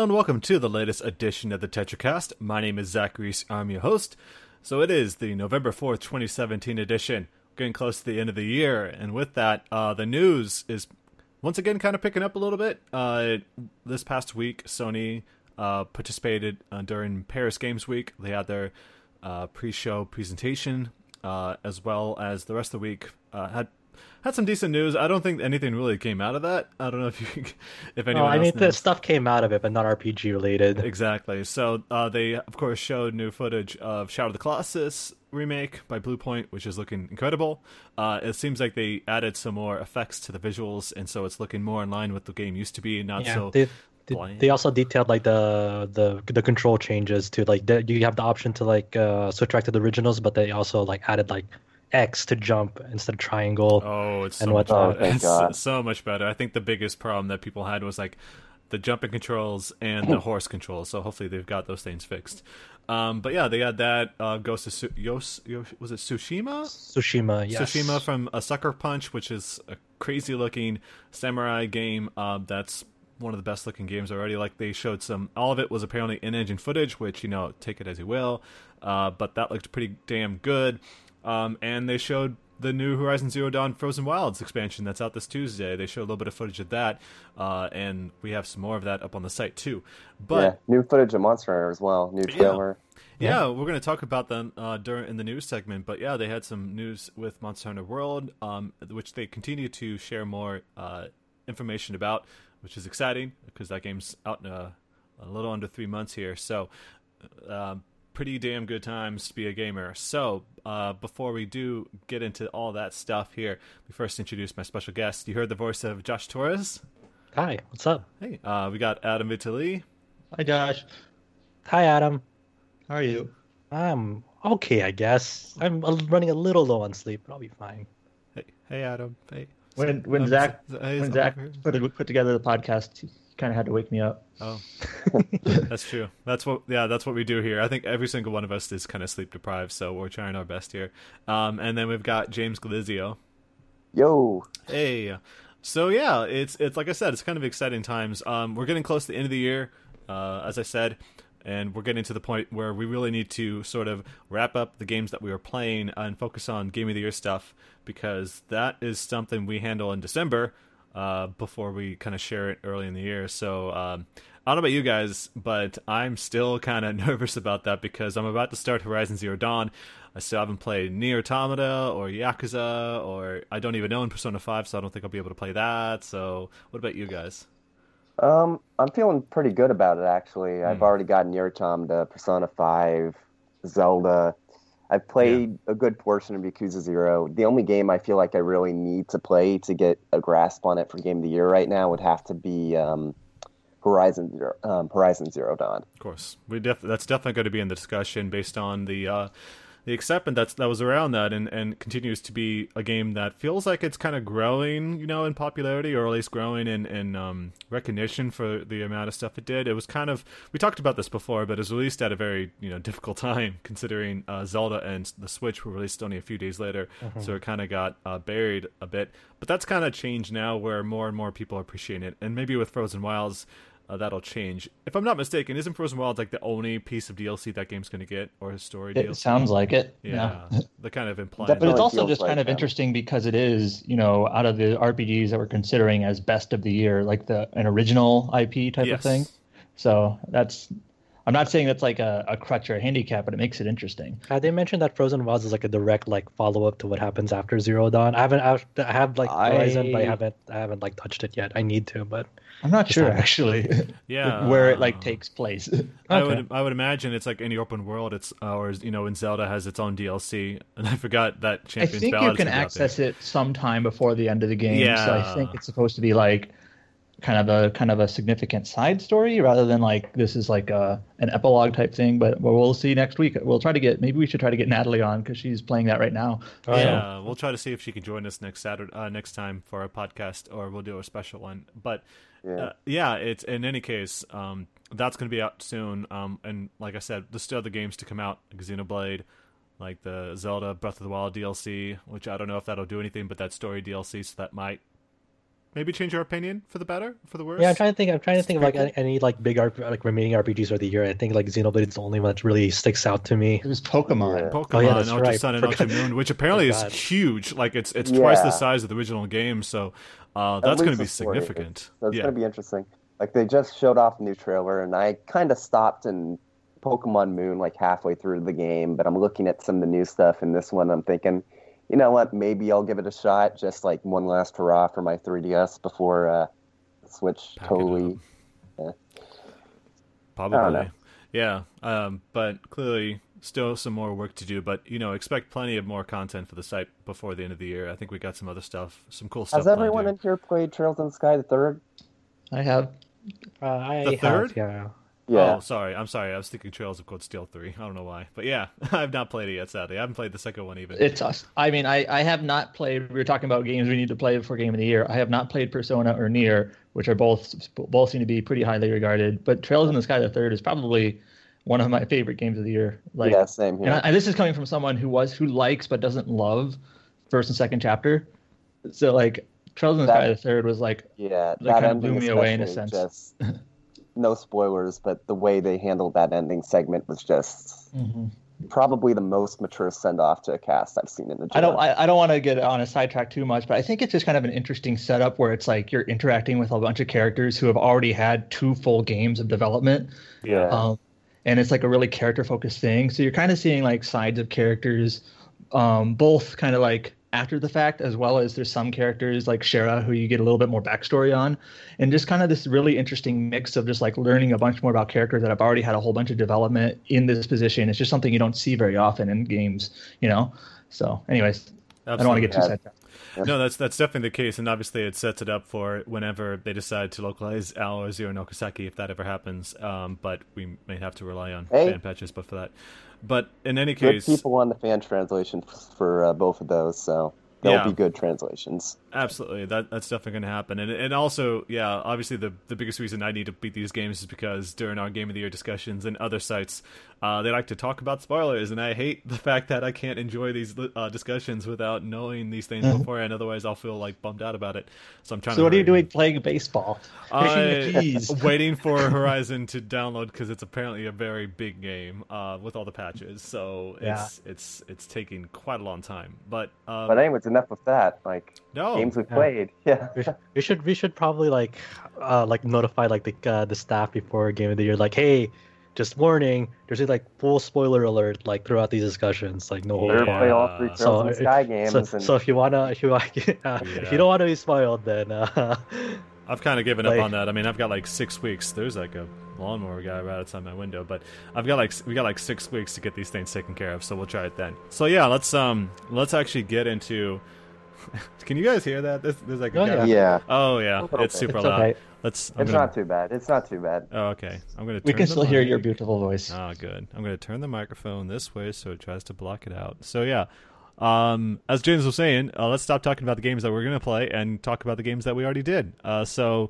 Hello and welcome to the latest edition of the TetraCast. My name is Zachary. I'm your host. So it is the November 4th, 2017 edition. Getting close to the end of the year, and with that, uh, the news is once again kind of picking up a little bit. Uh, this past week, Sony uh, participated uh, during Paris Games Week. They had their uh, pre-show presentation, uh, as well as the rest of the week had had some decent news. I don't think anything really came out of that. I don't know if you, if anyone. Oh, I mean, the stuff came out of it, but not RPG related. Exactly. So uh, they, of course, showed new footage of Shadow of the Colossus remake by Bluepoint, which is looking incredible. Uh, it seems like they added some more effects to the visuals, and so it's looking more in line with the game used to be, not Yeah, so. they, they, they also detailed like the the the control changes to like the, you have the option to like uh, switch back to the originals, but they also like added like X to jump instead of triangle. Oh, it's so and much whatnot. better. Oh, It's so much better. I think the biggest problem that people had was like the jumping controls and the horse controls. So hopefully they've got those things fixed. Um, but yeah, they had that. Uh, Ghost of Su- Yos- Yos- was it Tsushima? Tsushima, yes. Tsushima from a Sucker Punch, which is a crazy looking samurai game. Um, that's one of the best looking games already. Like they showed some, all of it was apparently in engine footage, which you know, take it as you will. Uh, but that looked pretty damn good. Um, and they showed the new Horizon Zero Dawn Frozen Wilds expansion that's out this Tuesday. They showed a little bit of footage of that, uh, and we have some more of that up on the site too. But yeah, new footage of Monster Hunter as well. New trailer. yeah, we're going to talk about them uh, during in the news segment. But yeah, they had some news with Monster Hunter World, um, which they continue to share more uh, information about, which is exciting because that game's out in a, a little under three months here. So, uh, pretty damn good times to be a gamer. So, uh, before we do get into all that stuff here, we first introduce my special guest. You heard the voice of Josh Torres. Hi, what's up? Hey, uh, we got Adam Vitali. Hi Josh, Hi, Adam. how are you? I'm okay, I guess. I'm running a little low on sleep, but I'll be fine. Hey, hey, Adam. Hey. When when Um, Zach Z- when Zach put put together the podcast, he kind of had to wake me up. Oh, that's true. That's what. Yeah, that's what we do here. I think every single one of us is kind of sleep deprived, so we're trying our best here. Um, and then we've got James Glizio. Yo, Hey, so yeah, it's it's like I said, it's kind of exciting times. Um, we're getting close to the end of the year, uh, as I said, and we're getting to the point where we really need to sort of wrap up the games that we were playing and focus on game of the year stuff because that is something we handle in December uh, before we kind of share it early in the year. So. Um, I don't know about you guys, but I'm still kind of nervous about that because I'm about to start Horizon Zero Dawn. I still haven't played Nier Automata or Yakuza, or I don't even own Persona 5, so I don't think I'll be able to play that. So, what about you guys? um, I'm feeling pretty good about it actually. Hmm. I've already gotten Nier Automata, Persona Five, Zelda. I've played a good portion of Yakuza Zero. The only game I feel like I really need to play to get a grasp on it for Game of the Year right now would have to be um, Horizon Zero, um, Horizon Zero Dawn. Of course, we def- that's definitely going to be in the discussion based on the uh, the excitement that's that was around that, and, and continues to be a game that feels like it's kind of growing, you know, in popularity, or at least growing in in um, recognition for the amount of stuff it did. It was kind of we talked about this before, but it was released at a very you know difficult time considering uh, Zelda and the Switch were released only a few days later, so it kind of got uh, buried a bit. But that's kind of changed now, where more and more people are appreciating it, and maybe with Frozen Wilds uh, that'll change. If I'm not mistaken, isn't Frozen Wild like the only piece of DLC that game's going to get, or a story It DLC? sounds like it. yeah, the kind of implied. But it's also just like kind of that. interesting because it is, you know, out of the RPGs that we're considering as best of the year, like the an original IP type Yes. of thing. So that's, I'm not saying that's like a, a crutch or a handicap, but it makes it interesting. Uh, they mentioned that Frozen Wilds is like a direct like follow up to what happens after Zero Dawn. I haven't I I have like Horizon, but I I- haven't I haven't like touched it yet. I need to, but I'm not sure haven't. actually. Yeah. where it like takes place. I would I would imagine it's like any open world. It's uh, or you know, when Zelda has its own DLC, and I forgot that I think Ballad you can gonna be out there. access it sometime before the end of the game. So Yeah. I think it's supposed to be like kind of a kind of a significant side story rather than like this is like a an epilogue type thing. But well, we'll see next week. We'll try to get maybe we should try to get Natalie on because she's playing that right now. Oh, yeah. yeah, we'll try to see if she can join us next Saturday, uh, next time for our podcast, or we'll do a special one. But Yeah. uh, yeah, it's in any case, um, that's going to be out soon. Um, and like I said, there's still other games to come out, like Xenoblade, like the Zelda Breath of the Wild DLC, which I don't know if that'll do anything, but that story DLC, so that might maybe change your opinion for the better, for the worse? Yeah, I'm trying to think. I'm trying to think of like pretty any, any like big RP, like remaining RPGs of the year. I think like Xenoblade is the only one that really sticks out to me. It was Pokemon. Yeah. Pokemon Oh, yeah, that's Ultra right. Sun and Ultra Moon, which apparently is huge. Like it's it's twice the size of the original game, so uh, that's going to be the story is. significant. So it's yeah, going to be interesting. Like they just showed off a new trailer, and I kind of stopped in Pokemon Moon like halfway through the game. But I'm looking at some of the new stuff in this one. I'm thinking, you know what? Maybe I'll give it a shot. Just like one last hurrah for my 3DS before uh, Switch Pack it totally. probably. Yeah, um, but clearly still some more work to do. But you know, expect plenty of more content for the site before the end of the year. I think we got some other stuff, some cool stuff. Has everyone here. in here played Trails in the Sky the third? I have. Uh, I The have, third? yeah. Yeah. Oh, sorry. I'm sorry. I was thinking Trails of Cold Steel 3. I don't know why. But yeah, I've not played it yet, sadly. I haven't played the second one even. It's us. I mean, I, I have not played. We were talking about games we need to play before Game of the Year. I have not played Persona or Nier, which are both both seem to be pretty highly regarded. But Trails in the Sky the Third is probably one of my favorite games of the year. Like, yeah, same here. and, I, and this is coming from someone who was who likes but doesn't love first and second chapter. So like, Trails in the That- Sky the Third was like Yeah, That that kinda blew me away in a sense. Just no spoilers, but the way they handled that ending segment was just probably the most mature send off to a cast I've seen in a. I don't. genre. I, I don't want to get on a sidetrack too much, but I think it's just kind of an interesting setup where it's like you're interacting with a bunch of characters who have already had two full games of development, yeah. um, and it's like a really character focused thing. So you're kind of seeing like sides of characters, um, both kind of like after the fact, as well as there's some characters like Shara who you get a little bit more backstory on, and just kind of this really interesting mix of just like learning a bunch more about characters that have already had a whole bunch of development in this position. It's just something you don't see very often in games, you know. So, anyways, I don't want to get too Yeah. sidetracked. No, that's that's definitely the case, and obviously it sets it up for whenever they decide to localize Ao or Zero no Kiseki, if that ever happens. Um, but we may have to rely on Hey. fan patches, but for that. But in any good case, people on the fan translation for uh, both of those, so they'll Yeah. be good translations. Absolutely, that that's definitely going to happen, and and also, yeah, obviously the the biggest reason I need to beat these games is because during our game of the year discussions and other sites, uh, they like to talk about spoilers, and I hate the fact that I can't enjoy these uh, discussions without knowing these things beforehand. Otherwise, I'll feel like bummed out about it. So I'm trying. So, to what are you doing playing baseball? I, waiting for Horizon to download because it's apparently a very big game uh, with all the patches. So Yeah. it's it's it's taking quite a long time. But um, But anyways, enough with that. Like no, games we've yeah. played. Yeah. We should, we should we should probably like uh like notify like the uh, the staff before game of the year like hey just warning there's a like full spoiler alert like throughout these discussions like no Better holds Yeah. play all three So, in the uh, Sky games. So, and so if you wanna if you want uh, if Yeah. you don't want to be spoiled then uh, I've kind of given up on that. I mean, I've got like six weeks. There's like a lawnmower guy right outside my window, but I've got like we got like six weeks to get these things taken care of. So we'll try it then. So yeah, let's um let's actually get into. Can you guys hear that? There's, there's like a Oh, guy- yeah. Oh yeah, it's super It's loud. okay. Let's. I'm It's gonna, not too bad. It's not too bad. Oh, okay. I'm gonna. We can still hear your beautiful voice. Ah, good. I'm going to turn the microphone this way so it tries to block it out. So yeah, um, as James was saying, uh, let's stop talking about the games that we're going to play and talk about the games that we already did. Uh, so,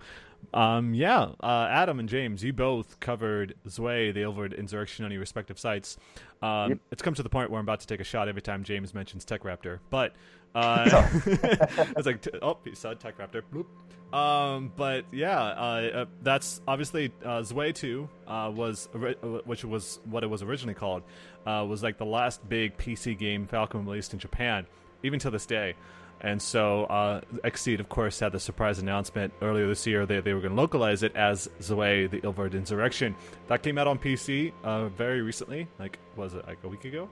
um, yeah, uh, Adam and James, you both covered Zwei, the Ilvard Insurrection on your respective sites. Um, Yep. It's come to the point where I'm about to take a shot every time James mentions Tech Raptor, but uh, it's like, t- oh, he said Tech Raptor. Bloop. Um, but yeah, uh, uh, that's obviously uh, Zwei 2 uh, was uh, which was what it was originally called uh, was like the last big PC game Falcom released in Japan, even to this day. And so uh, Xseed, of course, had the surprise announcement earlier this year that they were going to localize it as Zwei: The Ilvard Insurrection. That came out on PC uh, very recently, like was it like a week ago?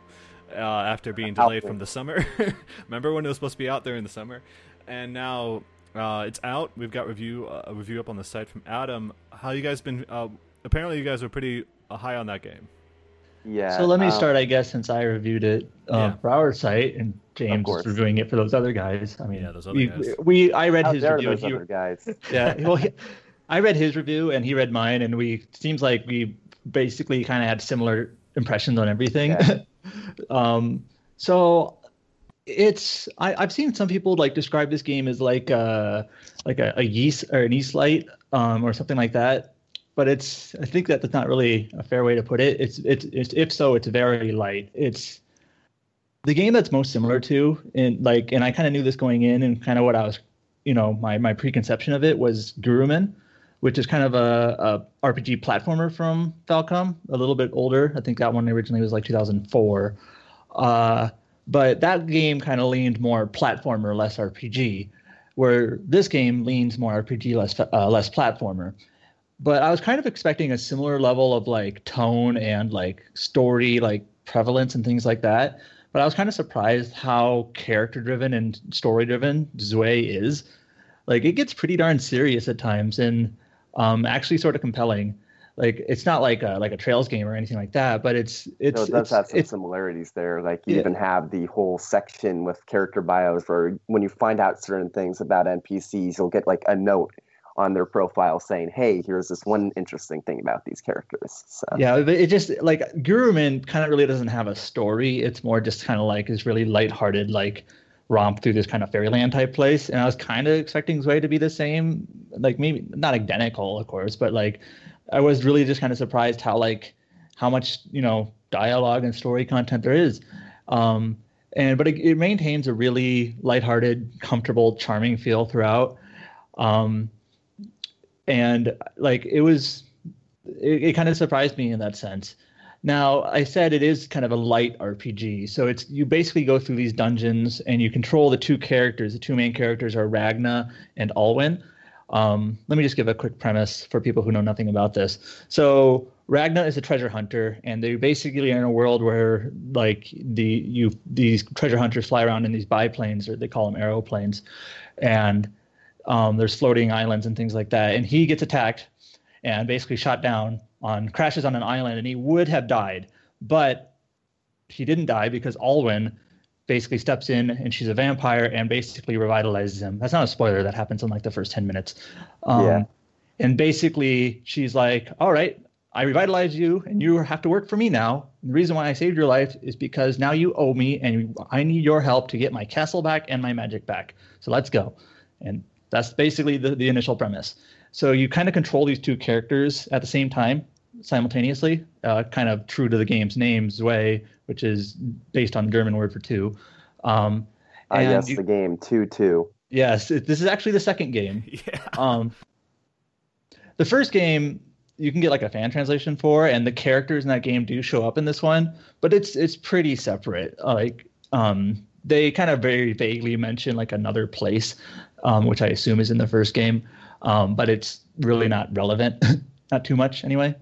Uh, after being delayed there. from the summer. Remember when it was supposed to be out there in the summer? And now uh, it's out. We've got review uh, a review up on the site from Adam. How you guys been? Uh, apparently, you guys were pretty uh, high on that game. Yeah. So let me um, start, I guess, since I reviewed it uh, Yeah. for our site and James course. is reviewing it for those other guys. I mean, Yeah, those other we, guys. we I read How his dare review. those he- other guys? yeah, well, he, I read his review and he read mine, and we seems like we basically kind of had similar impressions on everything. Yeah. um, so it's I, I've seen some people like describe this game as like a like a, a Ys or an Ys light um, or something like that. But it's I think that that's not really a fair way to put it. It's it's, it's if so, it's very light. It's the game that's most similar to and like and I kind of knew this going in and kind of what I was you know my my preconception of it was Gurumin, which is kind of a, a RPG platformer from Falcom, a little bit older. I think that one originally was like 2004. Uh, but that game kind of leaned more platformer, less RPG, where this game leans more RPG, less uh, less platformer. But I was kind of expecting a similar level of like tone and like story, like prevalence and things like that. But I was kind of surprised how character driven and story driven Zwei is. Like it gets pretty darn serious at times and um, actually sort of compelling. Like it's not like a like a Trails game or anything like that, but it's it's No, it does it's, have some it's- similarities there. Like you Yeah. even have the whole section with character bios where when you find out certain things about NPCs, you'll get like a note on their profile saying, "Hey, here's this one interesting thing about these characters." So yeah, but it just like Gurumin kind of really doesn't have a story. It's more just kind of like is really lighthearted like romp through this kind of fairyland type place. And I was kind of expecting Zwei to be the same, like maybe not identical, of course, but like I was really just kind of surprised how like how much you know dialogue and story content there is. Um, and but it, it maintains a really lighthearted, comfortable, charming feel throughout. Um, and like it was it, it kind of surprised me in that sense. Now, I said it is kind of a light RPG. So it's you basically go through these dungeons and you control the two characters. The two main characters are Ragna and Alwyn. Um, let me just give a quick premise for people who know nothing about this. So Ragna is a treasure hunter, and they basically are in a world where like the you these treasure hunters fly around in these biplanes, or they call them aeroplanes, and um, there's floating islands and things like that. And he gets attacked and basically shot down on crashes on an island, and he would have died, but he didn't die because Alwyn basically steps in and she's a vampire and basically revitalizes him. That's not a spoiler. That happens in like the first ten minutes. Um, Yeah. And basically, she's like, "All right, I revitalized you, and you have to work for me now. And the reason why I saved your life is because now you owe me, and I need your help to get my castle back and my magic back. So let's go." And that's basically the, the initial premise. So you kind of control these two characters at the same time, simultaneously, uh, kind of true to the game's name, Zwei, which is based on the German word for two. Um, I guess you- the game two two. yes, it, this is actually the second game. Yeah. Um, the first game you can get like a fan translation for, and the characters in that game do show up in this one, but it's it's pretty separate. Like um, they kind of very vaguely mention like another place, um, which I assume is in the first game, um, but it's really not relevant, not too much anyway.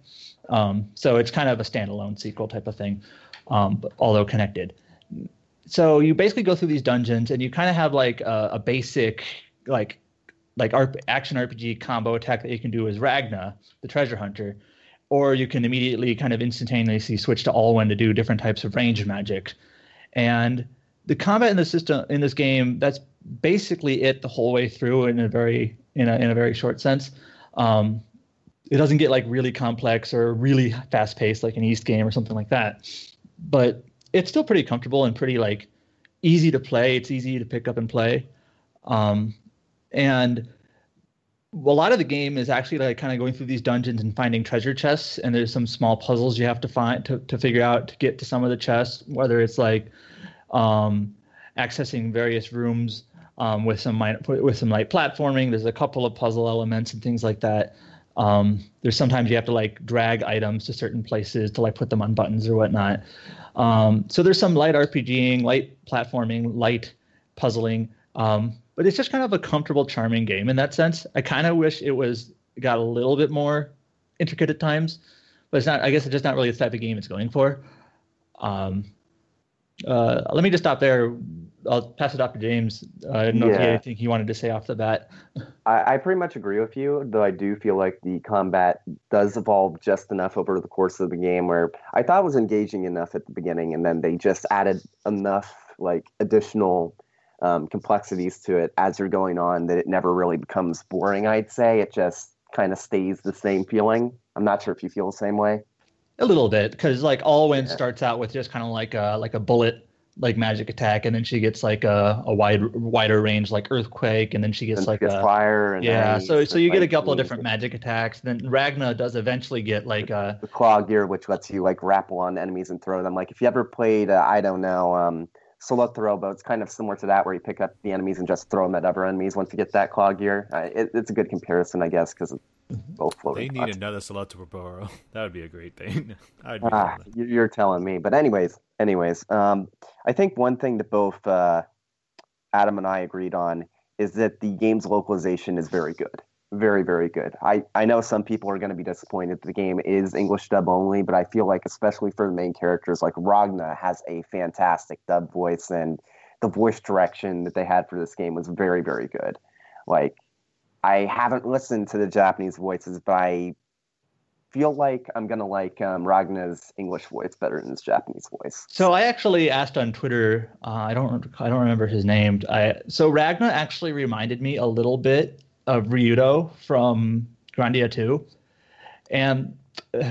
Um, so it's kind of a standalone sequel type of thing, um, but although connected. So you basically go through these dungeons, and you kind of have like a, a basic like like RP, action RPG combo attack that you can do as Ragna, the treasure hunter, or you can immediately kind of instantaneously switch to Alwyn to do different types of range magic. And the combat in the system in this game, that's basically it the whole way through in a very in a in a very short sense. Um, it doesn't get like really complex or really fast paced like an Ys game or something like that. But it's still pretty comfortable and pretty like easy to play. It's easy to pick up and play. Um, and a lot of the game is actually like kind of going through these dungeons and finding treasure chests and there's some small puzzles you have to find to, to figure out to get to some of the chests whether it's like um, accessing various rooms um, with some minor, with some light platforming there's a couple of puzzle elements and things like that um, there's sometimes you have to like drag items to certain places to like put them on buttons or whatnot um, so there's some light rpging light platforming light puzzling um, but it's just kind of a comfortable, charming game in that sense. I kind of wish it was got a little bit more intricate at times, but it's not. I guess it's just not really the type of game it's going for. Um, uh, let me just stop there. I'll pass it off to James. Uh, I don't know if he had anything he wanted to say off the bat. I, I pretty much agree with you, though I do feel like the combat does evolve just enough over the course of the game where I thought it was engaging enough at the beginning, and then they just added enough like additional um, complexities to it as you're going on that it never really becomes boring. I'd say it just kind of stays the same feeling. I'm not sure if you feel the same way. A little bit, because like Alwyn Yeah. starts out with just kind of like a like a bullet like magic attack, and then she gets like a, a wide wider range like earthquake, and then she gets And like gets a fire and yeah. So so you get a couple of different magic attacks. Then Ragna does eventually get like a the claw gear, which lets you like grapple on enemies and throw them. Like if you ever played, uh, I don't know, um, Solatorobo. It's kind of similar to that, where you pick up the enemies and just throw them at other enemies once you get that claw gear. Uh, it, it's a good comparison, I guess, because both They floating. need claws. another Celebro. That would be a great thing. I'd be Ah, down you- you're telling me. But anyways, anyways, um, I think one thing that both uh, Adam and I agreed on is that the game's localization is very good. Very, very good. I, I know some people are going to be disappointed the game is English dub only, but I feel like, especially for the main characters, like Ragna has a fantastic dub voice, and the voice direction that they had for this game was very, very good. Like, I haven't listened to the Japanese voices, but I feel like I'm gonna like um, Ragna's English voice better than his Japanese voice. So I actually asked on Twitter. Uh, I don't. I don't remember his name. I, so Ragna actually reminded me a little bit of Ryudo from Grandia 2, and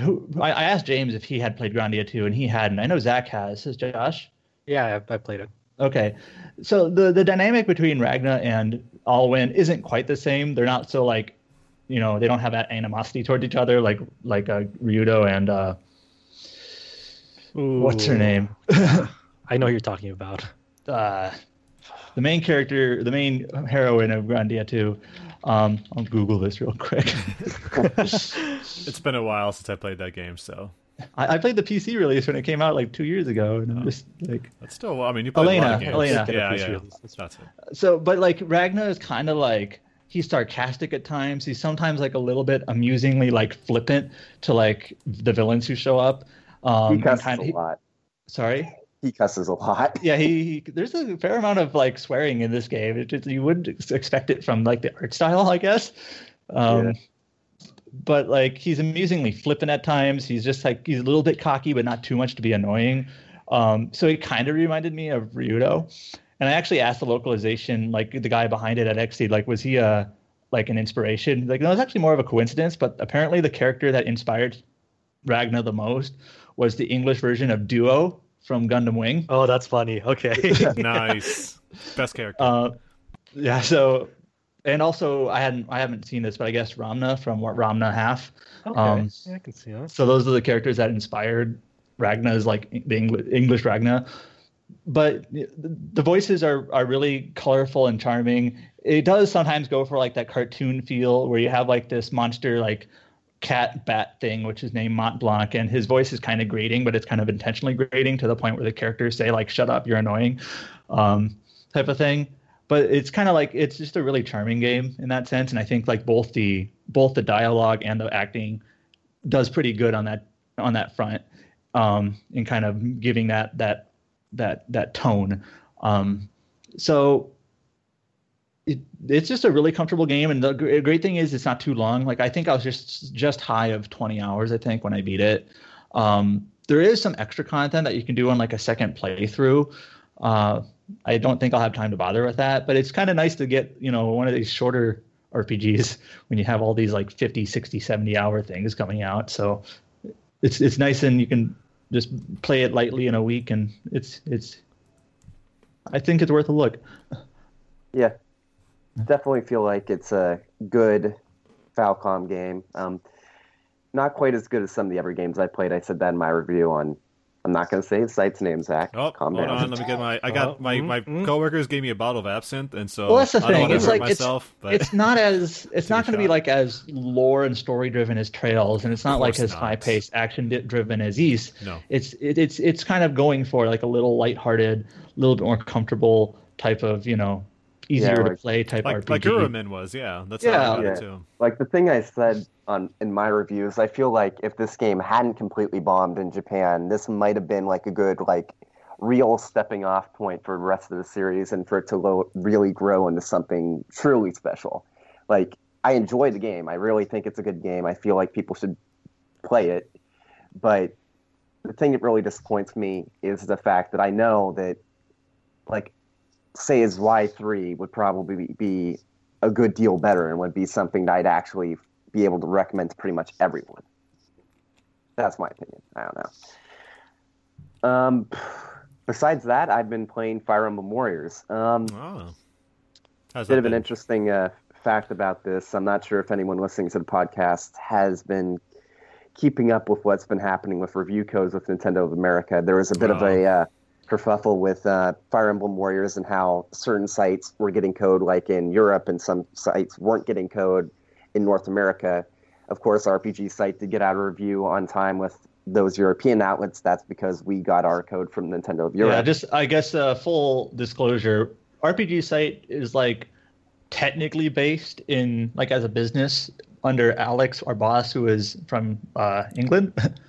who, I, I asked James if he had played Grandia 2, and he hadn't. I know Zach has. Has Josh? Yeah, I, I played it. Okay, so the the dynamic between Ragna and Alwyn isn't quite the same. They're not so like, you know, they don't have that animosity toward each other like like uh, Ryudo and uh, what's her name? I know who you're talking about. uh, the main character, the main heroine of Grandia 2. Um, I'll Google this real quick. It's been a while since I played that game, so I, I played the PC release when it came out like two years ago, and I'm just like, that's still. I mean, you played a lot of Elena, games. Elena. Yeah, Get a PC yeah. that's That's it. so. But like Ragnar is kind of like he's sarcastic at times. He's sometimes like a little bit amusingly like flippant to like the villains who show up. Um, he and cusses kind- a he- lot. sorry. He cusses a lot. yeah, he, he there's a fair amount of like swearing in this game. It just, you wouldn't expect it from like the art style, I guess. Um, Yeah. But like he's amusingly flippant at times. He's just like he's a little bit cocky, but not too much to be annoying. Um, so he kind of reminded me of Ryudo. And I actually asked the localization, like the guy behind it at XSeed, like was he a like an inspiration? Like no, it was actually more of a coincidence. But apparently the character that inspired Ragna the most was the English version of Duo from Gundam Wing. Oh, that's funny. Okay. Nice. Best character. Uh, yeah. So, and also I hadn't I haven't seen this, but I guess Ranma from what Ranma Half. okay. Um, yeah, I can see that. So those are the characters that inspired Ragna's like the English, English Ragna. But the the voices are are really colorful and charming. It does sometimes go for like that cartoon feel where you have like this monster like cat bat thing, which is named Mont Blanc, and his voice is kind of grating, but it's kind of intentionally grating to the point where the characters say like "Shut up, you're annoying," um, type of thing. But it's kind of like it's just a really charming game in that sense, and I think like both the both the dialogue and the acting does pretty good on that on that front, um, in kind of giving that that that that tone. Um, so it, it's just a really comfortable game, and the gr- great thing is it's not too long. Like I think I was just just high of 20 hours. I think when I beat it. Um, there is some extra content that you can do on like a second playthrough. Uh, I don't think I'll have time to bother with that, but it's kind of nice to get you know one of these shorter RPGs when you have all these like 50, 60, 70 hour things coming out. So it's it's nice and you can just play it lightly in a week and it's it's I think it's worth a look. Yeah, definitely feel like it's a good Falcom game. Um, not quite as good as some of the other games I played. I said that in my review on. I'm not going to say the site's name, Zach. Oh, Calm hold down. on. Let me get my. I got Oh, my mm, my mm. coworkers gave me a bottle of absinthe, and so Well, that's the I don't thing. wanna It's hurt like it's myself, but it's not as it's not going to be like as lore and story driven as Trails, and it's not like as high paced action driven as Ys. no. It's it, it's it's kind of going for like a little lighthearted, a little bit more comfortable type of you know easier to like- play type Like RPG. like Gurumin was, yeah. That's Yeah. how I got Yeah. it too. like the thing I said on in my reviews, I feel like if this game hadn't completely bombed in Japan, this might have been like a good like real stepping off point for the rest of the series and for it to lo- really grow into something truly special. Like I enjoy the game. I really think it's a good game. I feel like people should play it. But the thing that really disappoints me is the fact that I know that like say as Y3 would probably be a good deal better and would be something that I'd actually be able to recommend to pretty much everyone. That's my opinion. I don't know. Um, besides that, I've been playing Fire Emblem Warriors. Um, Oh. How's bit of an interesting uh, fact about this. I'm not sure if anyone listening to the podcast has been keeping up with what's been happening with review codes with Nintendo of America. There was a bit of a uh, kerfuffle with uh, Fire Emblem Warriors and how certain sites were getting code, like in Europe, and some sites weren't getting code in North America. Of course, RPG site did get out a review on time with those European outlets. That's because we got our code from Nintendo of Europe. Yeah, just I guess uh, full disclosure, RPG site is like technically based in like as a business under Alex, our boss, who is from uh, England.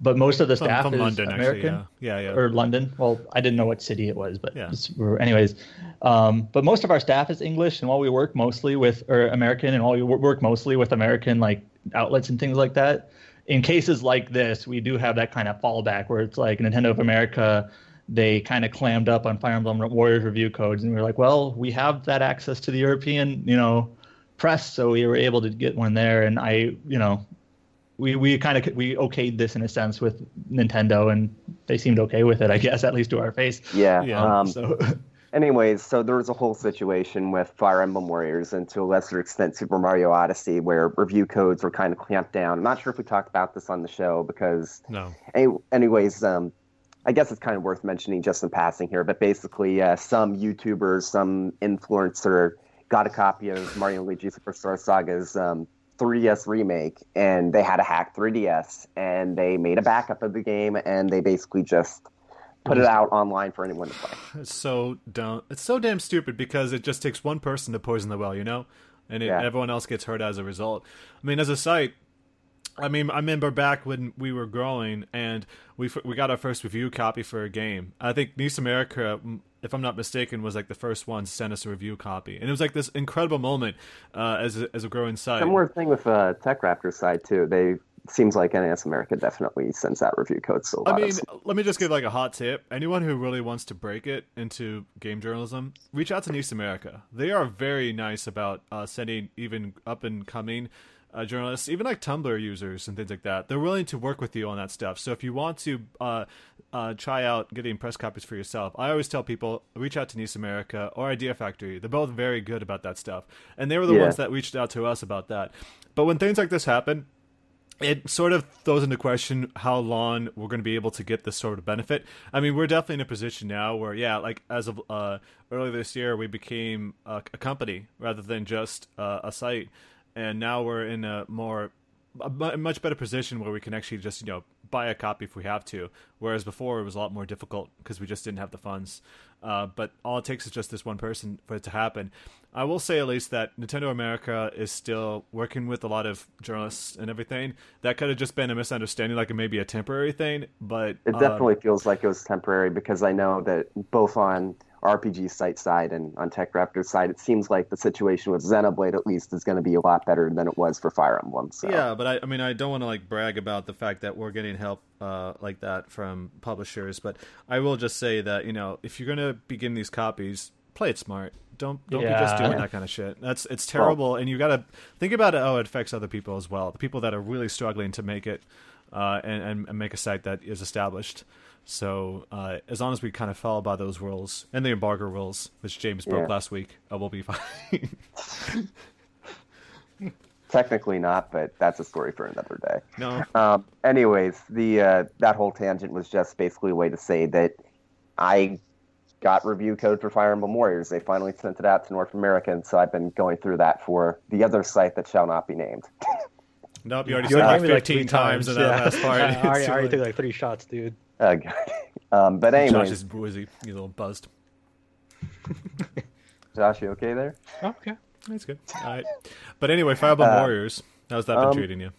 but most of the staff from, is London, American actually, yeah. yeah, yeah, or London. Well, I didn't know what city it was, but Yeah. anyways. Um, but most of our staff is English, and while we work mostly with or American, and while we work mostly with American like outlets and things like that, in cases like this, we do have that kind of fallback where it's like Nintendo of America. They kind of clammed up on Fire Emblem Warriors review codes, and we were like, "Well, we have that access to the European, you know, press, so we were able to get one there." And I, you know, we we kind of we okayed this in a sense with Nintendo, and they seemed okay with it, I guess, at least to our face. Yeah. Yeah, Um, so Anyways, so there was a whole situation with Fire Emblem Warriors and to a lesser extent Super Mario Odyssey where review codes were kind of clamped down. I'm not sure if we talked about this on the show because, No. any, anyways, um, I guess it's kind of worth mentioning just in passing here. But basically, uh, some YouTubers, some influencer got a copy of Mario and Luigi Superstar Saga's um, 3DS remake and they had to hack 3DS and they made a backup of the game and they basically just put it out online for anyone to play. It's so dumb. It's so damn stupid because it just takes one person to poison the well, you know, and it, Yeah. everyone else gets hurt as a result. I mean, as a site, I mean, I remember back when we were growing and we we got our first review copy for a game. I think NIS America, if I'm not mistaken, was like the first one to send us a review copy, and it was like this incredible moment uh, as a, as a growing site. Similar thing with uh, Tech Raptor side too. They seems like NIS America definitely sends out review codes. So I mean, let me just give like a hot tip. Anyone who really wants to break it into game journalism, reach out to NIS America. They are very nice about uh, sending even up and coming uh, journalists, even like Tumblr users and things like that. They're willing to work with you on that stuff. So if you want to uh, uh, try out getting press copies for yourself, I always tell people reach out to NIS America or Idea Factory. They're both very good about that stuff, and they were the Yeah. ones that reached out to us about that. But when things like this happen, it sort of throws into question how long we're going to be able to get this sort of benefit. I mean, we're definitely in a position now where, yeah, like as of uh, earlier this year, we became a, a company rather than just uh, a site, and now we're in a more a much better position where we can actually just you know buy a copy if we have to. Whereas before it was a lot more difficult because we just didn't have the funds. Uh, but all it takes is just this one person for it to happen. I will say at least that Nintendo America is still working with a lot of journalists and everything. That could have just been a misunderstanding, like it may be a temporary thing. But it um, definitely feels like it was temporary because I know that both on RPG site side and on Tech Raptor side, it seems like the situation with Xenoblade at least is going to be a lot better than it was for Fire Emblem. So Yeah, but I, I mean, I don't want to like brag about the fact that we're getting help uh, like that from publishers, but I will just say that you know, if you're gonna be getting these copies, play it smart. Don't don't be just Yeah. doing that kind of shit. That's it's terrible, and you got to think about it. Oh, it affects other people as well. The people that are really struggling to make it uh, and, and and make a site that is established. So uh, as long as we kind of follow by those rules and the embargo rules, which James broke Yeah. last week, uh, we'll be fine. technically not, but that's a story for another day. no, Um, anyways, the uh, that whole tangent was just basically a way to say that I got review code for Fire Emblem Warriors. They finally sent it out to North America, and so I've been going through that for the other site that shall not be named. nope. You already You said already like me, like, 15 three times in that yeah. last part. I already, It's I already took like three shots, dude. Uh, God. um, but Josh anyways, is woozy. He's a little buzzed. Josh, you okay there? Oh, okay. That's good. All right. But anyway, Fireball Uh, Warriors. How's that been um, treating you?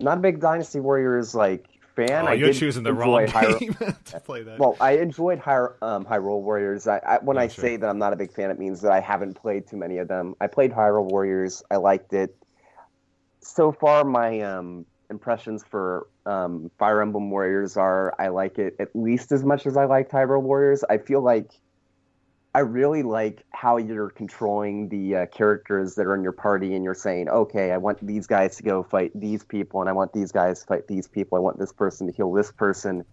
Not a big Dynasty Warriors like fan. Oh, I you're choosing the enjoy wrong Hyro- game to play that. Well, I enjoyed Hyro- um, Hyrule Warriors. I, I, when Yeah, I sure. say that I'm not a big fan, it means that I haven't played too many of them. I played Hyrule Warriors. I liked it. So far, my um, impressions for um, Fire Emblem Warriors are I like it at least as much as I like Hyrule Warriors. I feel like I really like how you're controlling the uh, characters that are in your party, and you're saying, okay, I want these guys to go fight these people, and I want these guys to fight these people. I want this person to heal this person.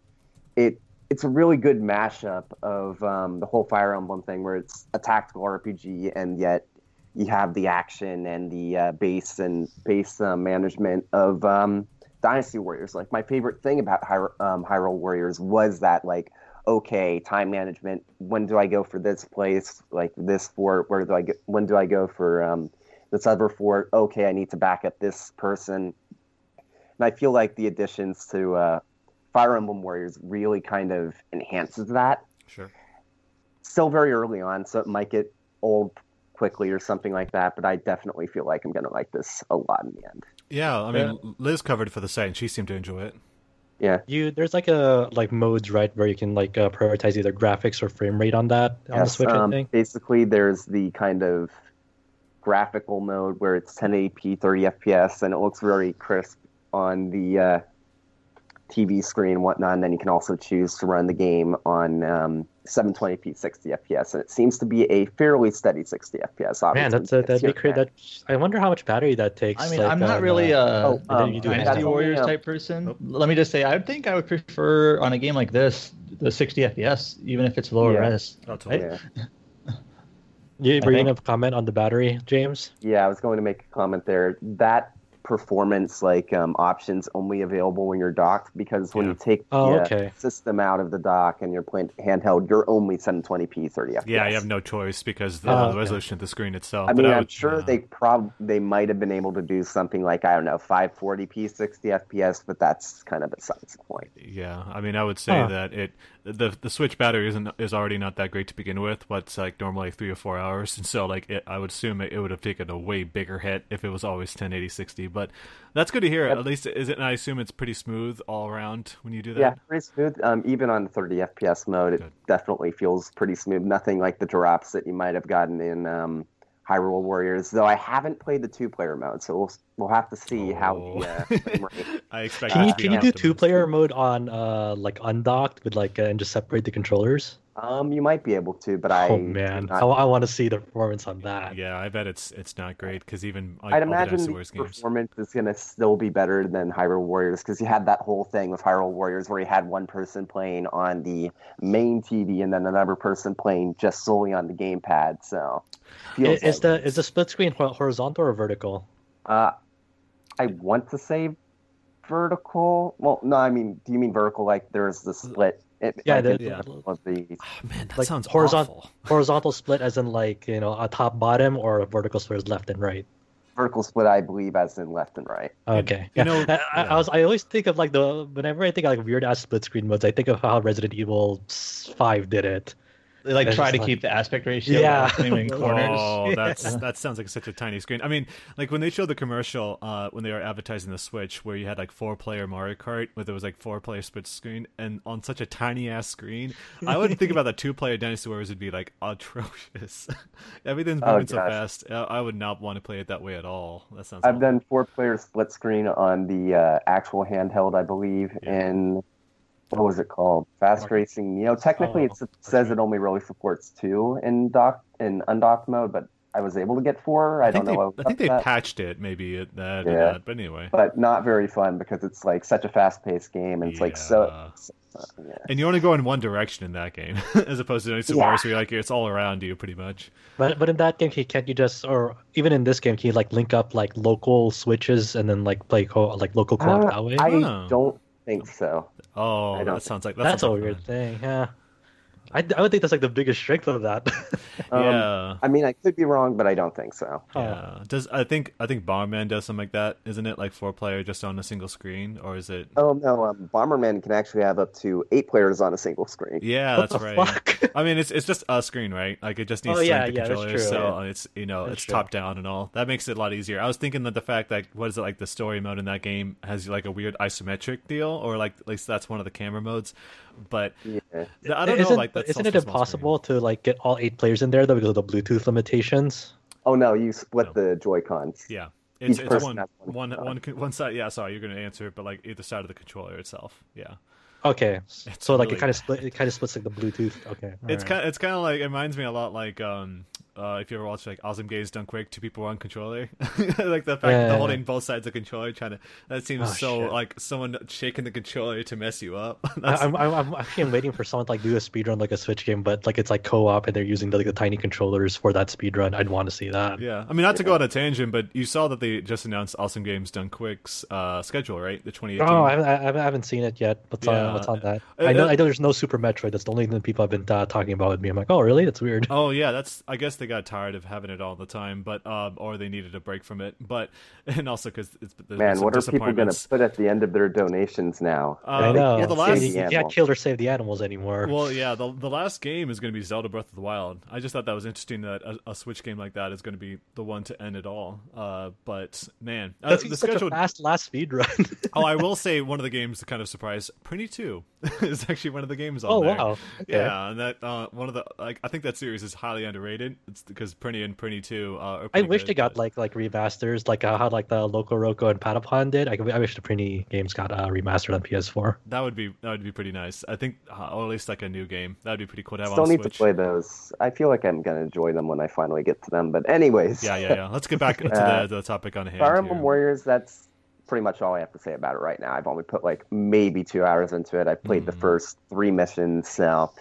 It it's a really good mashup of um, the whole Fire Emblem thing, where it's a tactical RPG, and yet you have the action and the uh, base and base uh, management of um, Dynasty Warriors. Like my favorite thing about Hyro- um, Hyrule Warriors was that like okay, time management. When do I go for this place? Like this fort? Where do I get? When do I go for um, this other fort? Okay, I need to back up this person. And I feel like the additions to uh, Fire Emblem Warriors really kind of enhances that. Sure. Still very early on, so it might get old quickly or something like that. But I definitely feel like I'm going to like this a lot in the end. Yeah, I mean, Liz covered for the site, and she seemed to enjoy it. Yeah. You there's like a like modes right where you can like uh, prioritize either graphics or frame rate on that on the Yes, Switch. um, I think. Basically, there's the kind of graphical mode where it's 1080p, 30 FPS, and it looks very crisp on the uh, TV screen and whatnot. And then you can also choose to run the game on um, 720p, 60 FPS, and it seems to be a fairly steady 60 FPS. Man, obviously, that's a, because that'd be great. That I wonder how much battery that takes. I mean, like, I'm not on, really uh, a oh, um, Dynasty Warriors only, uh, type person. Oh. Let me just say, I think I would prefer on a game like this the 60 FPS, even if it's lower Yeah. res. Oh, totally. Yeah. You, I were you think- gonna comment on the battery, James? Yeah, I was going to make a comment there. That performance like um, options only available when you're docked because when Yeah. you take Oh, the uh, okay. system out of the dock and you're playing handheld, you're only 720p 30 FPS. Yeah, you have no choice because the, Oh, the okay. resolution of the screen itself. I but mean, I'm would- sure yeah. they prob they might have been able to do something like I don't know 540p 60 FPS, but that's kind of besides the point. Yeah, I mean, I would say Huh. that it the the Switch battery isn't is already not that great to begin with. What's like normally three or four hours, and so like it, I would assume it, it would have taken a way bigger hit if it was always 1080 60. But that's good to hear. At least is it? And I assume it's pretty smooth all around when you do that. Yeah, pretty smooth. Um, even on the 30 FPS mode, it Good. definitely feels pretty smooth. Nothing like the drops that you might have gotten in um, Hyrule Warriors. Though I haven't played the two-player mode, so we'll we'll have to see how Oh. the uh, I expect. Can it you can you do two player mode on uh like undocked with like uh, and just separate the controllers? Um, you might be able to, but I oh man, not- I, I want to see the performance on that. Yeah, I bet it's it's not great because even like, I'd all the imagine Dynasty the Warriors games. performance is going to still be better than Hyrule Warriors because you had that whole thing with Hyrule Warriors where you had one person playing on the main TV and then another person playing just solely on the gamepad. So, I- feels Is the is the split screen horizontal or vertical? Uh, I want to say vertical. Well, no, I mean, do you mean vertical? Like there's the split. It, Yeah, like the- yeah. middle of the Oh, man, that Like sounds horizontal- awful. Horizontal split as in like you know a top bottom or a vertical split is left and right. vertical split, I believe, as in left and right. Okay. you yeah. know- I, I, yeah. I was I always think of like the whenever I think of like weird ass split screen modes, I think of how Resident Evil Five did it. They like try to like- keep the aspect ratio Yeah. yeah. in corners. Oh, Yeah. that's that sounds like such a tiny screen. I mean, like when they showed the commercial uh, when they were advertising the Switch, where you had like four player Mario Kart, where there was like four player split screen, and on such a tiny ass screen, I wouldn't think about the two player Dynasty Warriors would be like atrocious. Everything's Oh, moving so fast. I I would not want to play it that way at all. That sounds. I've awful. done four player split screen on the uh, actual handheld, I believe, and what was it called? Fast Racing Neo. Technically, Oh, it says it only really supports two in dock in undocked mode, but I was able to get four. I, I don't they, know. I think they that. patched it maybe at that, or Yeah. that, but anyway. but not very fun because it's like such a fast paced game and it's like so. Yeah. so- yeah. And you only go in one direction in that game, as opposed to Dynasty Yeah. Warriors, where you're like it's all around you pretty much. But but in that game, can- can't you just or even in this game, can you like link up like local switches and then like play co- like local co-op Uh, that way? I Oh. don't think so. Oh, I don't that sounds like that that's a sounds weird fun. thing. Yeah, I, I would think that's like the biggest strength of that. Um, yeah. I mean, I could be wrong, but I don't think so. Oh. Yeah. Does I think I think Bomberman does something like that, isn't it? Like four player just on a single screen, or is it? Oh no, um, Bomberman can actually have up to eight players on a single screen. Yeah, What that's right. fuck? I mean, it's it's just a screen, right? Like it just needs Oh, to yeah, link the yeah, that's controllers, true, so yeah. uh, it's you know That's it's true. top down and all. That makes it a lot easier. I was thinking that the fact that what is it like the story mode in that game has like a weird isometric deal, or like at least that's one of the camera modes. But Yeah. I don't isn't, know, like that's isn't it a small impossible to like get all eight players in there though because of the Bluetooth limitations? Oh no, you split No. the Joy Cons. Yeah. It's, Each it's person one, has one one, side. one, one side. Yeah, sorry, you're going to answer, but like either side of the controller itself. Yeah. Okay, It's so like it kind of split. It kind of splits like the Bluetooth. Okay, It's alright. kind. It's kind of like it reminds me a lot like um uh, if you ever watch like Awesome Games Done Quick, two people on controller, like the fact Yeah, that they're holding both sides of the controller, trying to that seems Oh, so shit. like someone shaking the controller to mess you up. I'm, I'm, I'm actually I'm waiting for someone to like do a speed run like a Switch game, but like it's like co-op and they're using the, like, the tiny controllers for that speed run. I'd want to see that. yeah, I mean not to go on a tangent, but you saw that they just announced Awesome Games Done Quick's uh, schedule, right? The 2018. Oh, I haven't, I I haven't seen it yet. What's Yeah. on What's on that? Uh, I know uh, I know there's no Super Metroid. That's the only thing that people have been uh, talking about with me. I'm like, oh really? That's weird. Oh yeah, that's. I guess they got tired of having it all the time, but um, or they needed a break from it. But and also because it's there's Man, some what are people going to put at the end of their donations now? Uh, I know. Well, the last. the you can't kill or save the animals anymore. Well, yeah, the the last game is going to be Zelda Breath of the Wild. I just thought that was interesting that a, a Switch game like that is going to be the one to end it all. Uh, but man, uh, That's the such schedule. a fast last speedrun. oh, I will say one of the games that kind of surprised Prinny Two is actually one of the games on oh there. wow. Okay. Yeah, and that uh, one of the like I think that series is highly underrated. It's because Prinny and Prinny Two. Uh, are I wish good, they got but- like like remasters, like uh, how like the Loco Roco and Patapon did. I, I wish the Prinny games got uh, remastered on PS4. That would be that would be pretty nice. I think, uh, or at least like a new game. That would be pretty cool to have Still on need Switch. to play those. I feel like I'm going to enjoy them when I finally get to them. But anyways, Yeah, yeah, yeah. Let's get back to Uh, the, the topic on hand. Fire here. Emblem Warriors. That's pretty much all I have to say about it right now. I've only put like maybe two hours into it. I played the Mhm. first three missions. So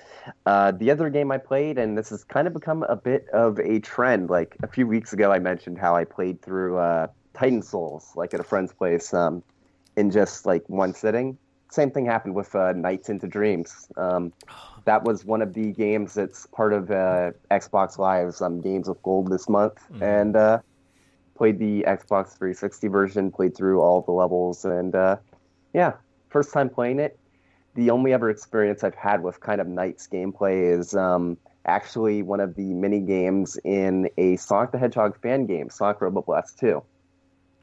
uh, the other game I played, and this has kind of become a bit of a trend. Like a few weeks ago, I mentioned how I played through uh, Titan Souls, like at a friend's place, um, in just like one sitting. Same thing happened with uh, Nights into Dreams. Um, that was one of the games that's part of uh, Xbox Live's um, Games of Gold this month, Mhm. and uh, played the Xbox 360 version, played through all the levels, and uh, yeah, first time playing it. The only other experience I've had with kind of Nights gameplay is um, actually one of the mini games in a Sonic the Hedgehog fan game, Sonic Robo Blast 2.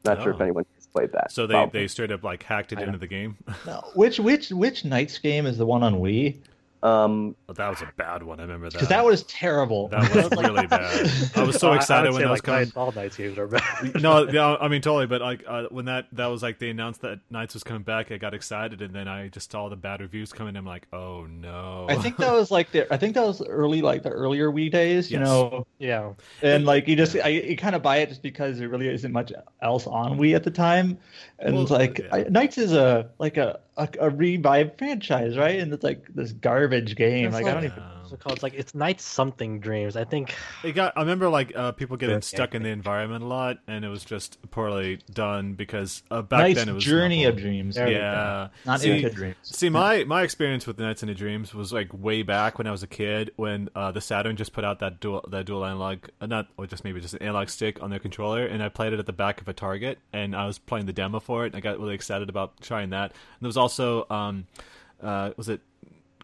Not sure if Oh. anyone has played that. So they, Probably. they straight up like hacked it I into don't- the game. No, which which which Nights game is the one on Wii? Um, Oh, that was a bad one. I remember that. Because that was terrible. that was really bad. I was so I- I excited would when say, that was like, coming. Nights- all Nights games are bad. no, yeah, I mean totally, but like uh, when that that was like they announced that Nights was coming back, I got excited, and then I just saw the bad reviews coming. I'm like, oh no. I think that was like the I think that was early like the earlier Wii days, you Yes. know. yeah. And like you just I, you kind of buy it just because there really isn't much else on Wii at the time, and Well, like yeah. I, Nights is a like a, a a revived franchise, right? And it's like this garbage game. It's Like, I don't even. What's it called? It's like it's Night something dreams. I think It got. I remember like uh, people getting Yeah. stuck in the environment a lot, and it was just poorly done because uh, back Nice then it was Journey awful. of Dreams. There. Yeah, Not See- into dreams. See, my my experience with Nights into Dreams was like way back when I was a kid, when uh, the Saturn just put out that dual that dual analog, uh, not or just maybe just an analog stick on their controller, and I played it at the back of a Target, and I was playing the demo for it, and I got really excited about trying that. And there was also, um, uh, was it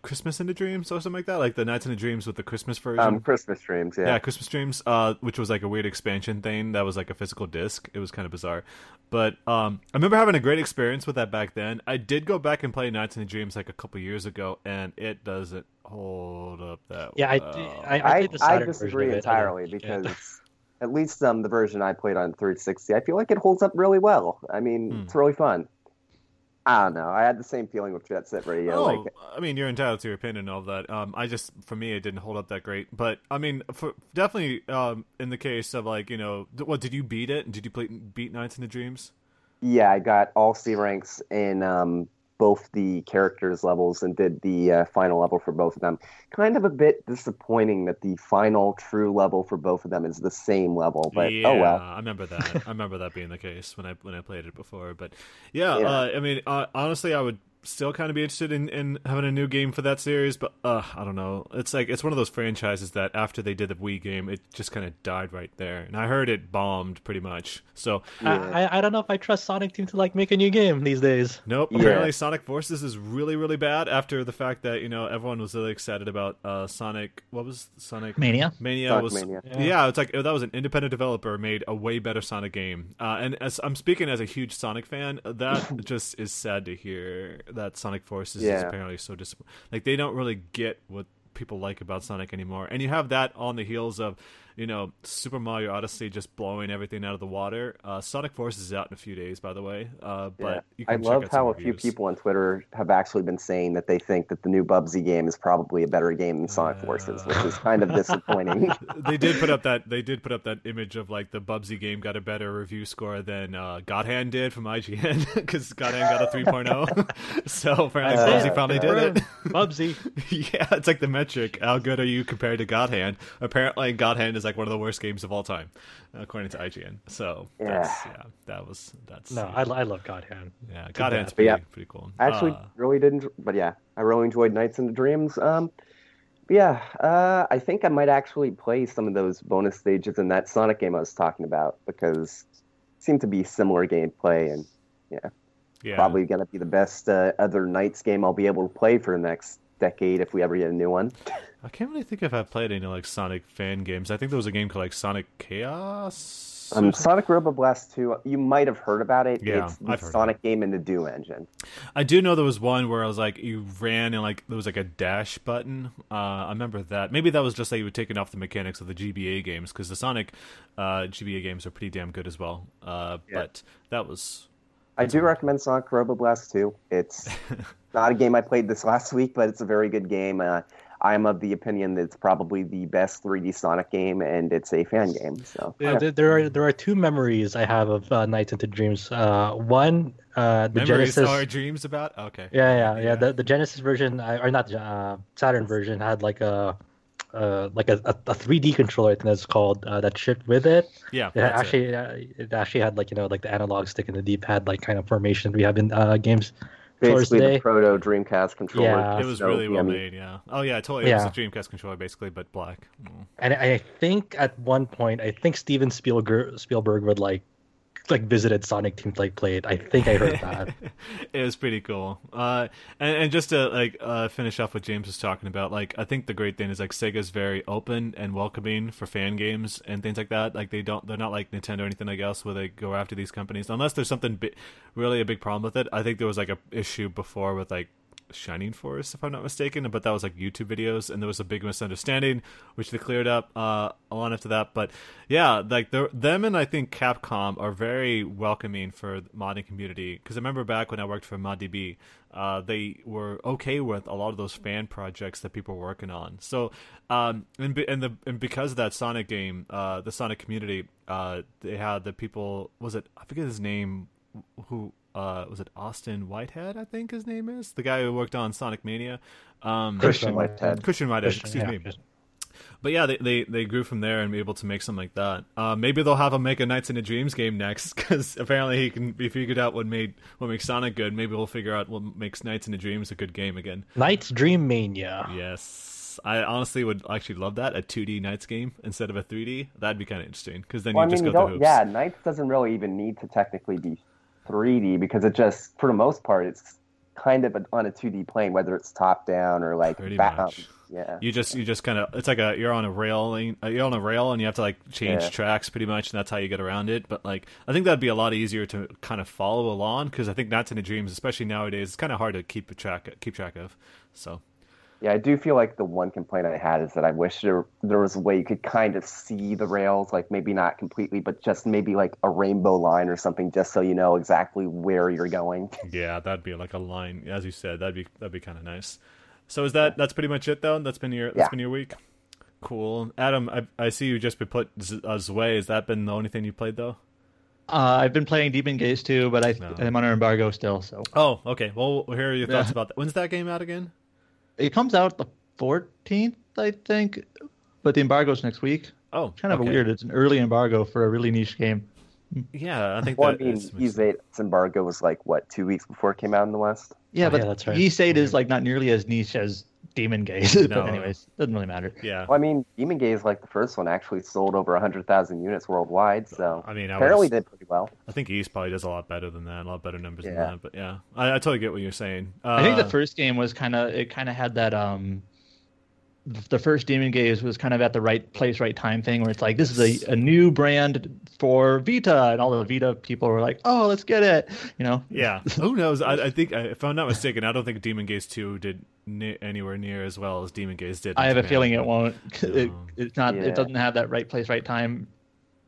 Christmas into Dreams or something like that, like the Nights into Dreams with the Christmas version. um, Christmas Dreams, yeah. Yeah, Christmas Dreams, uh, which was like a weird expansion thing that was like a physical disc. It was kind of bizarre, but um, I remember having a great experience with that back then. I did go back and play Nights and Dreams like a couple years ago, and it doesn't hold up that yeah. I well. I, I, I, played the I disagree of. I entirely like it. because at least um, the version I played on 360, I feel like it holds up really well. I mean, Hmm. it's really fun. I don't know. I had the same feeling with Jet Set Radio. Oh, Like, I mean, you're entitled to your opinion and all that. Um, I just, for me, it didn't hold up that great. But I mean, for definitely, um, in the case of like, you know, what did you beat it? Did you play beat Nights into Dreams? yeah, I got all C ranks in um, both the characters levels and did the uh, final level for both of them. Kind of a bit disappointing that the final true level for both of them is the same level, but yeah, oh well. I remember that. I remember that being the case when I when I played it before. But yeah, Yeah. Uh, I mean, uh, honestly, I would still kind of be interested in, in having a new game for that series. But uh, I don't know. It's like it's one of those franchises that after they did the Wii game, it just kind of died right there. And I heard it bombed pretty much. So Yeah. I, I I don't know if I trust Sonic Team to like make a new game these days. Nope. Yeah. Apparently, Sonic Forces is really, really bad. After the fact that you know everyone was really excited about uh, Sonic. What was Sonic Mania. Mania Sonic was Mania. Yeah. Yeah. it's like that was an independent developer made a way better Sonic game. Uh, and as I'm speaking as a huge Sonic fan, that just is sad to hear that Sonic Forces is apparently so disappointing. Like they don't really get what people like about Sonic anymore. And you have that on the heels of you know, Super Mario Odyssey just blowing everything out of the water. Uh, Sonic Forces is out in a few days, by the way. Uh, but yeah. I love how a few people on Twitter have actually been saying that they think that the new Bubsy game is probably a better game than Sonic Uh. Forces, which is kind of disappointing. they did put up that they did put up that image of like the Bubsy game got a better review score than uh, God Hand did from IGN because God Hand got a 3.0. so apparently Uh, Bubsy finally did it. Bubsy. yeah, it's like the metric. How good are you compared to God Hand? Apparently, God Hand is like one of the worst games of all time, according to IGN. So that's, Yeah. yeah, that was that's No, I, I love God Hand. yeah, God Hand's pretty, yeah, pretty cool. I actually Uh, really didn't, but yeah, I really enjoyed Nights into Dreams. Um, yeah, uh, I think I might actually play some of those bonus stages in that Sonic game I was talking about because it seemed to be similar gameplay and yeah, probably going to be the best uh, other Nights game I'll be able to play for the next decade if we ever get a new one. I can't really think if I've played any like Sonic fan games. I think there was a game called like Sonic Chaos. Um. Sonic Robo Blast 2, you might have heard about it. Yeah, it's the I've Sonic game in the Doom engine. I do know there was one where I was like you ran and like there was like a dash button. Uh, I remember that. Maybe that was just like you were taking off the mechanics of the GBA games because the Sonic uh, GBA games are pretty damn good as well. Uh, Yeah. But that was I do recommend Sonic Robo Blast 2. It's not a game I played this last week, but it's a very good game. Uh, I'm of the opinion that it's probably the best 3D Sonic game, and it's a fan game. So Yeah, there, there are there are two memories I have of uh, Nights into Dreams. Uh, one, uh, the memories Genesis. are dreams about. Okay. Yeah, yeah, yeah. The, the Genesis version, uh, or not the uh, Saturn version, had like a uh, like a, a, a 3D controller. I think that's called uh, that shipped with it. yeah. It that's it. actually uh, it actually had like you know like the analog stick and the D-pad like kind of formation we have in uh, games. basically, the proto Dreamcast controller. Yeah. It was So, really well I mean, made. Yeah. Oh yeah, totally. It Yeah. was a Dreamcast controller basically, but black. Mm. And I think at one point, I think Steven Spielberg Spielberg would like like visited Sonic Team like play it. I think I heard that. it was pretty cool. Uh, and, and just to like uh, finish off what James was talking about, like I think the great thing is like Sega's very open and welcoming for fan games and things like that. Like they don't, they're not like Nintendo or anything like else where they go after these companies unless there's something bi- really a big problem with it. I think there was like a issue before with like Shining Force, if I'm not mistaken, but that was like YouTube videos, and there was a big misunderstanding, which they cleared up uh, a lot after that. But yeah, like them and I think Capcom are very welcoming for the modding community because I remember back when I worked for ModDB, uh, they were okay with a lot of those fan projects that people were working on. So, um, and, be- and the and because of that Sonic game, uh, the Sonic community, uh, they had the people. Was it I forget his name? Who uh, was it? Austin Whitehead, I think his name is the guy who worked on Sonic Mania. Um, Christian Whitehead. Christian Whitehead, Christian, excuse yeah, me. Christian. But yeah, they, they they grew from there and be able to make something like that. Uh, maybe they'll have him make a Nights into Dreams game next because apparently he can be figured out what made what makes Sonic good. Maybe we'll figure out what makes Nights into Dreams a good game again. Nights Dream Mania. Yes, I honestly would actually love that a 2D Nights game instead of a 3D. That'd be kind of interesting because then Well, I you mean, just you go through hoops. Yeah, Nights doesn't really even need to technically be 3D because it just, for the most part, it's kind of on a 2D plane, whether it's top down or like Pretty back. much. yeah. You just you just kind of it's like a you're on a railing uh, you're on a rail and you have to like change Yeah. tracks pretty much and that's how you get around it. But like I think that'd be a lot easier to kind of follow along because I think that's in the Dreams, especially nowadays, it's kind of hard to keep a track keep track of. So Yeah, I do feel like the one complaint I had is that I wish there there was a way you could kind of see the rails, like maybe not completely, but just maybe like a rainbow line or something, just so you know exactly where you're going. yeah, that'd be like a line, as you said. That'd be that'd be kind of nice. So is that that's pretty much it though? That's been your that's Yeah. been your week. Cool, Adam. I I see you just put Z- uh, Zwei. Has that been the only thing you played though? Uh, I've been playing Demon Gaze too, but I, No. I'm under embargo still. So Oh, okay. Well, here are your thoughts Yeah. about that. When's that game out again? It comes out the 14th, I think, but the embargo's next week. Oh, Kind of okay. weird. It's an early embargo for a really niche game. Yeah, I think Well, I that mean, is- Ys 8's embargo was like what two weeks before it came out in the West. Yeah, Oh, but yeah, that's right. Ys 8 is like not nearly as niche as Demon Gaze. No. but anyways, doesn't really matter. Yeah. Well, I mean, Demon Gaze, like the first one, actually sold over hundred thousand units worldwide, so I mean, I apparently was- did pretty well. I think Ys probably does a lot better than that, a lot better numbers than that. But yeah, I, I totally get what you're saying. Uh, I think the first game was kind of it kind of had that um the first Demon Gaze was kind of at the right place, right time thing, where it's like this is a, a new brand for Vita, and all the Vita people were like, "Oh, let's get it," you know. Yeah, who knows? I, I think, if I'm not mistaken, I don't think Demon Gaze Two did ni- anywhere near as well as Demon Gaze did. I have a feeling it won't. It, it's not. Yeah. It doesn't have that right place, right time,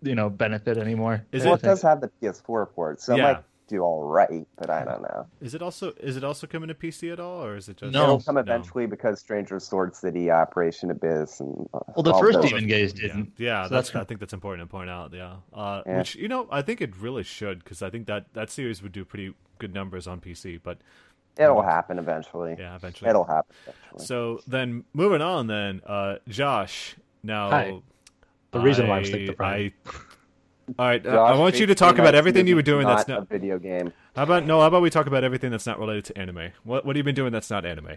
you know, benefit anymore. Is well, it- it does have the PS4 port, so Yeah. it might do all right, but I don't know. Is it also is it also coming to PC at all, or is it just No. It'll come No. eventually because Stranger Sword City, Operation Abyss, and uh, Well, the first those. Demon Gaze didn't. yeah So that's, that's- I think that's important to point out. Yeah, uh, Yeah. which you know I think it really should because I think that that series would do pretty good numbers on PC. But It'll happen eventually. yeah, eventually. It'll happen eventually. So then moving on, then uh, Josh. Now Hi. The reason why I'm stick to I, Prime. All right, uh, Josh, I want you to talk about everything you were movie, doing that's not not. a video game. How about no? How about we talk about everything that's not related to anime? What what have you been doing that's not anime?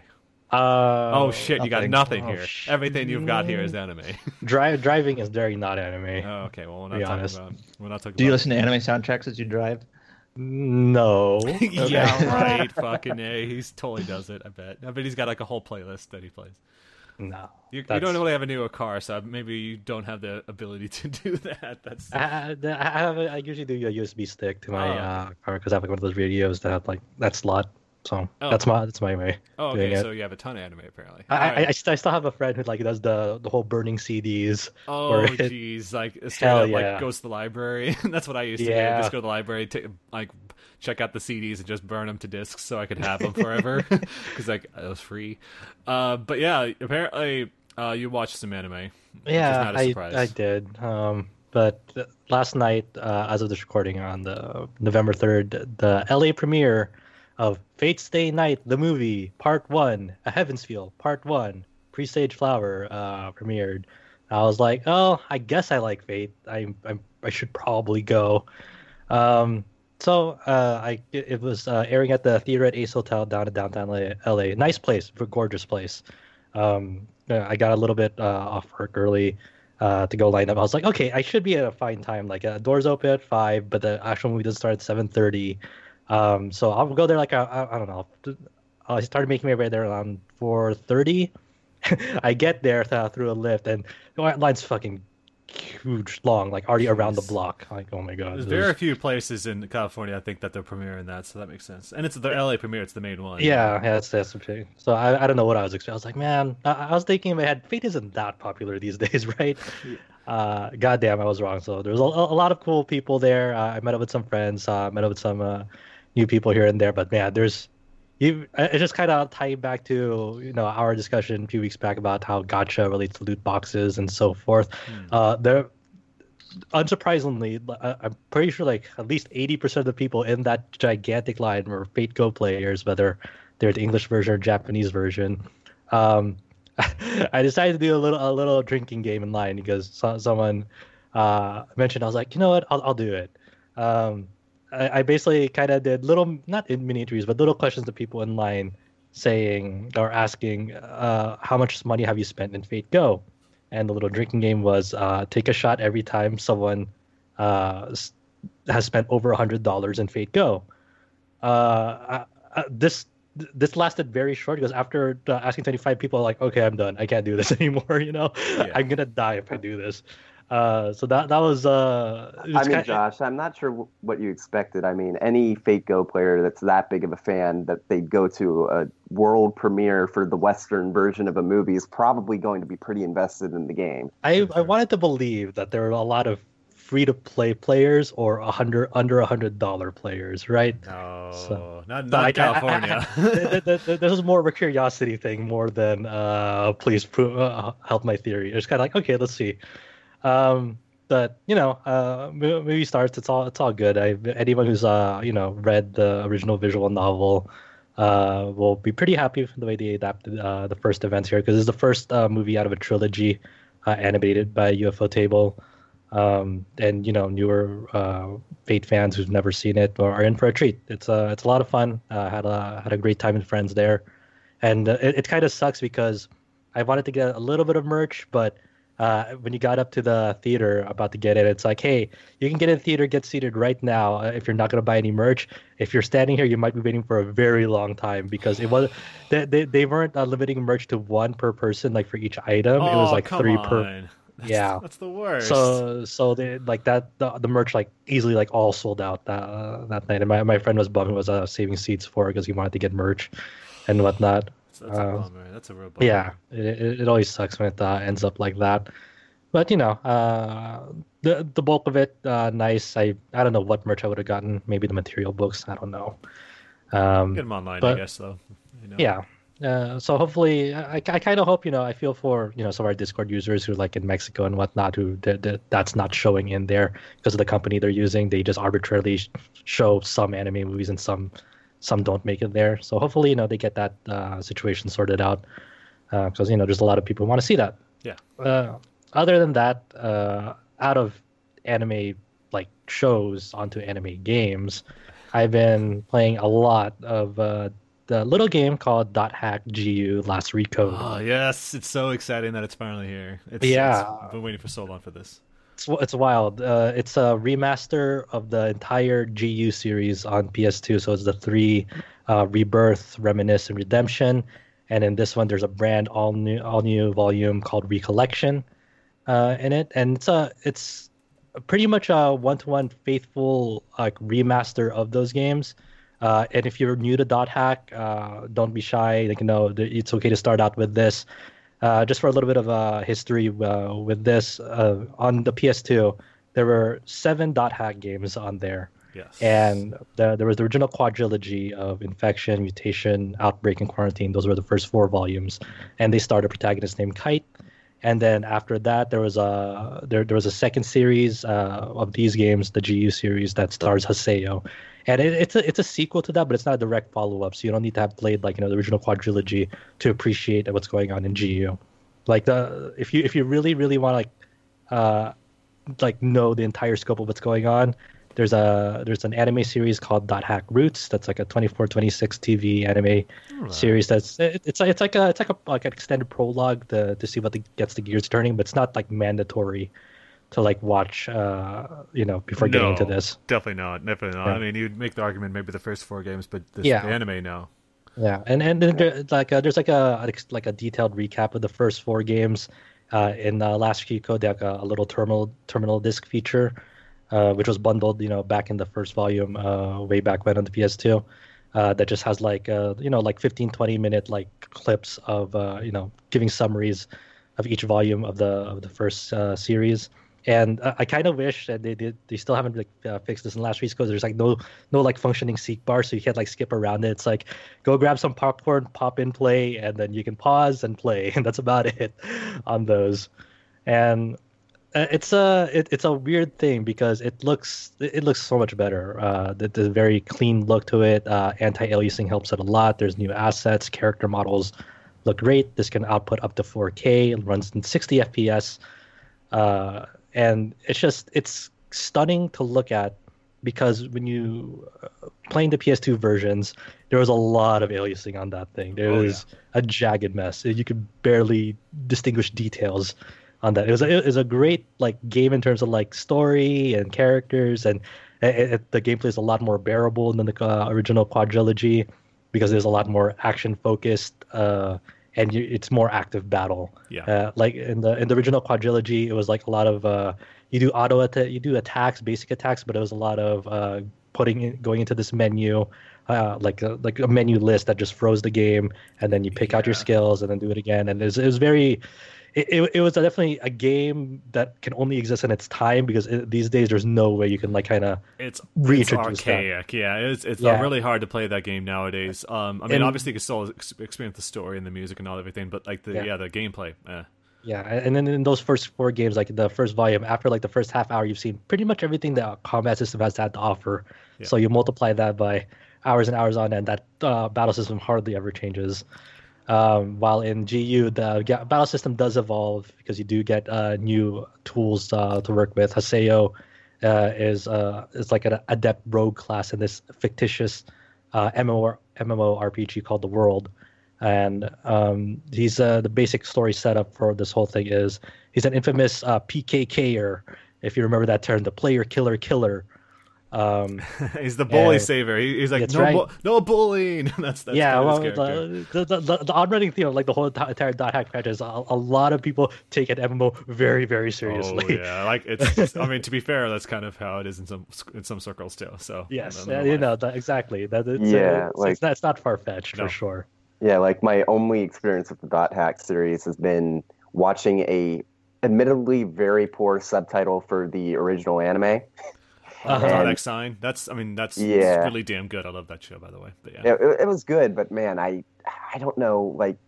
Uh, oh shit, you got nothing. nothing Oh, here. sh- Everything you've got here is anime. Dri- driving is very not anime. oh, okay, well we're not Be talking honest. about. We're not talking. Do you about listen to anime soundtracks as you drive? No. yeah, right. Fucking a. He's totally does it. I bet. I bet he's got like a whole playlist that he plays. No. You, you don't really have a newer car, so maybe you don't have the ability to do that. That's I, I I have a, I usually do a USB stick to my Oh. uh car because I have like one of those radios that have like that slot. So Oh. that's my that's my way. oh, okay. it. So you have a ton of anime apparently. I, I, I, st- I still have a friend who like does the the whole burning CDs. oh, jeez, like straight Hell up, like goes to the library. That's what I used to do. Yeah. Just go to the library, take, like check out the CDs and just burn them to discs so I could have them forever because like it was free. Uh, but yeah, apparently uh, you watched some anime. Yeah, I. I did. Um, but last night, uh, as of this recording on the November third, the LA premiere of Fate Stay Night, the movie, Part One, A Heaven's Feel, Part One, Presage Flower, uh, premiered. I was like, oh, I guess I like Fate. I I, I should probably go. Um, so uh, I it was uh, airing at the theater at Ace Hotel down in downtown LA. LA. Nice place, gorgeous place. Um, uh, I got a little bit uh, off work early uh, to go line up. I was like, okay, I should be at a fine time. Like uh, doors open at five, but the actual movie doesn't start at seven thirty. Um, so I'll go there like uh, I, I don't know. I started making my way there around four thirty. I get there th- through a lift, and the line's fucking huge, long, like already around the block. Like, oh my god, There's very few places in California I think that they're premiering that, so that makes sense. And it's the LA premiere; it's the main one. Yeah, yeah, that's that's the thing. So I, I don't know what I was expecting. I was like, man, I, I was thinking in my head, Fate isn't that popular these days, right? Uh, goddamn, I was wrong. So there's a, a lot of cool people there. Uh, I met up with some friends. Uh, met up with some uh, new people here and there. But man, there's you. It just kind of tied back to you know our discussion a few weeks back about how gacha relates to loot boxes and so forth. Uh, there unsurprisingly, I- I'm pretty sure like at least 80% of the people in that gigantic line were Fate Go players, whether they're the English version or Japanese version. Um, I decided to do a little a little drinking game in line because so, someone uh, mentioned. I was like, you know what, I'll I'll do it. Um, I, I basically kind of did little not in mini interviews, but little questions to people in line, saying or asking, uh, how much money have you spent in Fate Go? and the little drinking game was uh, take a shot every time someone uh, has spent over a hundred dollars in Fate Go. Uh, uh, uh, this this lasted very short because after uh, asking 25 people, like, okay, I'm done. I can't do this anymore. You know, Yeah. I'm gonna die if I do this. Uh, so that that was. Uh, it I mean, kind- Josh, I'm not sure wh- what you expected. I mean, any Fate Go player that's that big of a fan that they'd go to a world premiere for the Western version of a movie is probably going to be pretty invested in the game. I, I wanted to believe that there were a lot of free to play players or a hundred under a hundred dollar players, right? No, So- not, So not I- I- I- California. th- th- th- this was more of a curiosity thing more than uh, please prove, uh, help my theory. It's kind of like okay, let's see. Um, but you know, uh, mo- movie starts. It's all it's all good. I anyone who's uh you know read the original visual novel uh will be pretty happy with the way they adapted uh, the first events here because it's the first uh, movie out of a trilogy uh, animated by ufotable. Um, and you know, newer uh, Fate fans who've never seen it are in for a treat. It's uh, it's a lot of fun. Uh, had a had a great time with friends there, and uh, it, it kind of sucks because I wanted to get a little bit of merch, but uh, when you got up to the theater about to get in, it's like, hey, you can get in the theater, get seated right now. Uh, if you're not gonna buy any merch, if you're standing here, you might be waiting for a very long time because it was they they, they weren't uh, limiting merch to one per person, like for each item. it was Oh, like three per. That's, Yeah. that's the worst. So so they like that the, the merch like easily like all sold out that uh, that night. And my, my friend was bumming was uh, saving seats for because he wanted to get merch and whatnot. That's a uh, bummer. That's a real bummer. Yeah, it, it, always sucks when it uh, ends up like that. But you know, uh, the the bulk of it, uh, nice. I I don't know what merch I would have gotten. Maybe the material books. I don't know. Um, Get them online, but- I guess, though. You know? yeah. Uh, so hopefully, I, I kind of hope you know. I feel for you know some of our Discord users who are like in Mexico and whatnot who th- th- that's not showing in there because of the company they're using. They just arbitrarily sh- show some anime movies and some some don't make it there. So hopefully, you know, they get that uh, situation sorted out because you know there's a lot of people who want to see that. Yeah. Uh, other than that, uh, out of anime like shows onto anime games, I've been playing a lot of uh, the little game called Dot Hack GU Last Recode. Oh yes, it's so exciting that it's finally here. It's, Yeah. it's- I've been waiting for so long for this. It's it's wild. Uh, it's a remaster of the entire GU series on PS2. So it's the three uh, Rebirth, Reminisce, and Redemption. And in this one, there's a brand all new all new volume called Recollection uh, in it, and it's a it's pretty much a one to one faithful like remaster of those games. Uh, and if you're new to Dot Hack, uh, don't be shy. Like you know, it's okay to start out with this. Uh, just for a little bit of uh, history uh, with this, uh, on the PS2, there were seven Dot Hack games on there, Yes. and the, there was the original quadrilogy of Infection, Mutation, Outbreak, and Quarantine. Those were the first four volumes, and they starred a protagonist named Kite. And then after that, there was a there, there was a second series uh, of these games, the GU series that stars Haseo, and it, it's a it's a sequel to that, but it's not a direct follow up. So you don't need to have played like you know the original quadrilogy to appreciate what's going on in GU. Like the if you if you really really want to like uh like know the entire scope of what's going on, there's a there's an anime series called Dot Hack Roots that's like a 24 26 TV anime series that's it, it's it's like a it's like a like an extended prologue to to see what the, gets the gears turning, but it's not like mandatory to like watch uh you know before getting into this. Definitely not. Definitely not. Yeah. I mean, you'd make the argument maybe the first four games, but this Yeah. the anime now. Yeah, and and then there, like uh, there's like a like a detailed recap of the first four games. Uh, in uh, Last Recode, they have a, a little terminal terminal disc feature, uh, which was bundled, you know, back in the first volume, uh, way back when on the PS2. Uh, that just has like uh, you know like 15 20 minute like clips of uh, you know giving summaries of each volume of the of the first series and I kind of wish that they did they still haven't like fixed this in last week's because there's like no no like functioning seek bar so you can't like skip around it it's like go grab some popcorn pop in play and then you can pause and play and that's about it on those and it's a it, it's a weird thing because it looks it looks so much better. Uh the, the very clean look to it uh anti-aliasing helps it a lot. There's new assets character models look great. This can output up to 4k it runs in 60 fps uh and it's just it's stunning to look at because when you uh, playing the PS2 versions, there was a lot of aliasing on that thing. There Oh, was a jagged mess. You could barely distinguish details on that. It was a, it was a great like game in terms of like story and characters, and it, it, the gameplay is a lot more bearable than the uh, original quadrilogy because there's a lot more action focused. Uh, and you, it's more active battle. Yeah. Uh, like in the in the original quadrilogy, it was like a lot of uh, you do auto attack, you do attacks, basic attacks, but it was a lot of uh, putting in, going into this menu, uh, like a, like a menu list that just froze the game, and then you pick out your skills and then do it again, and it was, it was very. It, it, it was definitely a game that can only exist in its time because it, these days there's no way you can like kind of It's, it's Reintroduce that. archaic. Yeah, it's it's Yeah. really hard to play that game nowadays. Um, I mean, And- obviously you can still ex- experience the story and the music and all everything, but like the Yeah. yeah, the gameplay. Eh. Yeah, and then in those first four games, like the first volume, after like the first half hour, you've seen pretty much everything that combat system has had to offer. Yeah. So you multiply that by hours and hours on end, that uh, battle system hardly ever changes. Um, while in GU, the battle system does evolve because you do get uh, new tools uh, to work with. Haseo uh, is uh, is like an adept rogue class in this fictitious uh, MMO MMORPG called The World, and um, he's uh, the basic story setup for this whole thing is he's an infamous PKKer, if you remember that term, the player killer killer. Um, he's the bully Yeah. saver. He, he's like no, right. bu- no bullying. that's that's yeah, well, of his character. the, the, the, the on-running theme of like the whole entire dot hack franchise, a, a lot of people take an MMO very, very seriously. Oh yeah, like it's. I mean, to be fair, that's kind of how it is in some in some circles too. So Yes, I you know that, exactly. That it's, Yeah, uh, like- it's not, it's not far fetched No. for sure. Yeah, like my only experience with the Dot Hack series has been watching a admittedly very poor subtitle for the original anime. Uh, And- Dot sign. That's. I mean, that's Yeah. really damn good. I love that show, by the way. But yeah. It, it, it was good, but man, I I don't know. Like,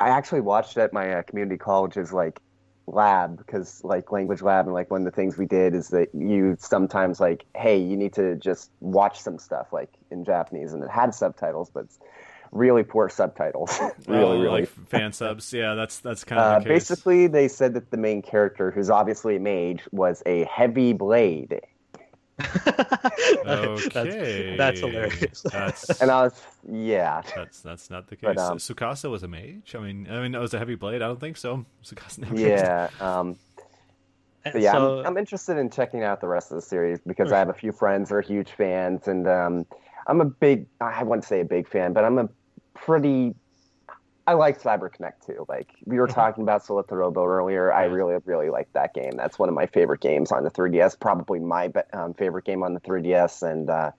I actually watched it at my uh, community college's like lab because like language lab and like one of the things we did is that you sometimes like hey you need to just watch some stuff like in Japanese and it had subtitles but it's really poor subtitles really Oh, really like fan subs. Yeah, that's that's kind Uh, of the case. basically, they said that the main character, who's obviously a mage, was a heavy blade, Okay, that's, that's hilarious. That's and I was, yeah, that's that's not the case. But, um, Tsukasa was a mage. I mean, I mean, it was a heavy blade. I don't think so. Tsukasa never yeah. Um, but yeah, so, I'm, I'm interested in checking out the rest of the series because I have a few friends who are huge fans, and um, I'm a big, I wouldn't say a big fan, but I'm a pretty. I like CyberConnect2. Like we were talking about Solatorobo earlier, I really, really like that game. That's one of my favorite games on the 3DS. Probably my um, favorite game on the 3DS, and uh,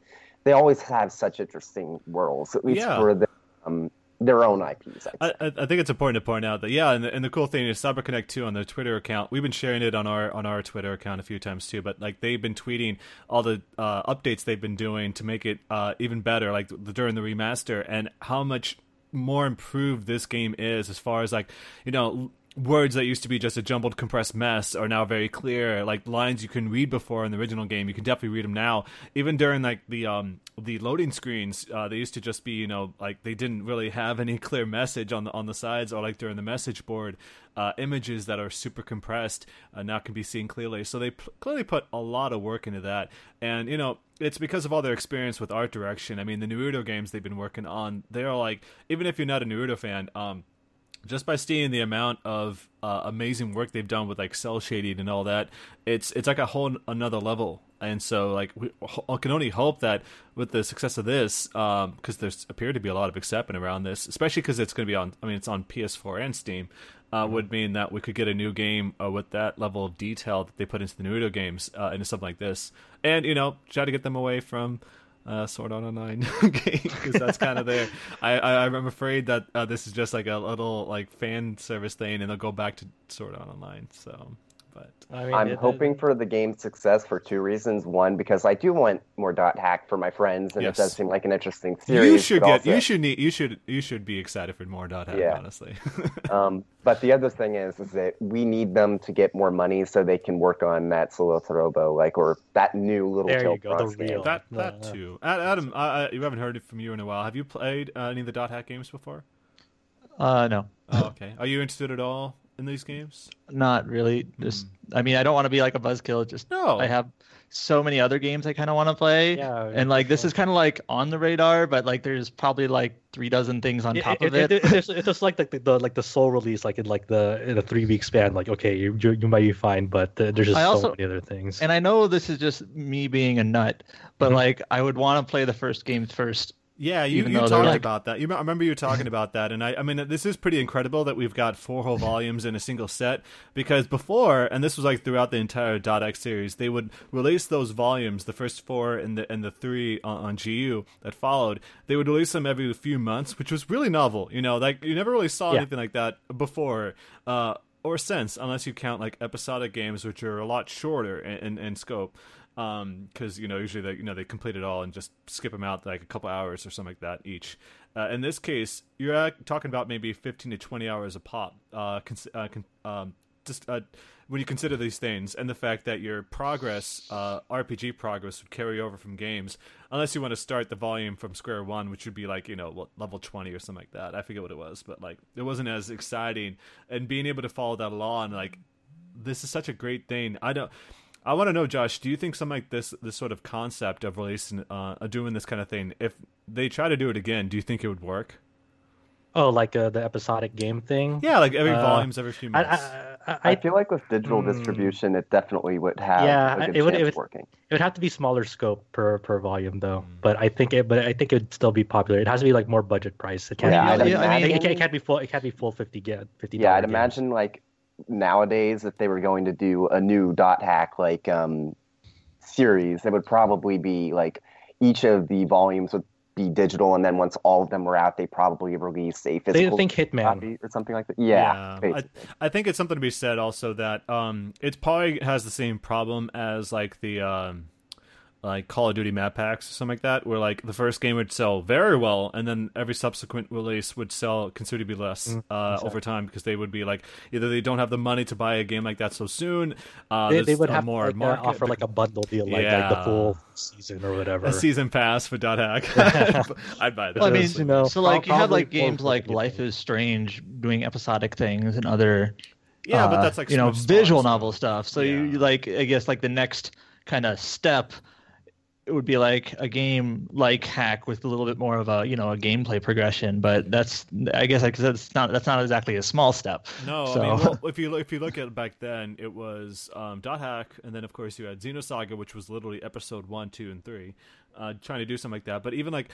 they always have such interesting worlds, at least Yeah. for the, um, their own IPs. I. I I think it's important to point out that yeah, and the, and the cool thing is CyberConnect 2 on their Twitter account. We've been sharing it on our on our Twitter account a few times too. But like they've been tweeting all the uh, updates they've been doing to make it uh, even better, like the, during the remaster, and how much more improved this game is as far as like you know words that used to be just a jumbled compressed mess are now very clear. Like lines you can read before in the original game you can definitely read them now. Even during like the um the loading screens uh, they used to just be you know like they didn't really have any clear message on the on the sides or like during the message board uh, images that are super compressed uh, now can be seen clearly. So they p- clearly put a lot of work into that. And you know it's because of all their experience with art direction. I mean the naruto games they've been working on they're like even if you're not a naruto fan um just by seeing the amount of uh, amazing work they've done with like cel shading and all that, it's it's like a whole another level. And so, like, we I can only hope that with the success of this, because there's appeared to be a lot of excitement around this, especially because it's going to be on. I mean, it's on PS4 and Steam. Uh, Would mean that we could get a new game uh, with that level of detail that they put into the Naruto games uh, into something like this, and you know, try to get them away from uh, Sword Art Online game because that's kind of there. I, I I'm afraid that uh, this is just like a little like fan service thing, and they'll go back to Sword Art Online. So, but I mean, I'm it- hoping for the game's success for two reasons. One, because I do want more dot hack for my friends, and Yes. it does seem like an interesting series. you should get also- you should need you should you should be excited for more dot hack. Yeah. Honestly, Um, but the other thing is, is that we need them to get more money so they can work on that Solo Robo, like or that new little There you go, the game. real- that that no. too. Ad- Adam, I, I, you haven't heard it from you in a while. Have you played uh, any of the dot hack games before? Uh, no, Oh, okay. Are you interested at all in these games? not really. Just, I mean, I don't want to be like a buzzkill. Just, No. I have so many other games I kind of want to play. Yeah, and like this is kind of like on the radar, but like there's probably like three dozen things on It- top it, of it. it- it's, it's just like the, the like the sole release, like in like the in a three week span. Like okay, you you, you might be fine, but uh, there's just I so also- many other things. and I know this is just me being a nut, but Mhm. like I would want to play the first games first. Yeah, you, you talked like- about that. You, I remember you talking about that, and I, I mean, this is pretty incredible that we've got four whole volumes in a single set. Because before, and this was like throughout the entire Dot X series, they would release those volumes, the first four and the and the three on, on GU that followed. They would release them every few months, which was really novel. You know, like you never really saw Yeah. anything like that before. Uh, or since, unless you count like episodic games, which are a lot shorter in, in, in scope because you know usually they you know they complete it all and just skip them out like a couple hours or something like that each. Uh, in this case, you're talking about maybe 15 to 20 hours a pop. Uh, cons- uh, con- um, just uh, when you consider these things and the fact that your progress, uh, RPG progress, would carry over from games, unless you want to start the volume from square one, which would be like you know what, level 20 or something like that. I forget what it was, but like it wasn't as exciting. And being able to follow that along, like this is such a great thing. I don't. I want to know, Josh. Do you think something like this, this sort of concept of releasing, uh, doing this kind of thing, if they try to do it again, do you think it would work? oh, like uh, the episodic game thing. Yeah, like every Uh, volumes every few months. I I, I feel like with digital Mm. distribution, it definitely would have Yeah, a good it would- it chance would- working. it would have to be smaller scope per per volume though. Mm. But I think it but I think it'd still be popular. It has to be like more budget price. It can't Yeah, be I'd like, yeah, I it, mean- it, can't, it can't be full. It can't be full fifty gig. Fifty. Yeah, I'd games. imagine like nowadays if they were going to do a new dot hack like um series, it would probably be like each of the volumes would be digital, and then once all of them were out, they probably release a physical. They physical think Hitman. copy or something like that. Yeah, I. I think it's something to be said also that um, it probably has the same problem as like the um, like Call of Duty map packs or something like that, where like the first game would sell very well, and then every subsequent release would sell considerably less Mm, uh, exactly. over time because they would be like either they don't have the money to buy a game like that so soon. Uh, they, they would have more like, uh, offer like a bundle deal, like, like the full season or whatever. a season pass for Dot Hack. I'd buy that. Well, I mean, you know, so like you have like games like Life is Strange doing episodic things and other yeah, but uh, that's like you know visual stuff. novel stuff. So you, Yeah. you like I guess like the next kind of step it would be like a game like Hack with a little bit more of a you know a gameplay progression. But that's I guess like that's not that's not exactly a small step. No, So- I mean, well, if you look- if you look at it back then, it was um, Dot Hack, and then of course you had Xenosaga, which was literally episode one, two, and three, uh, trying to do something like that. But even like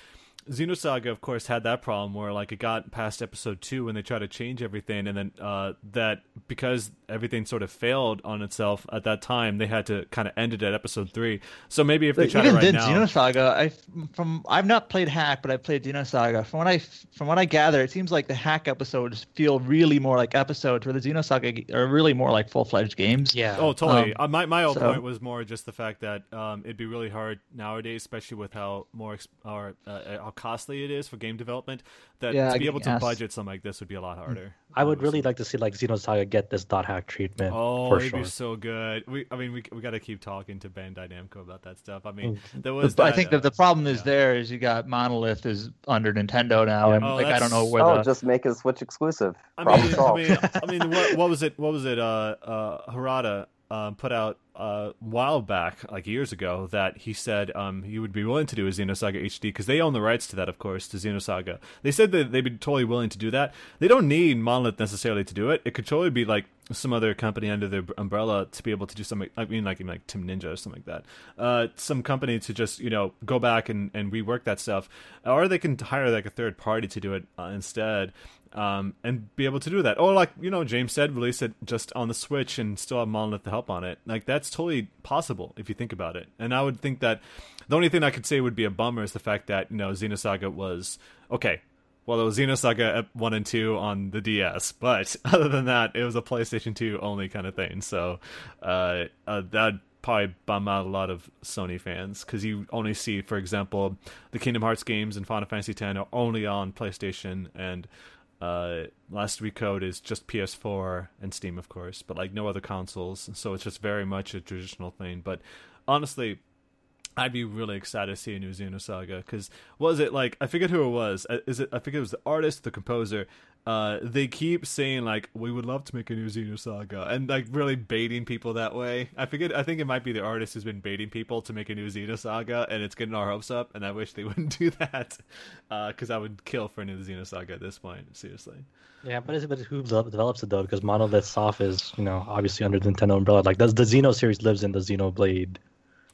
Xenosaga, of course, had that problem where like it got past episode two when they tried to change everything, and then uh, that because everything sort of failed on itself at that time, they had to kind of end it at episode three. So maybe if they But try even to right then, now, Xenosaga, I from I've not played Hack, but I've played Xenosaga. From what I from what I gather, it seems like the Hack episodes feel really more like episodes, where the Xenosaga are really more like full fledged games. Yeah. Oh, totally. Um, uh, my my whole so- point was more just the fact that um, it'd be really hard nowadays, especially with how more ex- or uh, how costly it is for game development. That Yeah, to be able to guess. budget something like this would be a lot harder. I would really like to see like Xenosaga get this dot hack treatment Oh, for it'd sure. be so good. We, I mean, we we got to keep talking to Bandai Namco about that stuff. I Mm. mean, there The- was. I that, think uh, that the problem is yeah. there is you got Monolith is under Nintendo now, Yeah. and Oh, like I don't know where oh, the just make a Switch exclusive. I mean, I mean, I mean, what, what was it? What was it? Uh, uh, Harada um, put out uh, a while back, like years ago, that he said um, he would be willing to do a Xenosaga HD because they own the rights to that, of course, to Xenosaga. They said that they'd be totally willing to do that. They don't need Monolith necessarily to do it. It could totally be like some other company under their umbrella to be able to do something. I mean, like like Team Ninja or something like that. Uh, some company to just you know go back and, and rework that stuff, or they can hire like a third party to do it uh, instead um, and be able to do that. Or like you know, James said, release it just on the Switch and still have Monolith to help on it. Like that's totally possible if you think about it. And I would think that the only thing I could say would be a bummer is the fact that you know Xenosaga was okay. Well, it was Xenosaga one and two on the DS, but other than that, it was a PlayStation Two only kind of thing. So uh, uh, that probably bum out a lot of Sony fans because you only see, for example, the Kingdom Hearts games and Final Fantasy X are only on PlayStation, and uh, Last week Recode is just PS4 and Steam, of course, but like no other consoles. So it's just very much a traditional thing. But honestly, I'd be really excited to see a new Xenosaga because was it like I forget who it was? Uh, Is it I think it was the artist, the composer. Uh, they keep saying like we would love to make a new Xenosaga and like really baiting people that way. I forget. I think it might be the artist who's been baiting people to make a new Xenosaga, and it's getting our hopes up. And I wish they wouldn't do that because I would kill for a new Xenosaga at this point. Seriously. Yeah, but, it's, but who de- develops it though? Because Monolith Soft is, you know, obviously under the Nintendo umbrella. Like, does the Xeno series lives in the Xenoblade?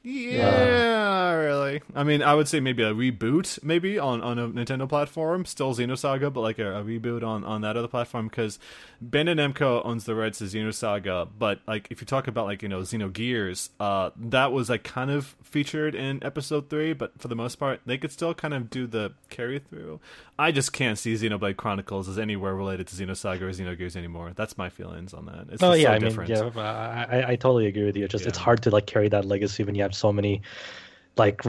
Yeah, really. I mean, I would say maybe a reboot, maybe on, on a Nintendo platform, still Xenosaga, but like a, a reboot on, on that other platform because Bandai Namco owns the rights to Xenosaga. But like, if you talk about like you know Xenogears, uh, that was like kind of featured in Episode Three, but for the most part, they could still kind of do the carry through. I just can't see Xenoblade Chronicles as anywhere related to Xenosaga or Xenogears anymore. That's my feelings on that. It's Oh just yeah, so I mean, different. yeah, I, I I totally agree with you. It's just it's hard to like carry that legacy when you have so many, like,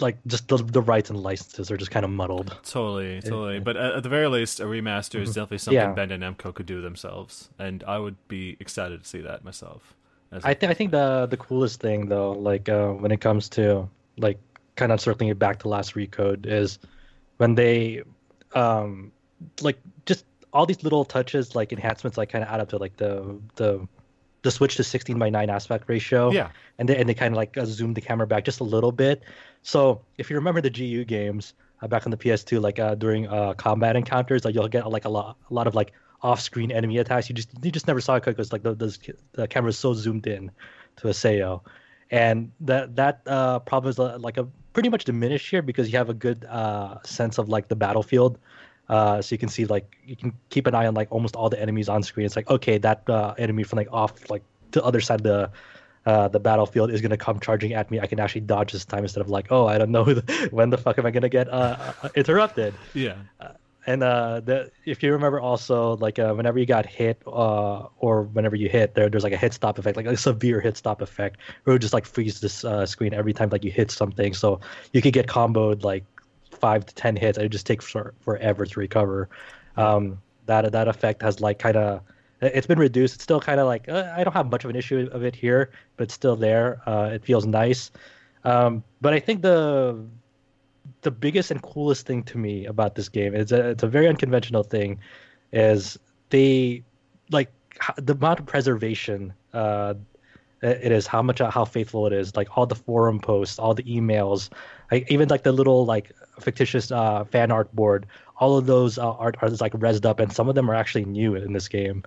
like just the the rights and licenses are just kind of muddled. Totally, totally. But at, at the very least, a remaster is Mhm. definitely something Yeah. Bandai Namco could do themselves, and I would be excited to see that myself. I think I think the the coolest thing though, like uh, when it comes to like kind of circling it back to last recode, is when they um like just all these little touches like enhancements like kind of add up to like the the the switch to 16 by 9 aspect ratio Yeah, and they and they kind of like uh, zoom the camera back just a little bit so if you remember the gu games uh, back on the ps2 like uh, during uh, combat encounters like you'll get like a lot a lot of like off-screen enemy attacks. You just you just never saw it because like the, the the camera is so zoomed in to Haseo, and that that uh, problem is uh, like a pretty much diminished here because you have a good uh, sense of like the battlefield. Uh, so you can see like you can keep an eye on like almost all the enemies on screen. It's like okay, that uh, enemy from like off like the other side of the uh, the battlefield is gonna come charging at me. I can actually dodge this time instead of like oh I don't know the, when the fuck am I gonna get uh, uh interrupted. Yeah. and uh, the if you remember also like uh, whenever you got hit uh, or whenever you hit there there's like a hit stop effect like a severe hit stop effect where it would just like freeze this uh, screen every time like you hit something so you could get comboed like five to ten hits it just takes for, forever to recover. Um, that that effect has like kind of it's been reduced. It's still kind of like uh, i don't have much of an issue of it here but it's still there. Uh, it feels nice. Um, but i think the the biggest and coolest thing to me about this game is a, it's a very unconventional thing is they like the amount of preservation uh, it is how much how faithful it is. Like all the forum posts all the emails like even like the little like fictitious uh, fan art board. All of those uh, art are like rezzed up and some of them are actually new in this game.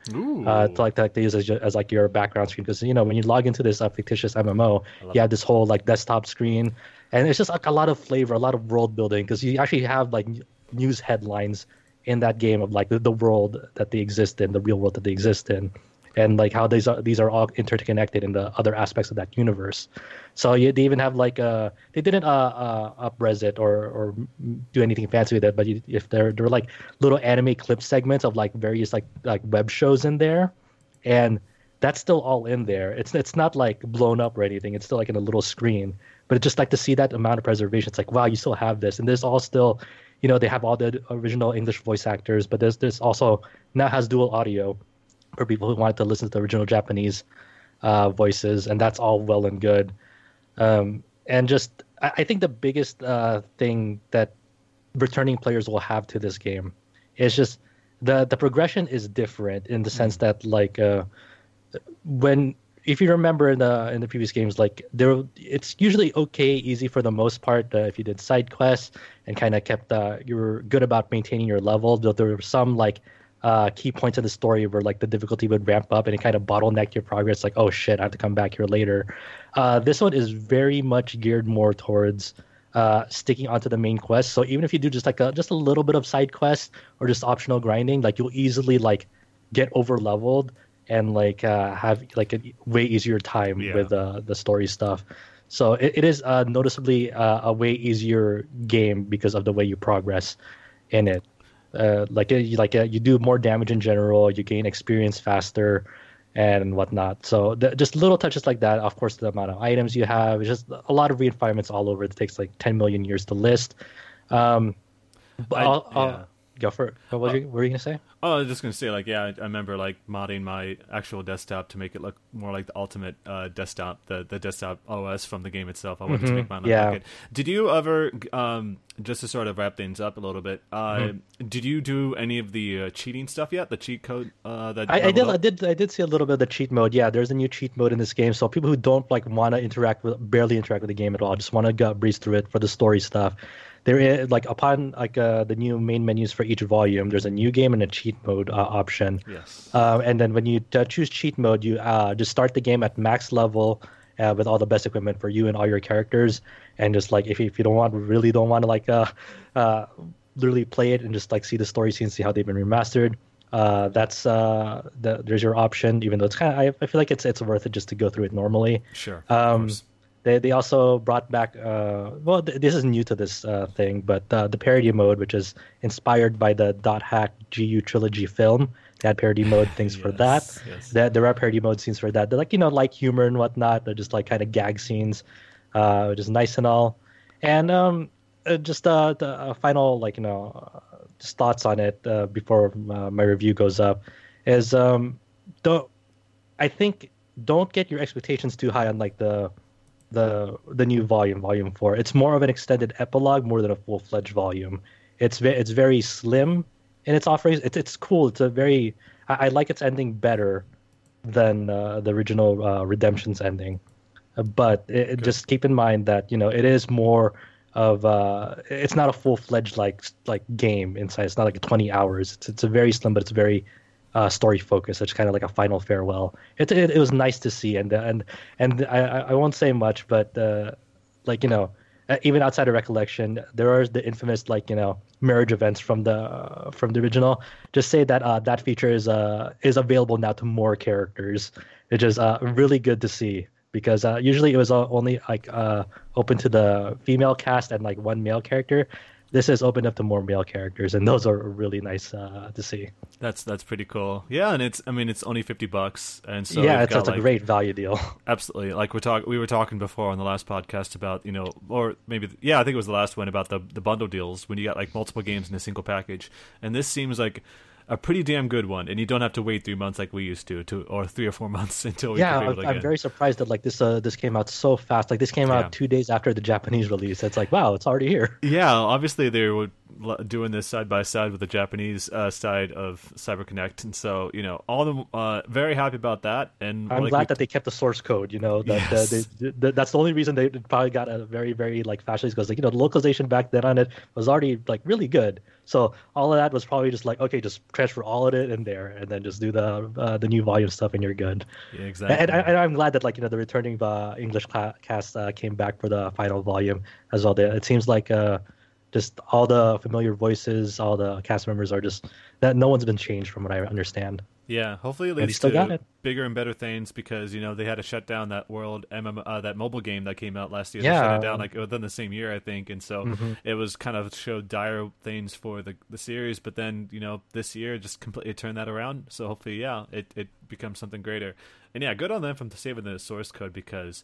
Uh, to like that they use as, as like your background screen because you know when you log into this uh, fictitious MMO, you have this whole like desktop screen, and it's just like a lot of flavor, a lot of world building because you actually have like news headlines in that game of like the, the world that they exist in, the real world that they exist in, and like how these are these are all interconnected in the other aspects of that universe. So you, they even have like uh they didn't uh, uh upres it or or do anything fancy with it, but you, if there there were like little anime clip segments of like various like like web shows in there, and that's still all in there. It's it's not like blown up or anything. It's still like in a little screen. But just like to see that amount of preservation. It's like wow, you still have this, and there's all still, you know, they have all the original English voice actors, but there's this also now has dual audio for people who wanted to listen to the original Japanese uh, voices, and that's all well and good. Um, and just, I, I think the biggest uh, thing that returning players will have to this game is just the the progression is different in the sense that like uh, when if you remember in the in the previous games like there it's usually okay easy for the most part uh, if you did side quests and kind of kept uh, you were good about maintaining your level though there were some like uh, key points of the story where like the difficulty would ramp up and it kind of bottlenecked your progress like oh shit i have to come back here later uh, this one is very much geared more towards uh, sticking onto the main quest so even if you do just like a just a little bit of side quest or just optional grinding like you'll easily like get over leveled and like uh, have like a way easier time Yeah. with uh, the story stuff. So it, it is uh, noticeably uh, a way easier game because of the way you progress in it. Uh, like uh, you, like uh, you do more damage in general, you gain experience faster, and whatnot. So the, just little touches like that. Of course, the amount of items you have, just a lot of refinements all over. It takes like 10 million years to list. Um, but I- I'll, I'll yeah. Go for it. What, was you, what were you gonna say? Oh, I was just gonna say, like, yeah, I, I remember like modding my actual desktop to make it look more like the ultimate uh, desktop, the the desktop OS from the game itself. I wanted to Mhm, make mine look yeah. like it. Did you ever, um, just to sort of wrap things up a little bit, uh, Mm-hmm. did you do any of the uh, cheating stuff yet? The cheat code uh, that I, I did, up? I did, I did see a little bit of the cheat mode. Yeah, there's a new cheat mode in this game, so people who don't like want to interact with, barely interact with the game at all, just want to go breeze through it for the story stuff. There is like upon like uh, the new main menus for each volume, there's a new game and a cheat mode uh, option. Yes. Um, and then when you uh, choose cheat mode, you uh, just start the game at max level uh, with all the best equipment for you and all your characters. And just like if you, if you don't want, really don't want to like uh, uh, literally play it and just like see the story scenes, see how they've been remastered. Uh, that's uh, the, there's your option. Even though it's kind of, I, I feel like it's it's worth it just to go through it normally. Sure. Um. They they also brought back uh well th- this is new to this uh, thing but uh, the parody mode which is inspired by the dot hack gu trilogy film. They had parody mode things for that. Yes, yes. there, there are parody mode scenes for that. They're like you know like humor and whatnot they're just like kind of gag scenes uh which is nice and all. And um uh, just uh the uh, final like you know just thoughts on it uh, before uh, my review goes up is um don't I think don't get your expectations too high on like the the the new volume, volume four. It's more of an extended epilogue more than a full fledged volume. It's ve- it's very slim in its offerings. It's it's cool. It's a very I, I like its ending better than uh, the original uh, Redemption's ending. But it, just keep in mind that you know it is more of uh, it's not a full fledged like like game inside. It's not like 20 hours. It's it's a very slim, but it's very uh, story focus. It's kind of like a final farewell. It, it, it was nice to see, and and and I I won't say much, but uh, like you know, uh, even outside of recollection, there are the infamous like you know marriage events from the uh, from the original. Just say that uh, that feature is uh is available now to more characters. It's just uh, really good to see because uh, usually it was only like uh, open to the female cast and like one male character this has opened up to more male characters, and those are really nice uh, to see. That's that's pretty cool. Yeah, and it's I mean it's only fifty bucks, and so yeah, it's, got, it's like, a great value deal. Absolutely, like we're talking we were talking before on the last podcast about you know or maybe yeah I think it was the last one about the the bundle deals when you got like multiple games in a single package, and this seems like a pretty damn good one, and you don't have to wait three months like we used to, to or three or four months until we yeah. I'm, I'm very surprised that like this uh, this came out so fast. Like this came out yeah. two days after the Japanese release. It's like wow, it's already here. Yeah, obviously they were doing this side by side with the Japanese uh, side of CyberConnect, and so you know all the uh, very happy about that. And I'm like glad we... that they kept the source code. You know that yes. they, they, that's the only reason they probably got a very very like fast release because like you know the localization back then on it was already like really good. So all of that was probably just like okay, just transfer all of it in there, and then just do the uh, the new volume stuff, and you're good. Yeah, exactly. And, and, I, am glad that like you know the returning uh, English cast uh, came back for the final volume as well. It seems like uh, just all the familiar voices, all the cast members are just that no one's been changed from what I understand. Yeah, hopefully it leads still to got it. bigger and better things because you know they had to shut down that world MM uh, that mobile game that came out last year. They Yeah. shut it down like within the same year, I think, and so Mhm. it was kind of showed dire things for the the series. But then you know this year just completely turned that around. So hopefully, yeah, it it becomes something greater. And yeah, good on them from saving the source code because.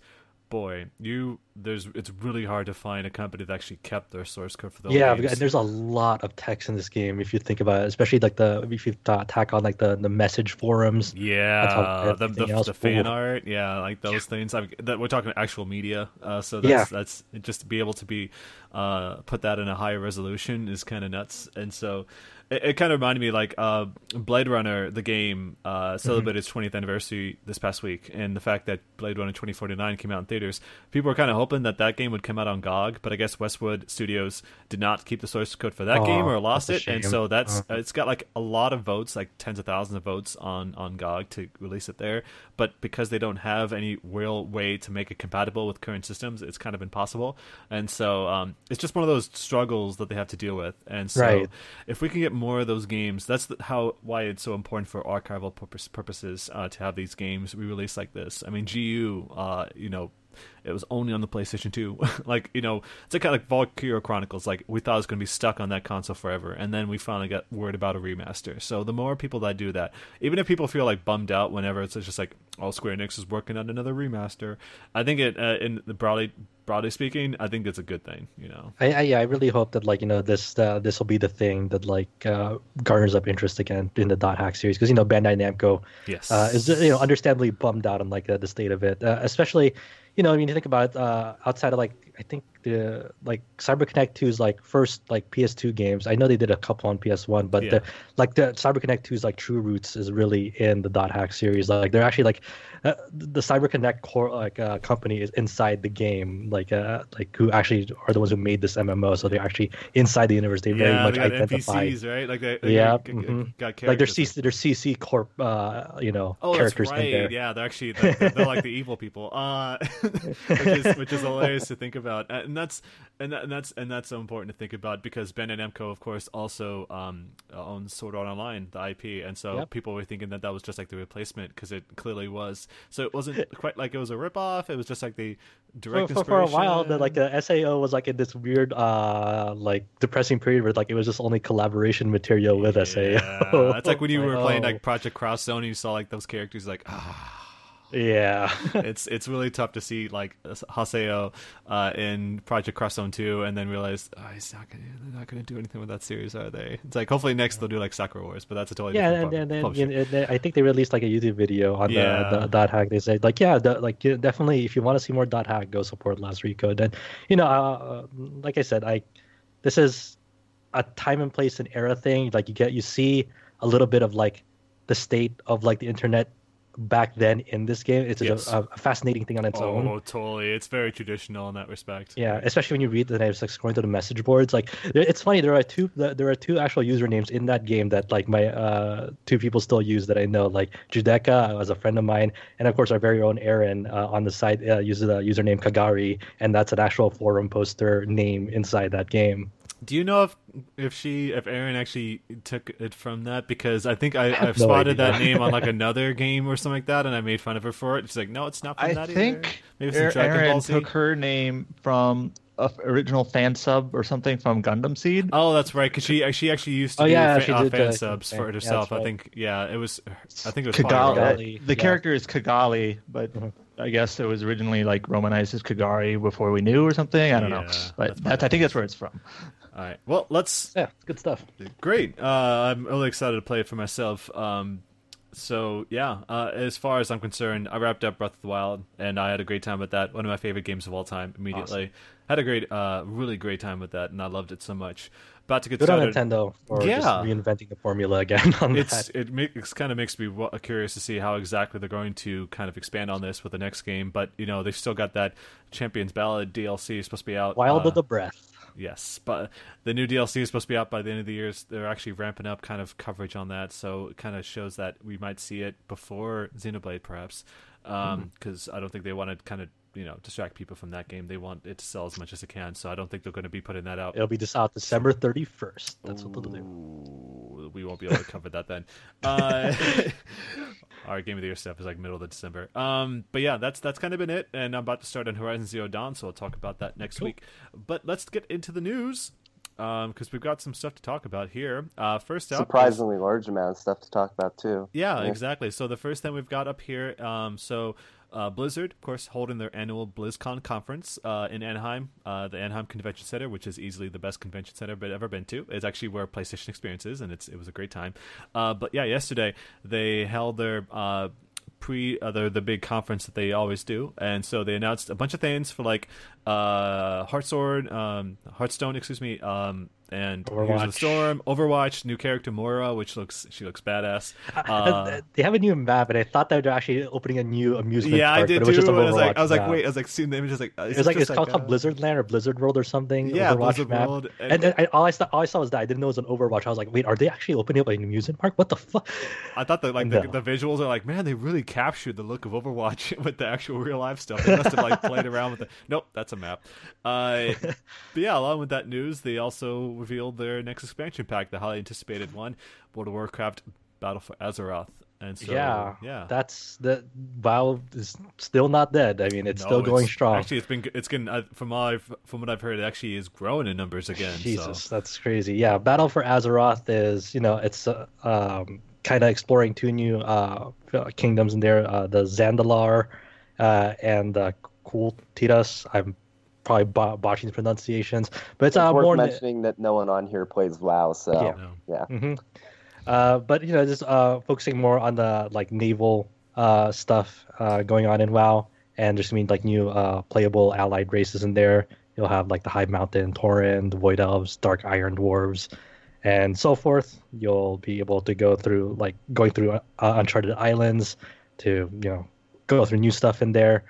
Boy, you there's it's really hard to find a company that actually kept their source code for the yeah, games. and there's a lot of text in this game if you think about it, especially like the if you ta- tack on like the the message forums. Yeah, the, the, the fan art, yeah, like those things. I that we're talking actual media, uh, so that's Yeah. that's just to be able to be uh, put that in a higher resolution is kind of nuts. And so it, it kind of reminded me like uh, Blade Runner, the game, uh, celebrated its 20th anniversary this past week, and the fact that Blade Runner 2049 came out in theaters, people were kind of hoping that that game would come out on GOG, but I guess Westwood Studios did not keep the source code for that Aw, game or lost it, and so that's Uh. it's got like a lot of votes, like tens of thousands of votes on on GOG to release it there. But because they don't have any real way to make it compatible with current systems, it's kind of impossible. And so um, it's just one of those struggles that they have to deal with. And so Right. if we can get more of those games, that's the, how why it's so important for archival purpose, purposes uh, to have these games re-released like this. I mean, GU, uh, you know. It was only on the PlayStation 2. like, you know, it's like kind of like Valkyria Chronicles. Like, we thought it was going to be stuck on that console forever. And then we finally got word about a remaster. So, the more people that do that, even if people feel like bummed out whenever it's just like, oh, Square Enix is working on another remaster, I think it, uh, in the broadly, broadly speaking, I think it's a good thing, you know? I, I yeah, I really hope that like you know this uh, this will be the thing that like uh, garners up interest again in the Dot Hack series because you know Bandai Namco Yes. uh, is you know understandably bummed out on like the state of it, uh, especially you know I mean you think about uh, outside of like I think the like CyberConnect 2's like first like PS2 games. I know they did a couple on PS1, but Yeah. the like the CyberConnect 2's like true roots is really in the Dot Hack series. Like they're actually like uh, the CyberConnect core like uh, company is inside the game, like uh like who actually are the ones who made this MMO. So they're actually inside the universe. They very yeah, much they got identify. NPCs, right? Like they, they Yeah, got, mhm. got Like their characters. CC, their CC Corp, uh, you know, Oh, characters right. in there. Yeah, they're actually they're, they're like the evil people, uh, which is which is hilarious to think about, and that's and, that, and that's and that's so important to think about because Bandai Namco, of course, also um, owns Sword Art Online, the IP, and so Yep. people were thinking that that was just like the replacement because it clearly was. So it wasn't quite like it was a ripoff. It was just like the direct for, for a while, the, like the SAO was like in this weird, uh, like depressing period where like it was just only collaboration material with SAO. That's like when you were playing oh. like Project Cross Zone, and you saw like those characters, like ah. Yeah, it's it's really tough to see like Haseo uh, in Project Cross Zone 2 and then realize oh, he's not gonna they're not gonna do anything with that series, are they? It's like hopefully next they'll do like Sakura Wars, but that's a totally yeah, different and, and then you know, I think they released like a YouTube video on Yeah. the, the dot hack. They said like, yeah, the, like definitely if you want to see more dot hack, go support Last Recode. And you know, uh, like I said, I this is a time and place and era thing. Like you get you see a little bit of like the state of like the internet back then in this game. It's Yes. a, a fascinating thing on its Oh, own. Oh, totally. It's very traditional in that respect. Yeah, especially when you read the names, like scrolling through the message boards. Like, it's funny. There are two. There are two actual usernames in that game that like my uh, two people still use that I know. Like Judeka was a friend of mine, and of course our very own Aaron uh, on the site uh, uses the username Kagari, and that's an actual forum poster name inside that game. Do you know if if she if Aaron actually took it from that? Because I think I, have I've no spotted idea. that name on like another game or something like that, and I made fun of her for it. She's like, "No, it's not from I that think either." Maybe some Aaron Dragon Ball Z. took her name from a f- original fan sub or something from Gundam Seed. Oh, that's right. Because she she actually used to Oh, do yeah, fa- she uh, fan uh, subs fan- for yeah, it herself. that's I think yeah, it was. I think it was Kigali. Fire. Kigali, The yeah. character is Kigali, but Mm-hmm. Mhm. I guess it was originally like romanized as Kagari before we knew or something. I don't know, Yeah, that's but that's, I think that's where it's from. All right. Well, let's Yeah, it's good stuff. Great. Uh, I'm really excited to play it for myself. Um, so yeah, uh, as far as I'm concerned, I wrapped up Breath of the Wild, and I had a great time with that. One of my favorite games of all time. Immediately, had a great, uh, really great time with that, and I loved it so much. About to get Good on. Nintendo for just Yeah. reinventing the formula again on It's that. it makes kind of makes me curious to see how exactly they're going to kind of expand on this with the next game. But you know, they've still got that Champions Ballad DLC supposed to be out. Wild uh, of the Breath. Yes, but the new DLC is supposed to be out by the end of the year. They're actually ramping up kind of coverage on that, so it kind of shows that we might see it before Xenoblade, perhaps, um, mm-hmm. because I don't think they want to kind of you know distract people from that game. They want it to sell as much as it can, so I don't think they're going to be putting that out. It'll be just out December 31st. That's what they'll do. We won't be able to cover that then. Uh, our game of the year stuff is like middle of December. Um, but yeah, that's that's kind of been it. And I'm about to start on Horizon Zero Dawn, so I'll talk about that next week. But let's get into the news because we've got some stuff to talk about here. Uh, first up, is- Surprisingly large amount of stuff to talk about too. yeah, Yeah. exactly. So the first thing we've got up here, um, so uh, Blizzard, of course, holding their annual BlizzCon conference uh, in Anaheim, uh, the Anaheim Convention Center, which is easily the best convention center I've ever been to. It's actually where PlayStation Experience is, and it's it was a great time. Uh, but yeah, yesterday they held their uh, pre uh, the the big conference that they always do, and so they announced a bunch of things for like uh, Heartsword, um, Hearthstone, excuse me, um, and Heroes of Overwatch. the Storm, Overwatch, new character Moira, which looks she looks badass. Uh, they have a new map, and I thought they were actually opening a new amusement yeah, park, I did but it was too. just a I was like, I was like, wait, I was like, seeing the images, like, uh, is It was like it's just called, uh, called Blizzard Land or Blizzard World or something. Yeah, Overwatch Blizzard map. World, and- And, then I, all I saw, all I saw was that I didn't know it was an Overwatch. I was like, wait, are they actually opening up an amusement park? What the fuck? I thought that like the, No. the visuals are like, man, they really captured the look of Overwatch with the actual real life stuff. They must have like played around with it. Nope, that's a map. Uh, but yeah, along with that news, they also revealed their next expansion pack, the highly anticipated one, World of Warcraft Battle for Azeroth. And so, yeah, yeah, That's the WoW is still not dead. I mean, it's No, still going strong. Actually, it's been it's getting uh, from I've, from what I've heard, it actually is growing in numbers again. Jesus, so. that's crazy. Yeah, Battle for Azeroth is you know it's uh, um, kind of exploring two new uh, kingdoms in there, uh, the Zandalar uh, and uh, Kul Tiras. I'm probably bo- botching the pronunciations, but it's It's uh, worth more. mentioning that no one on here plays WoW, so Yeah. No. yeah. hmm Uh, but you know, just uh, focusing more on the like naval uh, stuff uh, going on in WoW, and just mean like new uh, playable allied races in there. You'll have like the High Mountain Tauren, the Void Elves, Dark Iron Dwarves, and so forth. You'll be able to go through like going through uh, Uncharted Islands to you know go through new stuff in there.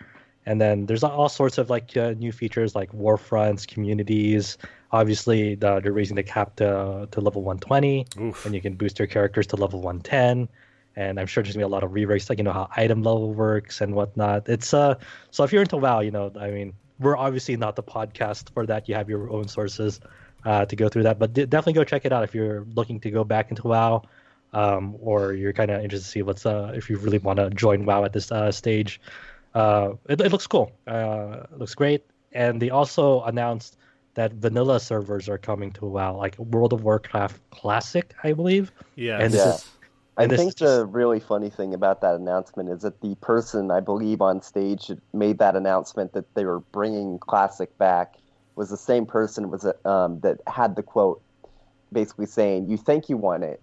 And then there's all sorts of like uh, new features like war fronts, communities. Obviously, the, they're raising the cap to, to level 120 Oof. and you can boost your characters to level 110 and i'm sure there's gonna be a lot of re-race like you know how item level works and whatnot it's uh so if you're into wow you know i mean we're obviously not the podcast for that you have your own sources uh, to go through that but de- definitely go check it out if you're looking to go back into wow um, or you're kind of interested to see what's uh if you really want to join wow at this uh, stage uh it, it looks cool uh it looks great and they also announced that vanilla servers are coming to WoW, like World of Warcraft Classic, I believe. Yeah, And this Yeah. is I And this think is just- the really funny thing about that announcement is that the person I believe on stage that made that announcement that they were bringing classic back was the same person was um, that had the quote, basically saying, "You think you want it,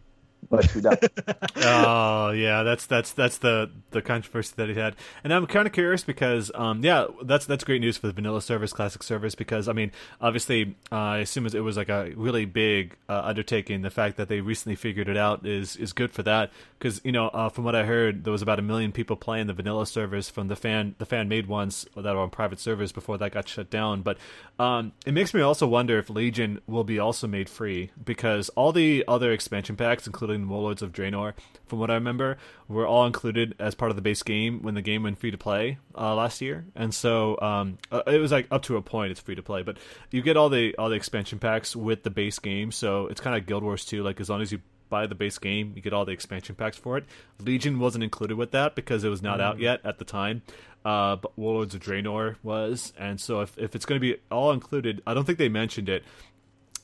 but oh yeah, that's that's that's the the controversy that he had, and I'm kind of curious because um yeah that's that's great news for the vanilla service, classic service because I mean obviously uh, I assume it was like a really big uh, undertaking. The fact that they recently figured it out is is good for that because you know uh, from what I heard there was about a million people playing the vanilla service from the fan the fan made ones that were on private servers before that got shut down. But um it makes me also wonder if Legion will be also made free because all the other expansion packs, including Warlords of Draenor, from what I remember, were all included as part of the base game when the game went free to play uh, last year. And so um, uh, it was like up to a point it's free to play, but you get all the all the expansion packs with the base game. So it's kind of Guild Wars 2. Like as long as you buy the base game, you get all the expansion packs for it. Legion wasn't included with that because it was not mm. out yet at the time. Uh, but Warlords of Draenor was, and so if if it's going to be all included, I don't think they mentioned it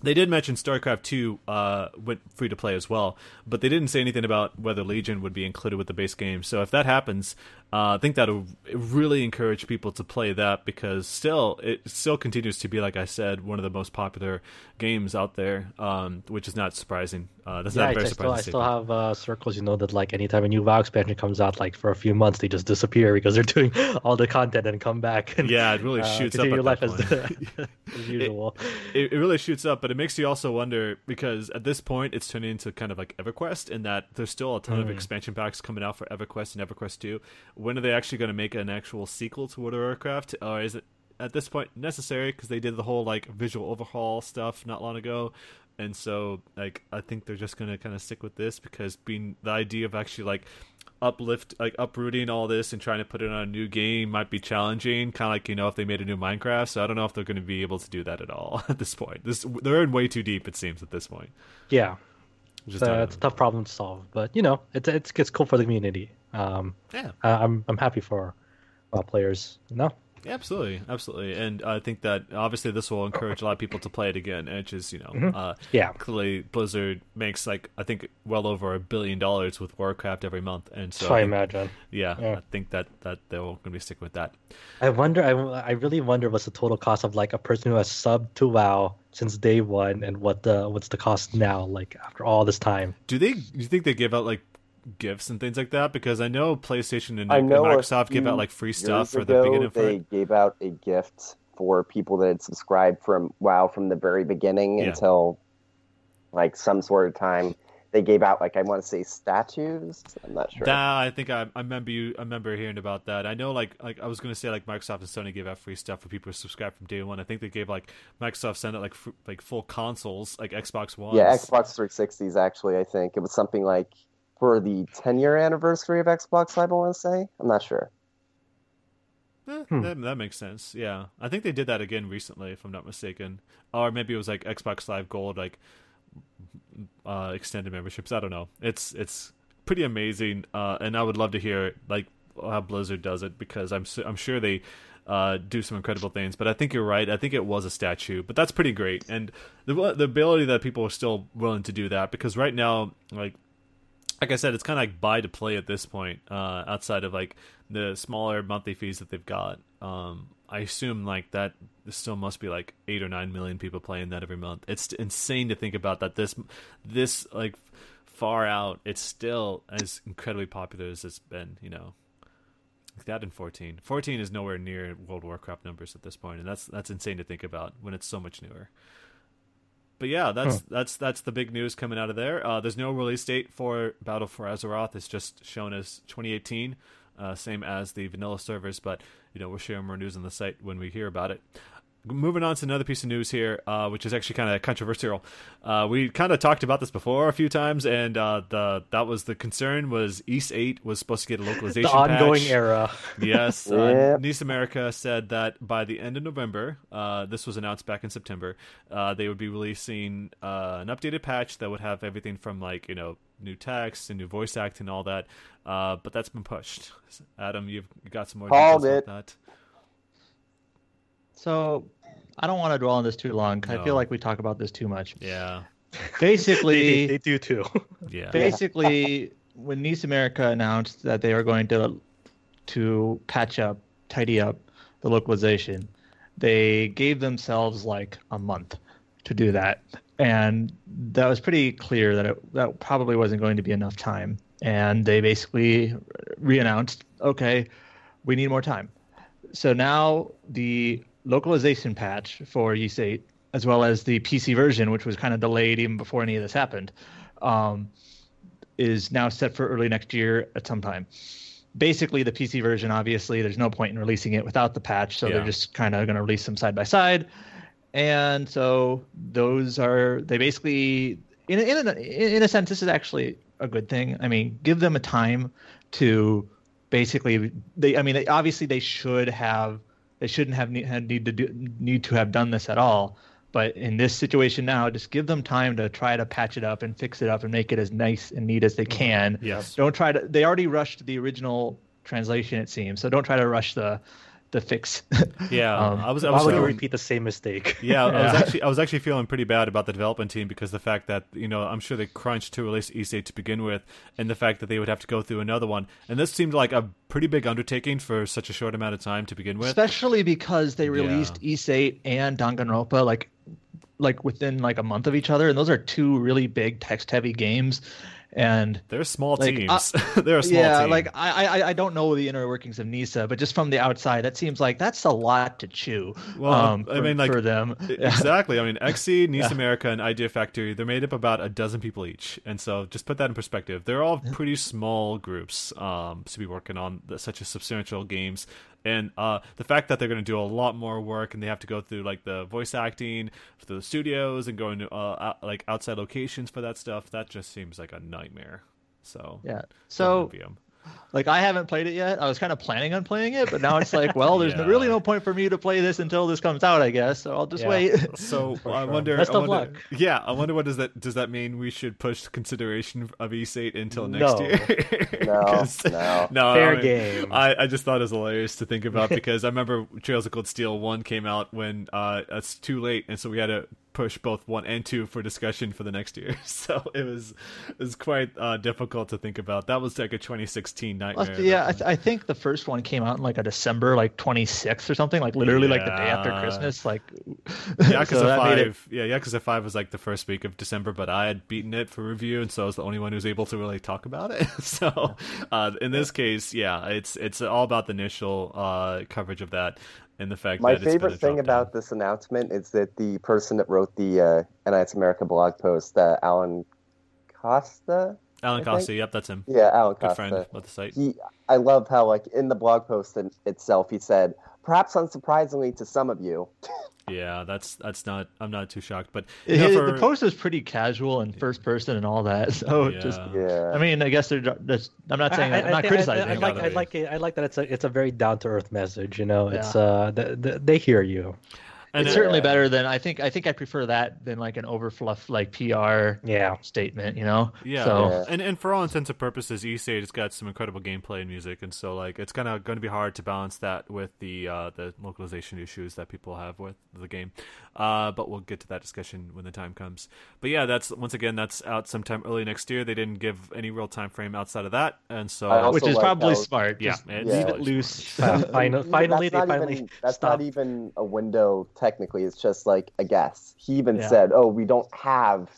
they did mention StarCraft 2 uh, went free to play as well, but they didn't say anything about whether Legion would be included with the base game. So if that happens, uh, I think that'll really encourage people to play that because still it still continues to be, like I said, one of the most popular games out there, um, which is not surprising. Uh, that's yeah, not very I surprising. Still, I still have uh, circles, you know, that like anytime a new WoW expansion comes out, like for a few months they just disappear because they're doing all the content and come back. And, yeah, it really uh, shoots up. Your life as, as, usual. It, it, really shoots up, but it makes you also wonder because at this point it's turning into kind of like EverQuest, in that there's still a ton mm. of expansion packs coming out for EverQuest and EverQuest 2 when are they actually going to make an actual sequel to World of Warcraft, or is it at this point necessary because they did the whole like visual overhaul stuff not long ago, and so like I think they're just going to kind of stick with this because being the idea of actually like uplift like uprooting all this and trying to put it on a new game might be challenging kind of like you know if they made a new minecraft. So i don't know if they're going to be able to do that at all at this point. This they're in way too deep it seems at this point. Yeah. Just uh, it's a tough problem to solve, but you know, it's it's it's cool for the community. Um, yeah, I'm I'm happy for uh, players. No, yeah, absolutely, absolutely, and I think that obviously this will encourage a lot of people to play it again. which is you know, mm-hmm. uh, yeah, clearly Blizzard makes like I think well over a billion dollars with Warcraft every month, and so, so I, imagine, yeah, yeah, I think that that they're going to be sticking with that. I wonder, I, I really wonder what's the total cost of like a person who has subbed to WoW since day one, and what the what's the cost now, like after all this time. Do they? Do you think they give out like gifts and things like that? Because I know PlayStation and, and Microsoft gave out like free stuff for the beginning. They it. gave out a gift for people that had subscribed from WoW from the very beginning yeah. until like some sort of time. They gave out like I want to say statues. I'm not sure. That, I think I, I remember you. I remember hearing about that. I know like like I was going to say like Microsoft and Sony gave out free stuff for people who subscribe from day one. I think they gave like Microsoft sent out like f- like full consoles like Xbox One. Yeah, Xbox 360s actually. I think it was something like for the 10 year anniversary of Xbox Live, I want to say. I'm not sure. Eh, hmm. that, that, makes sense. Yeah. I think they did that again recently, if I'm not mistaken. Or maybe it was like Xbox Live Gold, like uh, extended memberships. I don't know. It's it's pretty amazing, uh, and I would love to hear like how Blizzard does it because I'm I'm sure they uh, do some incredible things. But I think you're right. I think it was a statue, but that's pretty great, and the the ability that people are still willing to do that because right now, like like I said, it's kind of like buy to play at this point. Uh, outside of like the smaller monthly fees that they've got, um, I assume like that still must be like eight or nine million people playing that every month. It's insane to think about that. This this like far out, it's still as incredibly popular as it's been. You know, that in 14. 14 is nowhere near World Warcraft numbers at this point, and that's that's insane to think about when it's so much newer but yeah, that's huh. that's that's the big news coming out of there. Uh, there's no release date for Battle for Azeroth. It's just shown as 2018, uh, same as the vanilla servers. But you know, we'll share more news on the site when we hear about it moving on to another piece of news here, uh, which is actually kind of controversial. Uh, we kind of talked about this before a few times, and uh, the that was the concern was Ys Eight was supposed to get a localization. the ongoing patch. era. Yes, uh, NIS America said that by the end of November, uh, this was announced back in September, uh, they would be releasing an updated patch that would have everything from like you know new text and new voice acting and all that. but that's been pushed. Adam, you've got some more Called details it. about that. So I don't want to dwell on this too long. No. I feel like we talk about this too much. Yeah. Basically, they, they, do too. yeah. Basically, when NIS America announced that they are going to to patch up, tidy up the localization, they gave themselves like a month to do that. and that was pretty clear that it, that probably wasn't going to be enough time. And they basically re-announced, okay, we need more time. So now the localization patch for Ys 8, as well as the PC version, which was kind of delayed even before any of this happened, um, is now set for early next year at some time. Basically, the PC version, obviously, there's no point in releasing it without the patch, so Yeah. they're just kind of going to release them side by side. And so those are they basically in a, in a, in a sense this is actually a good thing. I mean, give them a time to basically they I mean they, obviously they should have they shouldn't have need, had need to do, need to have done this at all. But in this situation now, just give them time to try to patch it up and fix it up and make it as nice and neat as they mm-hmm. can. Yes. Don't try to. They already rushed the original translation, it seems. So don't try to rush the the fix. Yeah, Um, I was. I Why was would you repeat the same mistake? Yeah, I was Yeah. actually I was actually feeling pretty bad about the development team because the fact that you know I'm sure they crunched to release Ys 8 to begin with, and the fact that they would have to go through another one, and this seemed like a pretty big undertaking for such a short amount of time to begin with. especially because they released Ys 8 and Danganronpa like like within like a month of each other and those are two really big text heavy games and They're small Like, teams. They're a small yeah team. like I, I I don't know the inner workings of NISA but just from the outside that seems like that's a lot to chew Well, um, I for, mean, like, for them exactly. I mean, XSEED, NIS America, and Idea Factory, they're made up about a dozen people each. And so just put that in perspective. They're all pretty small groups um, to be working on such a substantial games. And uh, the fact that they're going to do a lot more work and they have to go through like the voice acting through the studios and going to uh, out, like outside locations for that stuff, that just seems like a nightmare. So yeah so. Like I haven't played it yet I was kind of planning on playing it but now it's like well there's no- Yeah. really no point for me to play this until this comes out I guess so I'll just Yeah. wait So I wonder. Best I of luck. Yeah, I wonder what does that does that mean? We should push consideration of Ys 8 until next No. year. No, 'Cause- no. no. Fair I mean, game. I, I just thought it was hilarious to think about because I remember Trails of Cold Steel one came out when uh it's too late, and so we had to push both one and two for discussion for the next year. So it was it was quite uh, difficult to think about. That was like a 2016 nightmare. Yeah, I, th- I think the first one came out in like a December, like 26th or something, like literally like the day after Christmas. Like, Yakuza so made it- Five, yeah, Yakuza Five was like the first week of December, but I had beaten it for review, and so I was the only one who was able to really talk about it. so, uh, in this case, yeah, it's it's all about the initial uh, coverage of that and the fact My that it's favorite thing about down. this announcement is that the person that wrote the uh, NIS America blog post, uh, Alan Costa, Alan I Costa, think- yep, that's him. yeah, Alan Good Costa. friend of the site. He, I love how, like, in the blog post in, itself, he said, perhaps unsurprisingly to some of you, Yeah, that's that's not. I'm not too shocked, but it- you know, the post was pretty casual and first person and all that. So it just, Yeah. yeah, I mean, I guess they're just, I'm not saying, I, that, I'm not think- criticizing. I, I, it, like, I like it. I like that it's a it's a very down to earth message. You know, it's uh, the, the, they hear you. And it's it- certainly Yeah. better than I think. I think I prefer that than like an overfluff like PR Yeah, statement. You know? Yeah, So Yeah. and and for all intents and purposes, Ys 8 has got some incredible gameplay and music, and so like it's kind of going to be hard to balance that with the uh, the localization issues that people have with the game. Uh, but we'll get to that discussion when the time comes. But yeah, that's once again that's out sometime early next year. They didn't give any real time frame outside of that, and so which is like probably how- smart. Yeah, Just it's leave it loose. smart. Uh, final, finally, that's they finally even, that's stopped. not even a window technically. It's just like a guess. He even Yeah. said, "Oh, we don't have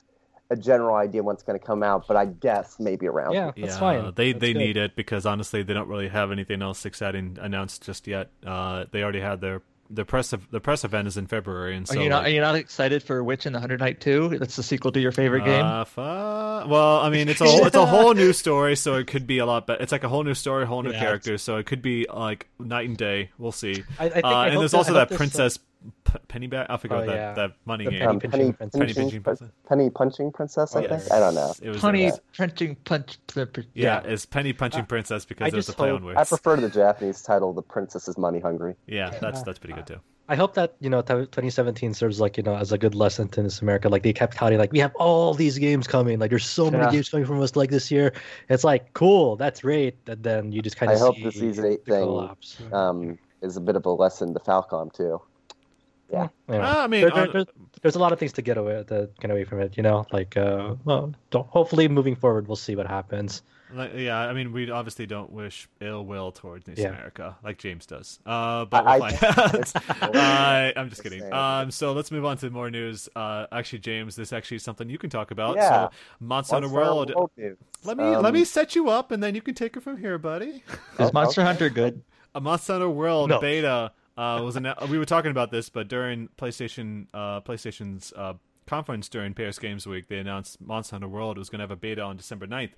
a general idea when it's going to come out, but I guess maybe around." Yeah, that's yeah, fine. they That's they good. need it because honestly, they don't really have anything else exciting announced just yet. Uh, they already had their their press ev- the press event is in February, and Are so you not? like, Are you not excited for Witch and the Hundred Knight Two? That's the sequel to your favorite game. Uh, fu- well, I mean, it's a whole, it's a whole new story, so it could be a lot better. It's like a whole new story, whole new Yeah, characters, so it could be like night and day. We'll see. I, I think, uh, I and there's that- also I hope that this, uh, Princess P- Pennyback. I forgot Oh, that yeah. that money The game. Um, Penny penny, Pinching penny, Penny Pinching Princess. penny punching princess. I Yes. think. I don't know. It was Punny yeah, punching punch. yeah, it's Penny Punching Princess because I there's a play on words. I prefer the Japanese title, "The Princess is Money Hungry." yeah, that's that's pretty good too. I hope that you know 2017 serves like you know as a good lesson to this America. Like they kept touting like we have all these games coming. Like there's so many games coming from us like this year. It's like cool, that's great. And then you just kind of. I of hope the season eight the thing. Um, is a bit of a lesson to Falcom too. You know, Ah, I mean, there- there- there's, there's a lot of things to get away to get away from it. You know, like uh, well, don't, hopefully moving forward we'll see what happens. Like, yeah, I mean, we obviously don't wish ill will towards North Yeah. America like James does. Uh, but I- we'll I- find out. uh, I'm just kidding. Um, so let's move on to more news. Uh, actually, James, this actually is something you can talk about. Yeah. So, Monster Hunter World. World. Let me let Um, me set you up, and then you can take it from here, buddy. Oh, Is Monster okay. Hunter good? A Monster Hunter World No. beta uh, was an, we were talking about this, but during PlayStation uh, PlayStation's uh, conference during Paris Games Week, they announced Monster Hunter World was going to have a beta on December 9th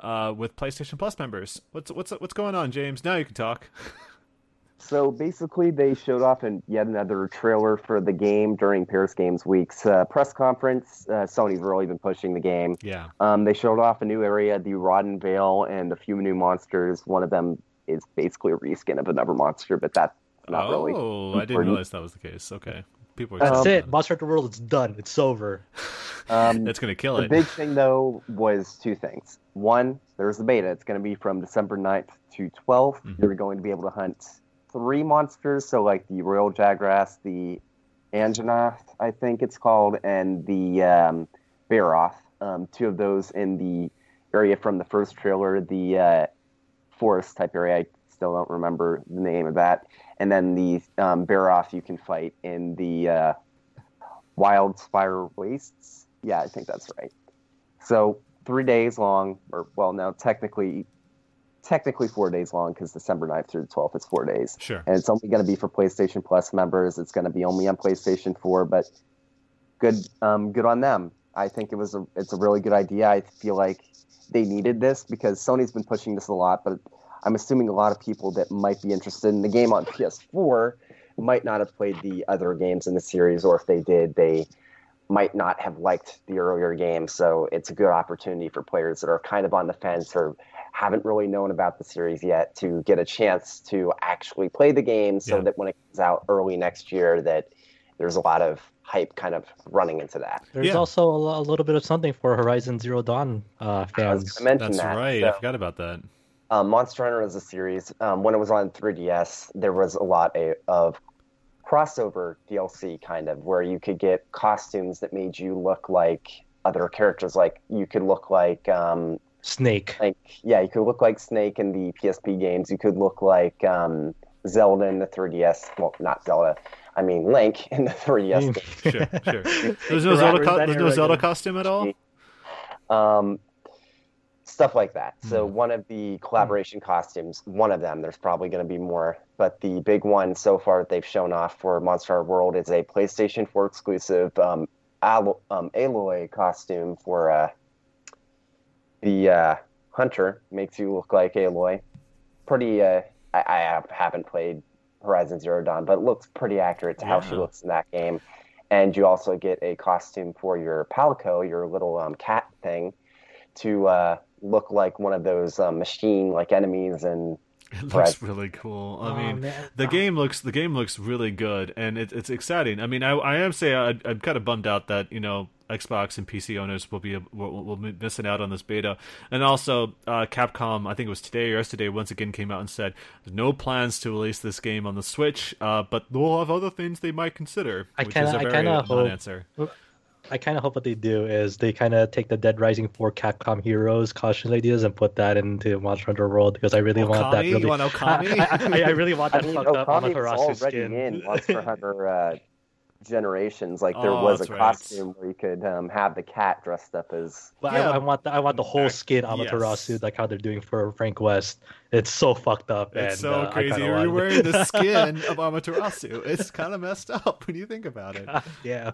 uh, with PlayStation Plus members. What's what's what's going on, James? Now you can talk. So basically, they showed off in yet another trailer for the game during Paris Games Week's uh, press conference. Uh, Sony's really been pushing the game. Yeah. Um, they showed off a new area, the Rotten Vale, and a few new monsters. One of them is basically a reskin of another monster, but that's not oh, really. I didn't realize that was the case. Okay. People are That's Um, it. about Monster Hunter World, it's done. It's over. Um, That's going to kill the it. The big thing, though, was two things. One, there's the beta. It's going to be from December 9th to 12th. Mhm. You're going to be able to hunt three monsters, so like the Royal Jagras, the Anjanath, I think it's called, and the um, Barroth. Um, two of those in the area from the first trailer, the uh, forest type area. I still don't remember the name of that. And then the um, Barroth you can fight in the uh, Wildspire Wastes. Yeah, I think that's right. So three days long, or well, now technically, technically four days long because December 9th through the 12th is four days, Sure. and it's only going to be for PlayStation Plus members. It's going to be only on PlayStation 4, but good, um, good on them. I think it was a, it's a really good idea. I feel like they needed this because Sony's been pushing this a lot, but I'm assuming a lot of people that might be interested in the game on PS4 might not have played the other games in the series, or if they did, they might not have liked the earlier games. So it's a good opportunity for players that are kind of on the fence or haven't really known about the series yet to get a chance to actually play the game so Yeah. that when it comes out early next year that there's a lot of hype kind of running into that. There's Yeah. also a, little bit of something for Horizon Zero Dawn uh, I was fans. gonna mention That's that. right. So- I forgot about that. Um, Monster Hunter as a series, um, when it was on 3DS, there was a lot a, of crossover DLC kind of where you could get costumes that made you look like other characters. Like you could look like, um, Snake. like yeah, you could look like Snake in the PSP games. You could look like um, Zelda in the 3DS. Well, not Zelda. I mean Link in the 3DS. Sure, sure. There's no Zelda. Co- there's no Zelda costume at all. um, stuff like that. So Hmm. one of the collaboration costumes, one of them, there's probably going to be more, but the big one so far that they've shown off for Monster World is a PlayStation 4 exclusive um, Alo- um, Aloy costume for uh, the uh, Hunter. Makes you look like Aloy. Pretty. Uh, I, I have- haven't played Horizon Zero Dawn, but it looks pretty accurate to how she looks in that game. And you also get a costume for your Palico, your little um, cat thing, to uh, look like one of those um, machine like enemies and It looks Right. really cool. I Oh, mean, man. the game looks the game looks really good, and it, it's exciting. I mean, I, I am saying I, I'm kind of bummed out that you know Xbox and PC owners will be will, will be missing out on this beta, and also uh, Capcom. I think it was today or yesterday once again came out and said there's no plans to release this game on the Switch, uh, but they'll have other things they might consider. I which kinda- is a I very kinda hope- non-answer. I kind of hope what they do is they kind of take the Dead Rising 4 Capcom Heroes costume ideas and put that into Monster Hunter World because I really want that. Okami? Really, You want Okami? I, I, I really want I that mean, fucked up Amaterasu already skin. in Monster Hunter uh, Generations. Like there Oh, was a that's right. costume where you could um, have the cat dressed up as. But Yeah. I, I want the, I want the whole Back- skin yes. Amaterasu, like how they're doing for Frank West. It's so fucked up. It's and, so uh, crazy. kinda You're wearing the skin of Amaterasu. It's kind of messed up when you think about it. yeah,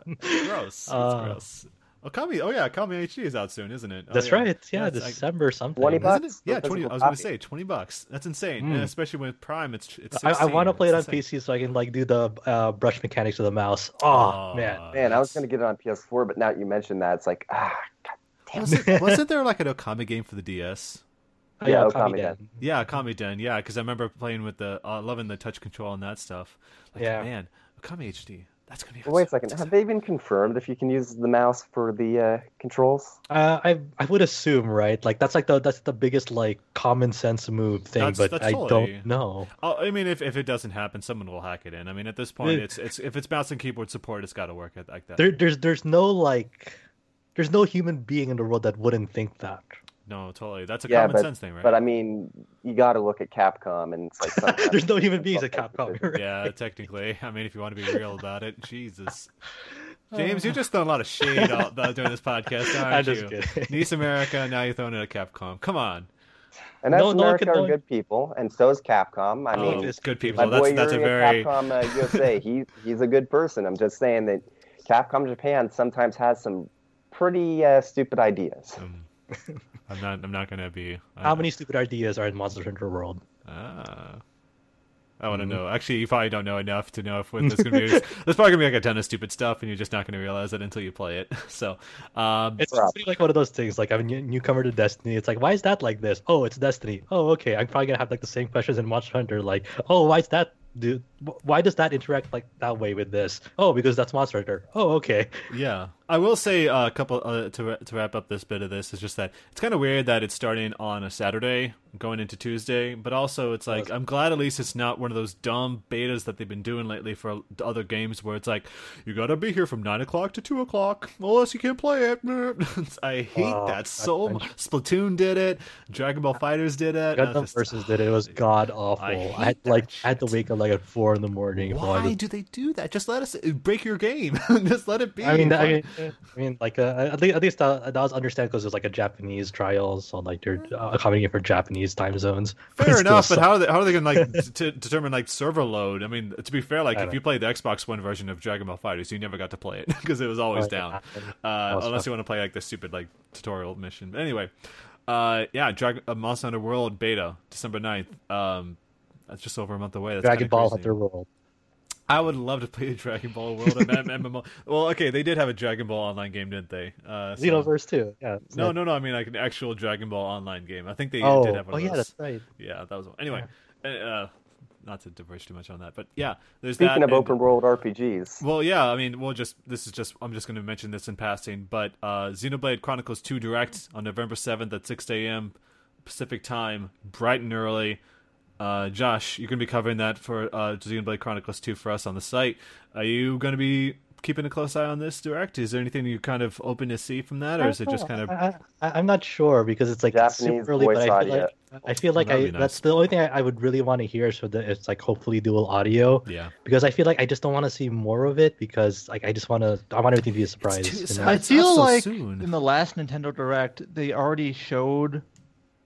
gross. It's Uh, gross. Okami, oh yeah, Okami HD is out soon, isn't it? Oh, that's yeah. right. Yeah, That's- I- December something. 20 Isn't it? bucks? Yeah, for twenty. I was going to say twenty bucks. That's insane, Mm. especially with Prime. It's it's. I, I want to play it on insane. PC so I can like do the uh, brush mechanics of the mouse. Oh, man, Man, I was going to get it on PS4, but now that you mentioned that, it's like, ah, Wasn't, wasn't there like an Okami game for the DS? Oh, Yeah, Okami Okami Den. Den. Yeah, Okami Den. Yeah, because I remember playing with the uh, loving the touch control and that stuff. Like, Yeah. man, Okami HD. That's gonna be. well, wait a second. Have they even confirmed if you can use the mouse for the uh, controls? Uh, I I would assume right, like that's like the that's the biggest like common sense move thing, That's- but that's I totally- don't know. Oh, I mean, if, if it doesn't happen, someone will hack it in. I mean, at this point, Yeah. it's it's if it's mouse and keyboard support, it's got to work at, like that. There there's there's no like there's no human being in the world that wouldn't think that. No, totally. That's a Yeah, common but- sense thing, right? But I mean, you got to look at Capcom, and it's like There's no human beings at Capcom. right. yeah, technically. I mean, if you want to be real about it, Jesus. James, you're just throwing a lot of shade out uh, during this podcast, aren't I'm just you? kidding. NIS America, now you're throwing it at Capcom. Come on. And that's No- no one America can- no are one- good people, and so is Capcom. I oh, mean, it's good people. my people. boy That's that's a very Capcom uh, USA, he he's a good person. I'm just saying that Capcom Japan sometimes has some pretty uh, stupid ideas. um, I'm not. I'm not gonna be. How many stupid ideas are in Monster Hunter World? Ah. I want to Mm-hmm. know. Actually, you probably don't know enough to know if what there's gonna be. there's probably gonna be like a ton of stupid stuff, and you're just not gonna realize it until you play it. So, um, It's Rob. pretty like one of those things. Like I'm a newcomer to Destiny. It's like, why is that like this? Oh, it's Destiny. Oh, okay. I'm probably gonna have like the same questions in Monster Hunter. Like, oh, why is that? Dude, why does that interact like that way with this? Oh, because that's Monster Hunter. Oh, okay. Yeah, I will say uh, a couple uh, to to wrap up this bit of this is just that it's kind of weird that it's starting on a Saturday, going into Tuesday, but also it's like I'm glad at least it's not one of those dumb betas that they've been doing lately for other games where it's like you gotta be here from nine o'clock to two o'clock, unless you can't play it. I hate Oh, that so much. Splatoon did it, Dragon Ball FighterZ did it. I Gundam just- versus did it. It was god awful. I I, had to, like that I had to wake up like at four in the morning. Why do they do that? Just let us break your game. just let it be. I mean, I Like- mean, I mean, like uh, at least at least uh, that was understand because it's like a Japanese trial, so like they're uh, accommodating for Japanese time zones. Fair It's still enough, but so- how are they, how are they going to like to determine like server load? I mean, to be fair, like if don't- you played the Xbox One version of Dragon Ball FighterZ, you never got to play it because it was always Oh, down, That uh, was unless fun. you want to play like the stupid like tutorial mission. But anyway, uh, yeah, Dragon uh, Monster Hunter World beta December 9th. Um, that's just over a month away. That's Dragon Ball crazy. Hunter World. I would love to play Dragon Ball World MMO. Well, okay, they did have a Dragon Ball online game, didn't they? Uh, so- Xenoverse too. Yeah. No, no, no. I mean like an actual Dragon Ball online game. I think they Oh, did have one oh yeah, that's right. Yeah, that was one. Anyway, uh, not to diverge too much on that, but yeah, there's Speaking that. of and- open world RPGs, well, yeah, I mean, we'll just this is just I'm just going to mention this in passing, but uh, Xenoblade Chronicles 2 Direct on November 7th at 6 a.m. Pacific time, bright and early. Uh, Josh, you're going to be covering that for uh, Xenoblade Chronicles 2 for us on the site. Are you going to be keeping a close eye on this direct? Is there anything you're kind of open to see from that, or is it just kind of I, I, I'm not sure because it's like Japanese super early, but I feel like I feel like I nice. that's the only thing I, I would really want to hear. So that it's like hopefully dual audio yeah? because I feel like I just don't want to see more of it because like I just want to I want everything to be a surprise. too- you it's know? not- I It's feel so like soon. in the last Nintendo Direct, they already showed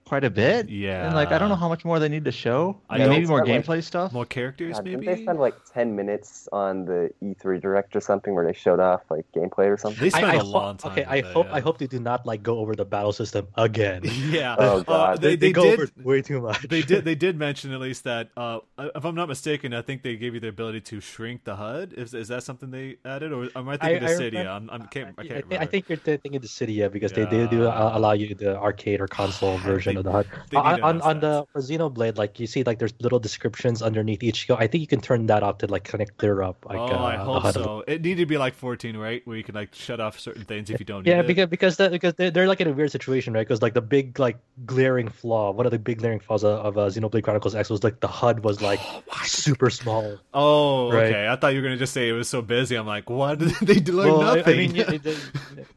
quite a bit. Yeah. And like, I don't know how much more they need to show. I Yeah, maybe more It's not like- gameplay stuff. More characters, God, maybe. didn't they spend like ten minutes on the E3 direct or something where they showed off like gameplay or something? They spent I, I a hope- long time. Okay, I with it, hope yeah. I hope they do not like go over the battle system again. Yeah. Oh, Uh, God. they, they, go did. over way too much. They did. They did mention at least that. Uh, if I'm not mistaken, I think they gave you the ability to shrink the HUD. Is is that something they added, or am I thinking I of Cydia? remember- I'm, I'm can't. I I, can't thi- remember. I think you're thinking the city, yeah, because they, they do uh, allow you the arcade or console version They- the on on, on the for Xenoblade, like you see, like there's little descriptions underneath each skill. I think you can turn that off to like kind of clear up. Like, oh, uh, I hope so. It needed to be like 14, right? Where you can like shut off certain things if you don't. Yeah, need it. because because the, because they're, they're like in a weird situation, right? Because like the big like glaring flaw, one of the big glaring flaws of, of uh, Xenoblade Chronicles X was like the HUD was like super small. Oh, Right. okay. I thought you were gonna just say it was so busy. I'm like, what? they did like well, nothing. I, mean, yeah, it-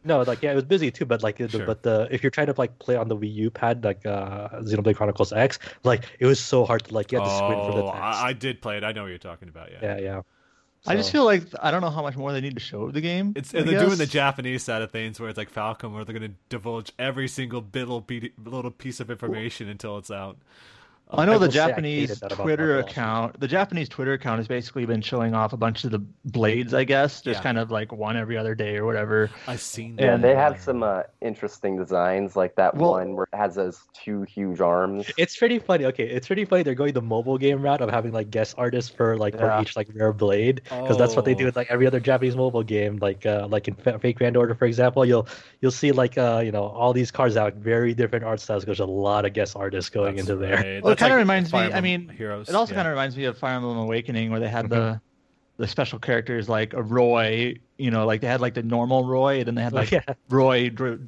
no, like yeah, it was busy too, but like, Sure. but the if you're trying to like play on the Wii U pad, like uh, Uh, Xenoblade Chronicles X, like it was so hard to like you had to squint for the oh, text. I, I did play it. I know what you're talking about. Yeah. yeah, yeah. I just feel like I don't know how much more they need to show the game. It's and they're doing the. Japanese side of things where it's like Falcon, where they're going to divulge every single little little piece of information until it's out. I know I the will say I hated Japanese Twitter account. The Japanese Twitter account has basically been showing off a bunch of the blades, I guess, just Yeah. kind of like one every other day or whatever. I've seen. Yeah, they have some uh, interesting designs, like that Well- one where it has those two huge arms. It's pretty funny. Okay, it's pretty funny. They're going the mobile game route of having like guest artists for like Yeah. for each like rare blade because that's what they do Oh. with like every other Japanese mobile game. Like uh like in Fa- Fate Grand Order, for example, you'll you'll see like uh you know all these cards out very different art styles because there's a lot of guest artists going That's into there. right. Well, it That's kind of like reminds me. Fire I mean, Heroes. it also yeah. kind of reminds me of Fire Emblem Awakening, where they had the mm-hmm. the special characters like a Roy. You know, like they had like the normal Roy, and then they had like yeah, Roy dr-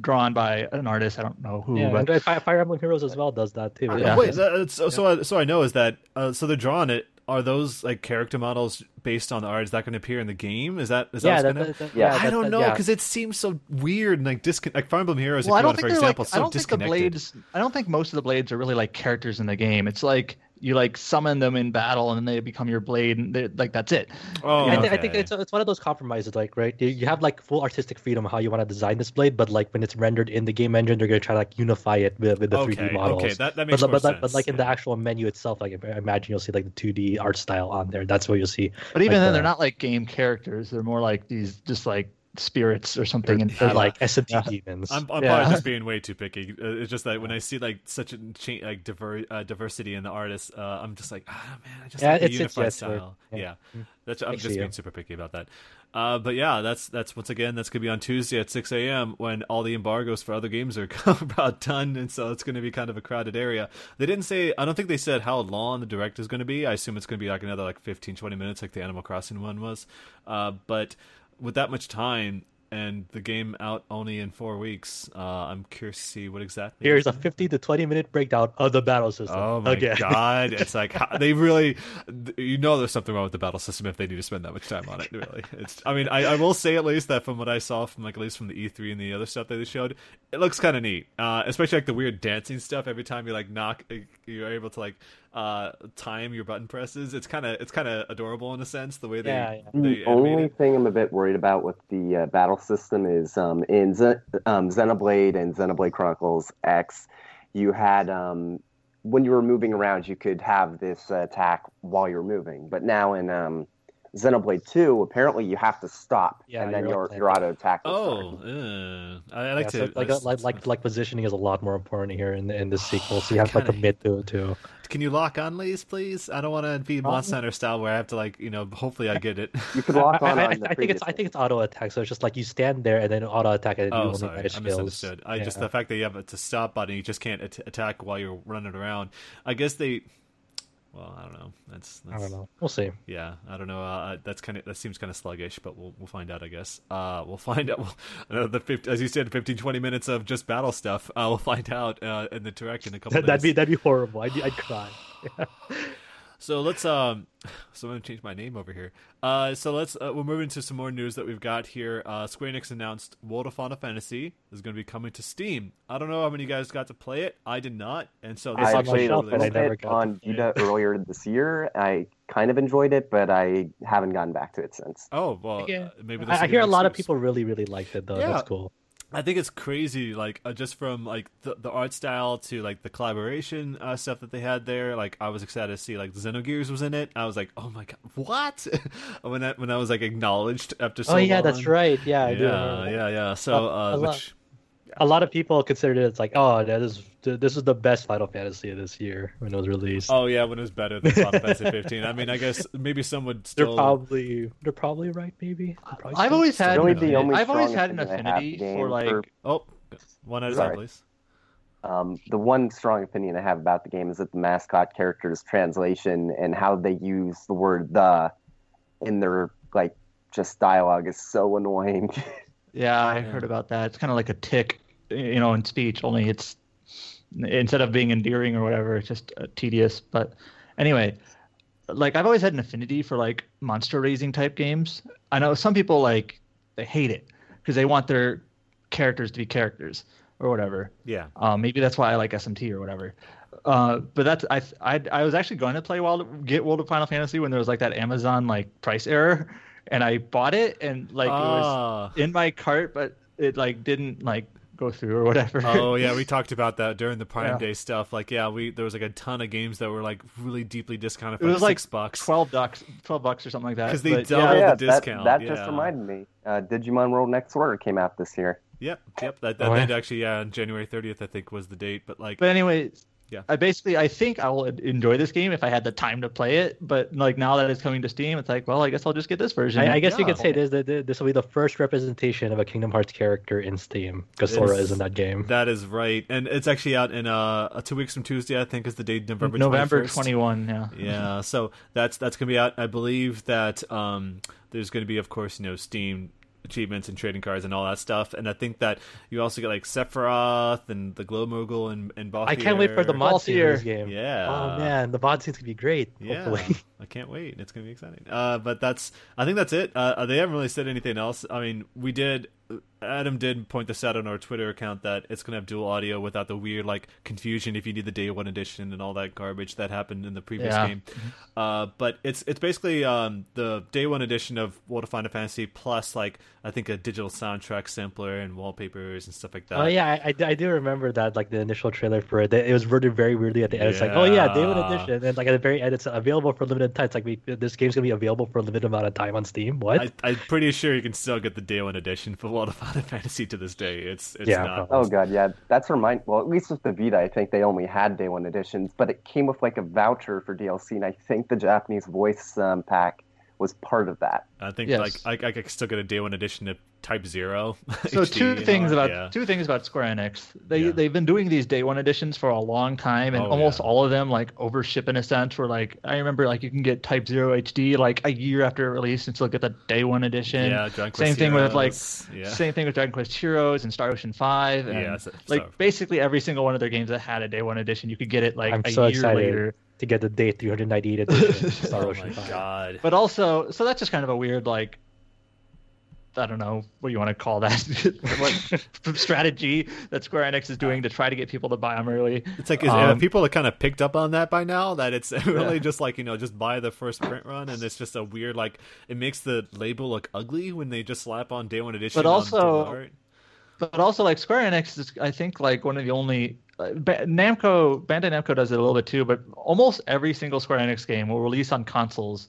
drawn by an artist. I don't know who, yeah. but Fire, uh, Fire Emblem Heroes as well does that too. Yeah. Wait, that, uh, so, so I, so I know is that uh, so they're drawing it are those like character models based on the art? Is that going to appear in the game? Is that is yeah, that, that, gonna... that, Yeah. yeah, I that- don't that- know yeah. because it seems so weird and like discon- like Fire Emblem Heroes. Well, if I don't want, think for they're example, like. so I don't think the disconnected. blades. I don't think most of the blades are really like characters in the game. It's like you like summon them in battle and then they become your blade and they like that's it. Oh, I, thi- I think it's it's one of those compromises, like right, you, you have like full artistic freedom of how you want to design this blade, but like when it's rendered in the game engine, they're gonna try to like unify it with, with the okay, 3D models. okay, that that makes but, more but, sense. but, but like in the actual menu itself, like I imagine you'll see like the 2D art style on there. That's what you'll see. But even Like then, the- they're not like game characters. They're more like these just like spirits or something. And They're Yeah. like SMT Yeah. demons. I'm, I'm Yeah. probably just being way too picky. Uh, It's just that when I see like such a cha- like diver- uh, diversity in the artists, uh, I'm just like, ah man, I just Yeah, like the it's- it's- unified it's weird. style. Yeah, Yeah. Mm. that's I'm just being super picky about that. Uh, but yeah, that's that's once again that's gonna be on Tuesday at 6 a.m. when all the embargoes for other games are about done, and so it's gonna be kind of a crowded area. They didn't say. I don't think they said how long the direct is gonna be. I assume it's gonna be like another like 15, 20 minutes, like the Animal Crossing one was. Uh, but with that much time and the game out only in four weeks, uh, I'm curious to see what exactly. Here's a 50 to 20 minute breakdown of the battle system. Oh my Again. god! It's like how, they really, you know, there's something wrong with the battle system if they need to spend that much time on it. Really, it's. I mean, I, I will say at least that from what I saw from like at least from the E3 and the other stuff that they showed, it looks kind of neat. Uh, especially like the weird dancing stuff. Every time you like knock, you're able to like uh time your button presses. It's kind of it's kind of adorable in a sense the way they. Yeah, yeah. The only it. thing I'm a bit worried about with the uh, battle system is um, in Zen- um, Xenoblade and Xenoblade Chronicles X, you had um, when you were moving around, you could have this uh, attack while you're moving. But now in um, Xenoblade 2, apparently you have to stop, Yeah, and then you're your like- your auto attack. will Oh, start. I, I like Yeah, to so like, I- like like like positioning is a lot more important here in the, in this sequel. So you have to like Kinda- commit to it too. Can you lock on Lays, please? I don't want to be Monster um, Hunter style where I have to like you know. Hopefully, I get it. You can lock on. I, on I, the I think it's I think it's auto attack. So it's just like you stand there and then auto attack and you Oh, only sorry, manage I skills. misunderstood. I just the fact that you have a to stop button, you just can't at- attack while you're running around. I guess they. Well, I don't know. That's, that's I don't know. We'll see. Yeah, I don't know. Uh, that's kind of that seems kind of sluggish, but we'll we'll find out. I guess. Uh, we'll find out. We'll, another 50, as you said, 15, 20 minutes of just battle stuff. Uh, we'll find out uh, in the direct in a couple. That, that'd be that'd be horrible. I'd, I'd cry. So let's um, so I'm gonna change my name over here. Uh, so let's uh, we're moving to some more news that we've got here. Uh, Square Enix announced World of Final Fantasy is going to be coming to Steam. I don't know how many of you guys got to play it. I did not, and so this I actually played a shelf, but I little never bit got to on play it. Vita earlier this year. I kind of enjoyed it, but I haven't gotten back to it since. Oh well, Yeah. uh, maybe this I, I hear a an lot of people really really liked it though. Yeah. That's cool. I think it's crazy, like uh, just from like the, the art style to like the collaboration uh, stuff that they had there. Like I was excited to see like Xenogears was in it. I was like, oh my god, what? when that when I was like acknowledged after so oh yeah, long. that's right. Yeah, I do Yeah, yeah, yeah. So uh, which A lot of people considered it. It's like, oh, that is this is the best Final Fantasy of this year when it was released. oh yeah, when it was better than Final Fantasy 15. I mean, I guess maybe some would still. they're probably they're probably right. Maybe. Probably I've always had Really an the only I've always had an opinion I have affinity for like for- Oh, one at a time, please. Um, the one strong opinion I have about the game is that the mascot character's translation and how they use the word "the" in their like just dialogue is so annoying. Yeah, I heard about that. It's kind of like a tick, you know, in speech. Only it's instead of being endearing or whatever, it's just uh, tedious. But anyway, like I've always had an affinity for like monster raising type games. I know some people like they hate it because they want their characters to be characters or whatever. Yeah. Um, maybe that's why I like SMT or whatever. Uh, but that's I, I I was actually going to play Wild get World of Final Fantasy when there was like that Amazon like price error, and I bought it and like it was Ah. in my cart, but it like didn't like go through or whatever. oh yeah, we talked about that during the Prime Yeah. Day stuff. Like, yeah, we there was like a ton of games that were like really deeply discounted for It was like six bucks. twelve bucks, twelve bucks or something like that. Because they But, doubled yeah, the yeah, discount, That, that just reminded me. Uh, Digimon World Next Order came out this year. Yep, yep. That, that Oh, yeah. actually, yeah, on January 30th, I think was the date. But like, But anyway, Yeah. I basically I think I will enjoy this game if I had the time to play it. But like now that it's coming to Steam, it's like, well, I guess I'll just get this version. I, I guess you could say this that this will be the first representation of a Kingdom Hearts character in Steam because Sora is in that game. that is right, and it's actually out in uh, uh two weeks from Tuesday. I think is the date, November November twenty one. Yeah. yeah so that's that's gonna be out i believe that um there's gonna be of course you know steam achievements and trading cards and all that stuff. And I think that you also get like Sephiroth and the Glowmogul and and I can't wait for the Balthier. mod scene in this game. Yeah. Oh man, the mod scene's gonna be great. Yeah, I can't wait. It's gonna be exciting. Uh, but that's I think that's it. Uh, they haven't really said anything else. I mean, we did. Adam did point this out on our Twitter account that it's gonna have dual audio without the weird like confusion if you need the day one edition and all that garbage that happened in the previous Yeah. game. Uh, but it's it's basically um, the day one edition of World of Final Fantasy plus like I think a digital soundtrack sampler and wallpapers and stuff like that. Oh yeah, I, I, I do remember that like the initial trailer for it. It was worded very weirdly at the end. It's like, oh yeah, day one edition, and like at the very end, it's available for limited time. It's like we, this game's gonna be available for a limited amount of time on Steam. What? I, I'm pretty sure you can still get the day one edition for World of Final Fantasy to this day. It's it's Yeah, not. Oh god, yeah, that's remind. Well, at least with the Vita, I think they only had day one editions, but it came with like a voucher for DLC, and I think the Japanese voice um, pack was part of that. I think Yes. like I, I could still get a day one edition of Type Zero. So HD two things about yeah. two things about Square Enix. They Yeah. they've been doing these day one editions for a long time, and Oh, almost yeah. all of them like overship in a sense. Where like I remember like you can get Type Zero HD like a year after it released and still get the day one edition. Yeah, Dragon Quest same thing with like yeah. same thing with Dragon Quest Heroes and Star Ocean Five. And, Yeah, so- like so- basically every single one of their games that had a day one edition, you could get it like I'm a so year excited later. To get the day 398 edition of Star Oh Ocean my 5. god. But also, so that's just kind of a weird like. I don't know what do you want to call that what strategy that Square Enix is doing to try to get people to buy them early. It's like is, Um, uh, people have kind of picked up on that by now. That it's really Yeah. just like you know just buy the first print run, and it's just a weird like it makes the label look ugly when they just slap on day one edition. But also- digital but also like Square Enix is I think like one of the only uh, Ba- Namco Bandai Namco does it a little bit too, but almost every single Square Enix game will release on consoles,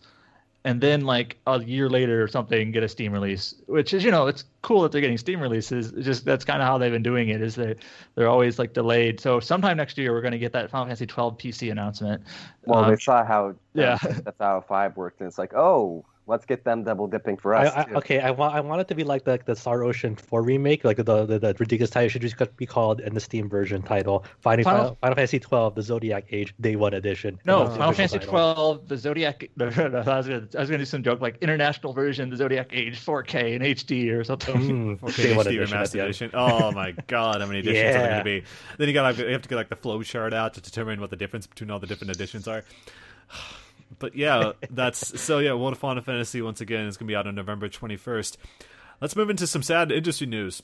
and then like a year later or something get a Steam release, which is you know it's cool that they're getting Steam releases. It's just that's kind of how they've been doing it. Is that they're always like delayed. So sometime next year we're going to get that Final Fantasy 12 PC announcement. Well, Um, they saw how yeah. that's how five worked, and it's like, oh, let's get them double dipping for us. I, too. okay, I want I want it to be like the the Star Ocean 4 remake, like the the, the ridiculous title should just be called in the Steam version title Final Final- Final, Final Fantasy 12, the Zodiac Age Day One Edition. No, That's Final Fantasy title. 12, the Zodiac. No, no, no, I was gonna, I was gonna do some joke like international version, the Zodiac Age 4K and HD or something. Mm, Okay, Day One HD Edition remastered edition. Oh my god, how many editions are there going to be? Then you got like, you have to get like the flow chart out to determine what the difference between all the different editions are. But yeah, that's so yeah. World of Final Fantasy once again is going to be out on November twenty first. Let's move into some sad industry news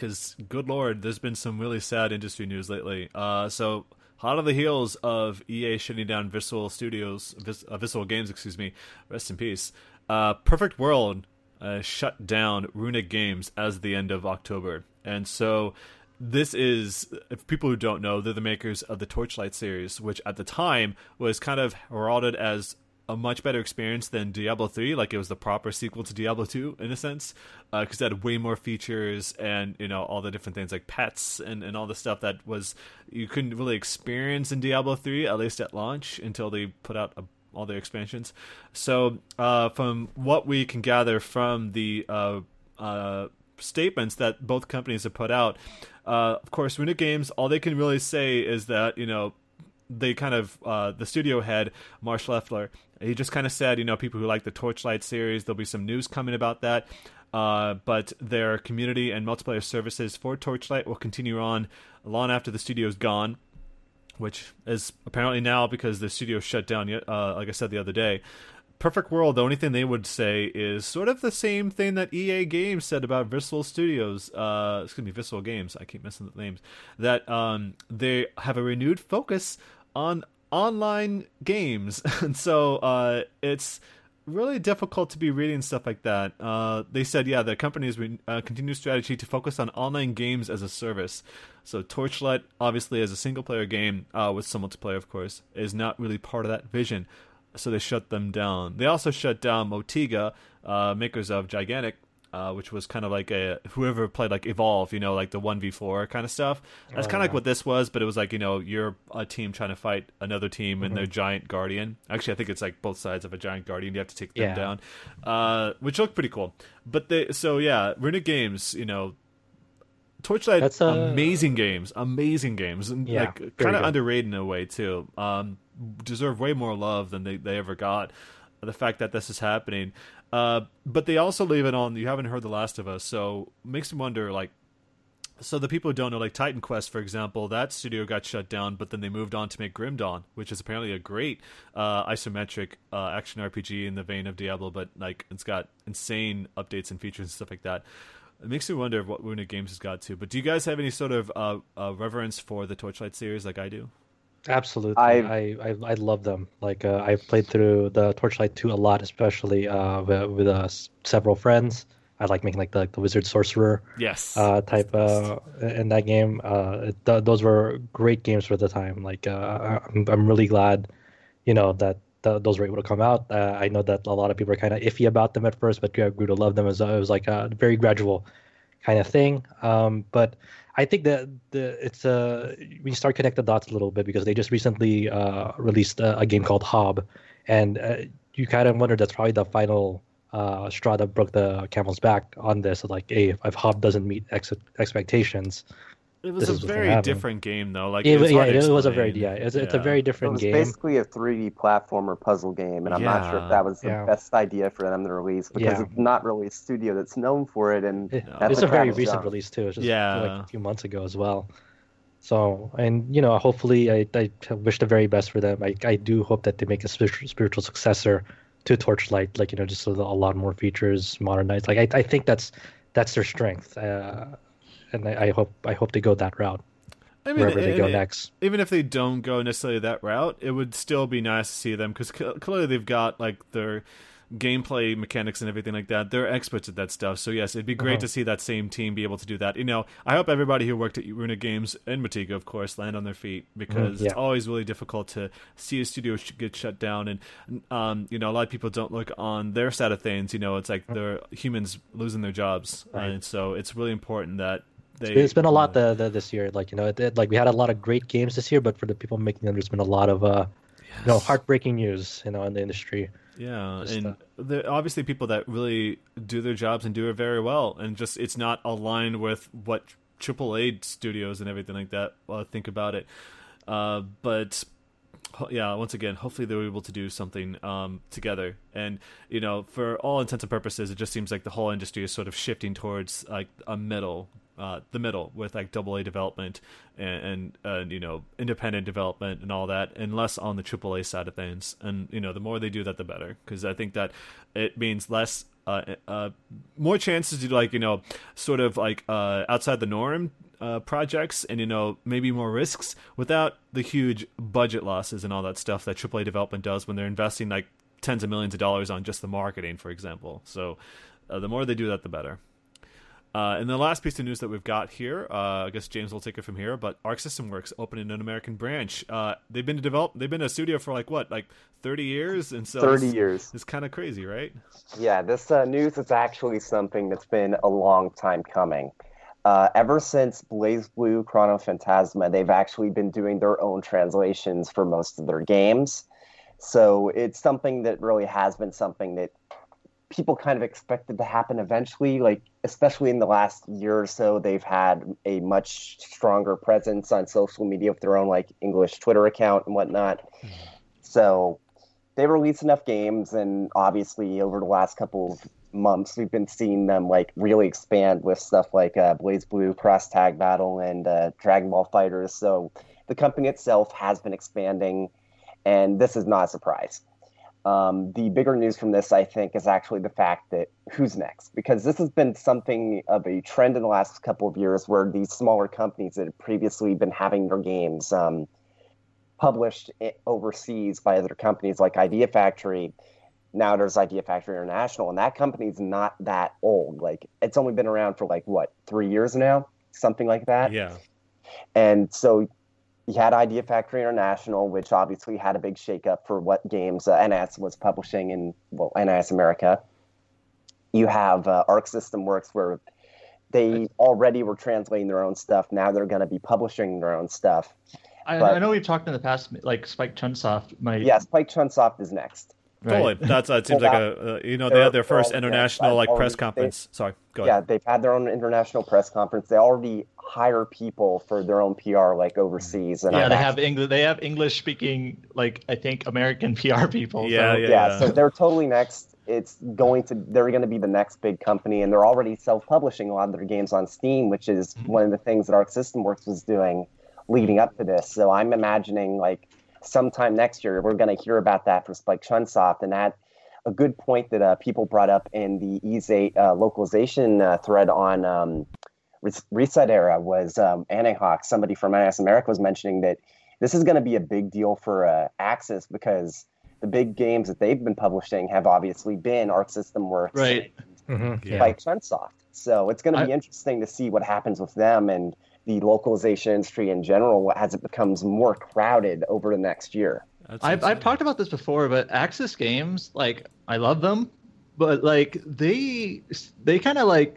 because good lord, there's been some really sad industry news lately. Uh, so hot on the heels of EA shutting down Visual Studios, Vis- uh, Visceral Games, excuse me, rest in peace. Uh, Perfect World uh, shut down Runic Games as the end of October, and so this is if people who don't know they're the makers of the torchlight series which at the time was kind of heralded as a much better experience than diablo 3 like it was the proper sequel to diablo 2 in a sense because it had way more features and you know all the different things like pets and, and all the stuff that was you couldn't really experience in diablo 3 at least at launch until they put out a all their expansions. So, uh, from what we can gather from the uh, uh, statements that both companies have put out, uh, of course, Runic Games, all they can really say is that you know they kind of uh, the studio head Marsh Lefler. He just kind of said, you know, people who like the Torchlight series, there'll be some news coming about that. Uh, but their community and multiplayer services for Torchlight will continue on long after the studio's gone which is apparently now because the studio shut down. Uh, like I said the other day, Perfect World. The only thing they would say is sort of the same thing that EA Games said about Visceral Studios. Uh, excuse me, Visceral Games. I keep missing the names. That um, they have a renewed focus on online games, and so uh, it's really difficult to be reading stuff like that. Uh, they said, yeah, the company's re- uh, continued strategy to focus on online games as a service. So Torchlight, obviously, as a single player game uh, with some multiplayer, of course, is not really part of that vision. So they shut them down. They also shut down Motiga, uh, makers of Gigantic, uh, which was kind of like a whoever played like Evolve, you know, like the one v four kind of stuff. That's Oh, kind of like what this was, but it was like you know you're a team trying to fight another team and their Mm-hmm. giant guardian. Actually, I think it's like both sides of a giant guardian. You have to take them Yeah. down, uh, which looked pretty cool. But they so yeah, Runic Games, you know. Torchlight, That's, uh, amazing games, amazing games, and Yeah, like kind of underrated in a way too. Um, deserve way more love than they, they ever got. the fact that this is happening. Uh, but they also leave it on. You haven't heard The Last of Us, so makes me wonder. Like, so the people who don't know, like Titan Quest, for example, that studio got shut down, but then they moved on to make Grim Dawn, which is apparently a great uh, isometric uh, action RPG in the vein of Diablo, but like it's got insane updates and features and stuff like that. It makes me wonder what Runic Games has got to. But do you guys have any sort of uh, uh, reverence for the Torchlight series like I do? Absolutely, I I I love them. Like uh, I've played through the Torchlight two a lot, especially uh, with, with uh, several friends. I like making like the, like the wizard sorcerer yes uh, type uh, in that game. Uh, th- those were great games for the time. Like uh, I'm I'm really glad, you know that th- those were able to come out. Uh, I know that a lot of people are kind of iffy about them at first, but I grew to love them. As it was like a very gradual kind of thing. Um, but I think that the it's uh we start connect the dots a little bit because they just recently uh, released a, a, game called Hob, and uh, you kind of wonder that's probably the final uh, straw that broke the camel's back on this. Like, hey, if Hob doesn't meet ex- expectations, it was a very different game, though. Like, it, it yeah, it was a very yeah, it's, yeah. it's a very different it was game. Basically, a 3D platformer puzzle game, and I'm yeah. not sure if that was the yeah. best idea for them to release because it's not really a studio that's known for it. And it, it's a, a very recent release too. It's just yeah, like a few months ago as well. So, and you know, hopefully, I, I wish the very best for them. I, I do hope that they make a spiritual, spiritual successor to Torchlight, like you know, just a, a lot more features, modernized. Like I, I think that's that's their strength. Uh, and I, I hope I hope they go that route. I mean, wherever they go next. Even if they don't go necessarily that route, it would still be nice to see them because clearly they've got like their gameplay mechanics and everything like that. They're experts at that stuff. So yes, it'd be great uh-huh. to see that same team be able to do that. You know, I hope everybody who worked at Runic Games and Motiga, of course, land on their feet because mm, yeah. it's always really difficult to see a studio get shut down. And um, you know, a lot of people don't look on their side of things. You know, it's like they're humans losing their jobs, right. and so it's really important that they, it's been a lot the, the, this year. Like you know, it, it, like we had a lot of great games this year, but for the people making them, there's been a lot of uh, yes. you know, heartbreaking news, you know, in the industry. Yeah, just, and uh, there obviously people that really do their jobs and do it very well, and just it's not aligned with what AAA studios and everything like that uh, think about it. Uh, but yeah, once again, hopefully they were able to do something um, together. And you know, for all intents and purposes, it just seems like the whole industry is sort of shifting towards like a middle uh, the middle with like double A development and, and you know independent development and all that, and less on the triple A side of things. And you know, the more they do that, the better, because I think that it means less, uh, uh, more chances to like you know, sort of like uh, outside the norm uh, projects and you know maybe more risks without the huge budget losses and all that stuff that AAA development does when they're investing like tens of millions of dollars on just the marketing, for example. So uh, the more they do that, the better. Uh, and the last piece of news that we've got here, uh, I guess James will take it from here. But Arc System Works opening an American branch. Uh, they've been to develop. They've been a studio for like what, like thirty years, and so thirty years. It's kind of crazy, right? Yeah, this uh, news is actually something that's been a long time coming. Uh, ever since BlazBlue Chrono Phantasma, they've actually been doing their own translations for most of their games. So it's something that really has been something that people kind of expected to happen eventually. Like, especially in the last year or so, they've had a much stronger presence on social media with their own like English Twitter account and whatnot. Mm-hmm. So they released enough games, and obviously over the last couple of months, we've been seeing them like really expand with stuff like uh, BlazBlue Cross Tag Battle and uh, Dragon Ball FighterZ. So the company itself has been expanding, and this is not a surprise. Um, the bigger news from this, I think, is actually the fact that who's next? Because this has been something of a trend in the last couple of years where these smaller companies that had previously been having their games um, published overseas by other companies like Idea Factory. Now there's Idea Factory International, and that company's not that old. Like, it's only been around for like, what, three years now? Something like that. Yeah. And so you had Idea Factory International, which obviously had a big shakeup for what games uh, NIS was publishing in well NIS America. You have uh, Arc System Works, where they already were translating their own stuff. Now they're going to be publishing their own stuff. I, but, I, know we've talked in the past, like Spike Chunsoft might. Yeah, Spike Chunsoft is next. Totally. That's that seems Well, like a uh, you know they had their first all- international I've like already- press they- conference. Sorry, go Yeah, they've had their own international press conference. They already hire people for their own PR, like overseas. And yeah, I've they actually- have English. They have English speaking, like I think American PR people. Yeah, so- yeah. yeah, so they're totally next. It's going to they're going to be the next big company, and they're already self-publishing a lot of their games on Steam, which is Mm-hmm. one of the things that Arc System Works was doing leading up to this. So I'm imagining like sometime next year we're going to hear about that for Spike Chunsoft, and that a good point that uh, people brought up in the Ys 8 uh, localization uh, thread on um, Reset Era was um, Anahawk. Somebody from NIS America was mentioning that this is going to be a big deal for uh, Aksys because the big games that they've been publishing have obviously been Arc System Works, Right. Mhm, Yeah. Spike Chunsoft. So it's going to be I- interesting to see what happens with them and the localization industry in general as it becomes more crowded over the next year. I've. I've talked about this before, but Aksys games, like I love them, but like they they kind of like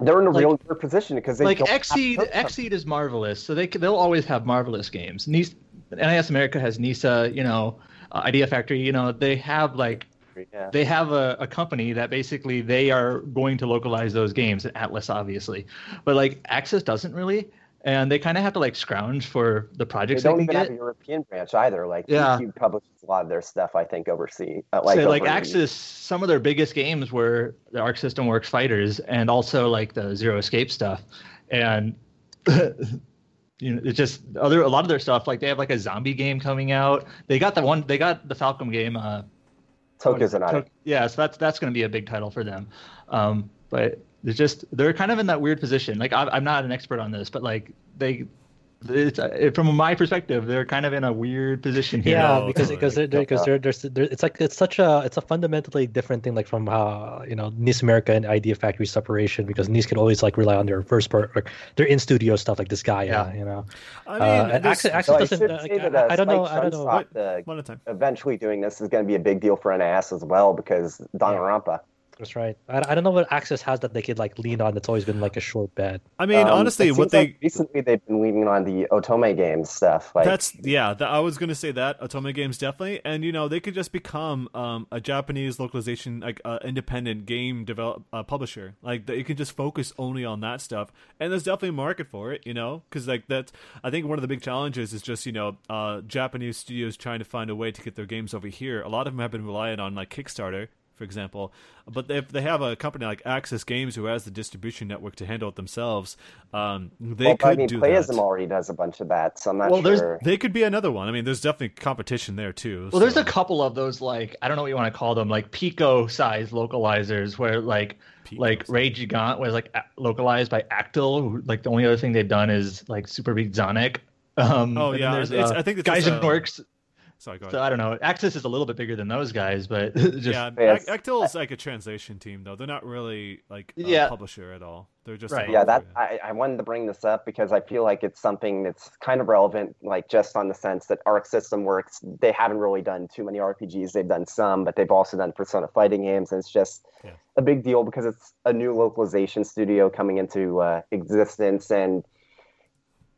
They're in a Like- real weird position because they like don't have Xseed Xseed is marvelous, so they they'll always have marvelous games. NIS, NIS America has NISA, you know, uh, Idea Factory, you know, they have like Yeah. they have a, a company that basically they are going to localize those games Atlus obviously but like Aksys doesn't really and they kind of have to like scrounge for the They projects they, don't can even get have a European branch either. Like Yeah. PQ publishes a lot of their stuff, I think, overseas. Uh, like so like Aksys some of their biggest games were the arc system works fighters and also like the zero escape stuff and you know it's just other a lot of their stuff like they have like a zombie game coming out they got the one they got the falcom game uh Tokyo Xanadu. To- yeah, so that's that's going to be a big title for them. Um, but they're just they're kind of in that weird position. Like I'm, I'm not an expert on this, but like they, it's uh, from my perspective, they're kind of in a weird position here. Yeah, Oh, because totally. because they're, they're, because they're, they're, they're, it's like it's such a it's a fundamentally different thing like from how you know NIS America and Idea Factory separation because NIS can always like rely on their first part like their in studio stuff like this guy Yeah. you know I uh, mean, and this- Aksys, So I doesn't should uh, say that, I, uh, I don't know I don't know Chunsoft, uh, one at a time. eventually doing this is going to be a big deal for NAS as well because Danganronpa. That's right I, I don't know what Aksys has that they could like lean on that's always been like a short bet I mean, Um, honestly, what they like recently they've been leaning on the Otome games stuff. Like That's yeah. That, I was gonna say that Otome Games definitely, and you know they could just become um, a Japanese localization like uh, independent game develop uh, publisher. Like they can just focus only on that stuff, and there's definitely a market for it. You know, because like that's I think one of the big challenges is just you know uh, Japanese studios trying to find a way to get their games over here. A lot of them have been relying on like Kickstarter. For example, but if they have a company like Aksys Games who has the distribution network to handle it themselves, um, they well, could I mean, do Playism that. already does a bunch of that, so I'm not Well, there's- sure. They could be another one. I mean, there's definitely competition there too. Well, there's a couple of those like I don't know what you want to call them, like Pico size localizers, where like Pico like size. Rage Gigant was like localized by Actil. who- Like the only other thing they've done is like Super Beat Sonic. Um, Oh, yeah, there's, it's- uh, I think it's Guys just, and uh, Works. Sorry, go ahead. So I don't know. Aksys is a little bit bigger than those guys, but just yeah, Yes. Actil is like a translation team, though. They're not really like a Yeah. publisher at all. They're just Right. yeah, that publisher. I, I wanted to bring this up because I feel like it's something that's kind of relevant, like just on the sense that Arc System Works. They haven't really done too many RPGs. They've done some, but they've also done Persona fighting games, and it's just Yeah. a big deal because it's a new localization studio coming into uh, existence, and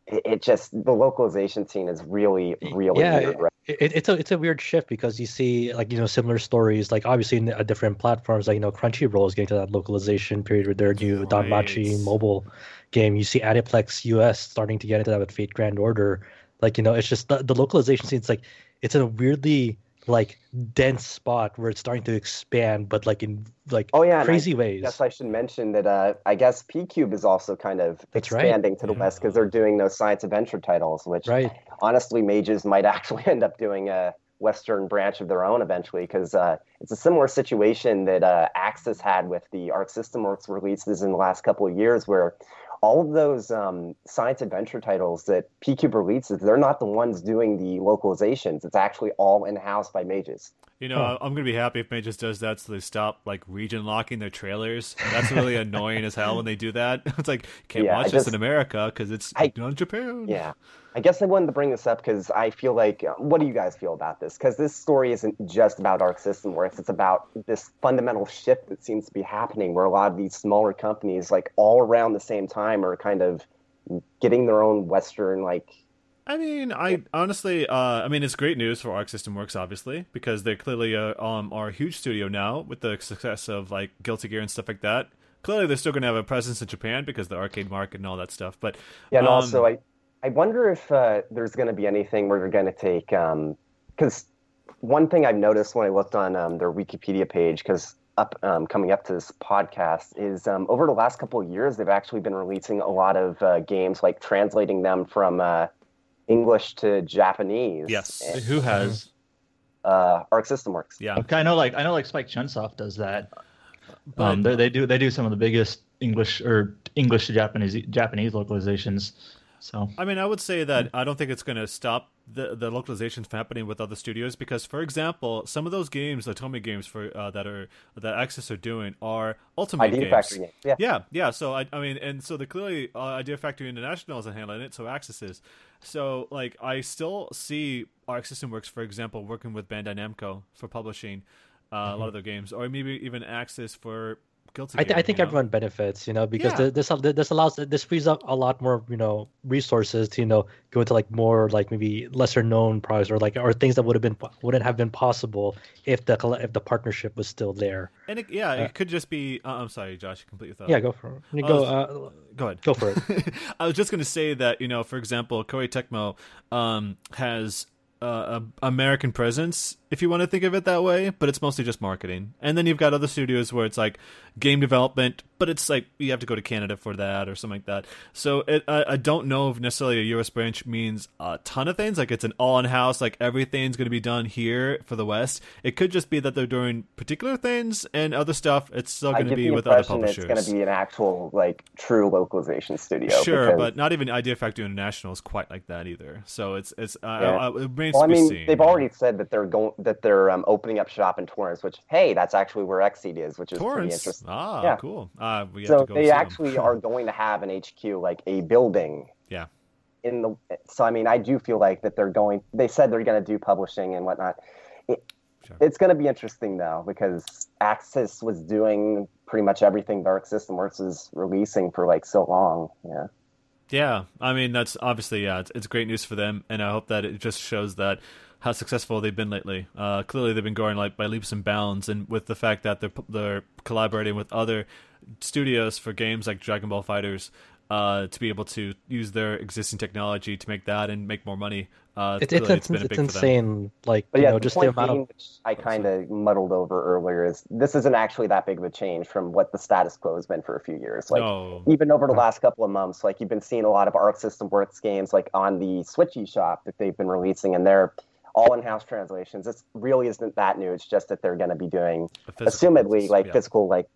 it, it just the localization scene is really, really yeah weird, right? It, it's a it's a weird shift because you see like you know similar stories like obviously in uh, different platforms like you know Crunchyroll is getting to that localization period with their new Right. Danmachi mobile game. You see Aniplex US starting to get into that with Fate Grand Order. Like you know it's just the, the localization scene. It's like it's in a weirdly like dense spot where it's starting to expand, but like in like Oh yeah, and I crazy ways. guess I should mention that uh, I guess PQube is also kind of That's right. expanding to the Yeah. west because they're doing those science adventure titles, which Right. honestly, mages might actually end up doing a Western branch of their own eventually because uh, it's a similar situation that uh, Aksys had with the Arc System Works releases in the last couple of years, where all of those um, science adventure titles that PQube releases, they're not the ones doing the localizations. It's actually all in house by mages. You know, I'm gonna be happy if Mages does that, so they stop like region locking their trailers. That's really annoying as hell when they do that. It's like can't Yeah, I watch this just- in America because it's I- on Japan. Yeah. I guess I wanted to bring this up because I feel like, uh, what do you guys feel about this? Because this story isn't just about Arc System Works. It's about this fundamental shift that seems to be happening where a lot of these smaller companies, like all around the same time, are kind of getting their own Western, like, I mean, I honestly, uh, I mean, it's great news for Arc System Works, obviously, because they clearly uh, um, are a huge studio now with the success of like Guilty Gear and stuff like that. Clearly, they're still going to have a presence in Japan because the arcade market and all that stuff. But Yeah, and um, also I, I wonder if uh, there's going to be anything where they're going to take because one thing I've noticed when I looked on um, their Wikipedia page because up um, coming up to this podcast is um, over the last couple of years they've actually been releasing a lot of uh, games like translating them from uh, English to Japanese. yes, And, who has? uh, Arc System Works. Yeah, Okay, I know like I know like Spike Chunsoft does that. But- um, they, they do they do some of the biggest English or English to Japanese Japanese localizations. So I mean, I would say that I don't think it's going to stop the the localizations from happening with other studios because, for example, some of those games, the Tomy games for uh, that are that Aksys are doing are Otomate Idea games. Factory games. Yeah. Yeah, yeah. So I, I mean, and so the clearly uh, Idea Factory International isn't handling it, so Aksys is. So like, I still see Arc System Works, for example, working with Bandai Namco for publishing uh, a lot of their games, or maybe even Aksys for Guilty. I, th- I think you know? everyone benefits, you know, because Yeah. this this allows this frees up a lot more, you know, resources to you know go into like more like maybe lesser known products or like or things that would have been wouldn't have been possible if the if the partnership was still there. And it, yeah, it could just be. Uh, I'm sorry, Josh. Complete your thought. Yeah, go for it. Go was- uh, Go ahead. go for it. I was just going to say that you know, for example, Koei Tecmo um, has uh, a American presence, if you want to think of it that way, but it's mostly just marketing. And then you've got other studios where it's like game development, but it's like you have to go to Canada for that or something like that. So it, I, I don't know if necessarily a US branch means a ton of things. Like it's an all-in-house, like everything's going to be done here for the West. It could just be that they're doing particular things and other stuff. It's still going to be with other impression it's going to be an actual like true localization studio. Sure, because- but not even Idea Factory International is quite like that either. So it's it's uh, Yeah. uh, it remains Well, I to be mean, seen. they've already said that they're going that they're um, opening up shop in Torrance, which hey, that's actually where Xseed is, which is pretty interesting. Ah, Yeah. cool. Uh, we have So to go they actually are going to have an HQ, like a building. Yeah. In the so I mean, I do feel like that they're going. They said they're going to do publishing and whatnot. It, Sure. It's going to be interesting though because Aksys was doing pretty much everything Arc System Works is releasing for like so long. Yeah. Yeah, I mean that's obviously yeah, it's, it's great news for them, and I hope that it just shows that how successful they've been lately. Uh, clearly, they've been going like by leaps and bounds, and with the fact that they're they're collaborating with other studios for games like Dragon Ball FighterZ. Uh, to be able to use their existing technology to make that and make more money, uh, It's it's, it's, been a it's big insane. Like But you yeah, know, the just the point amount being, of which I kind of muddled over earlier, is this isn't actually that big of a change from what the status quo has been for a few years. Like no, even over the last couple of months, like you've been seeing a lot of Arc System Works games like on the Switch eShop that they've been releasing, and they're all in-house translations. It really isn't that new. It's just that they're going to be doing, assumedly, presence, like yeah. physical like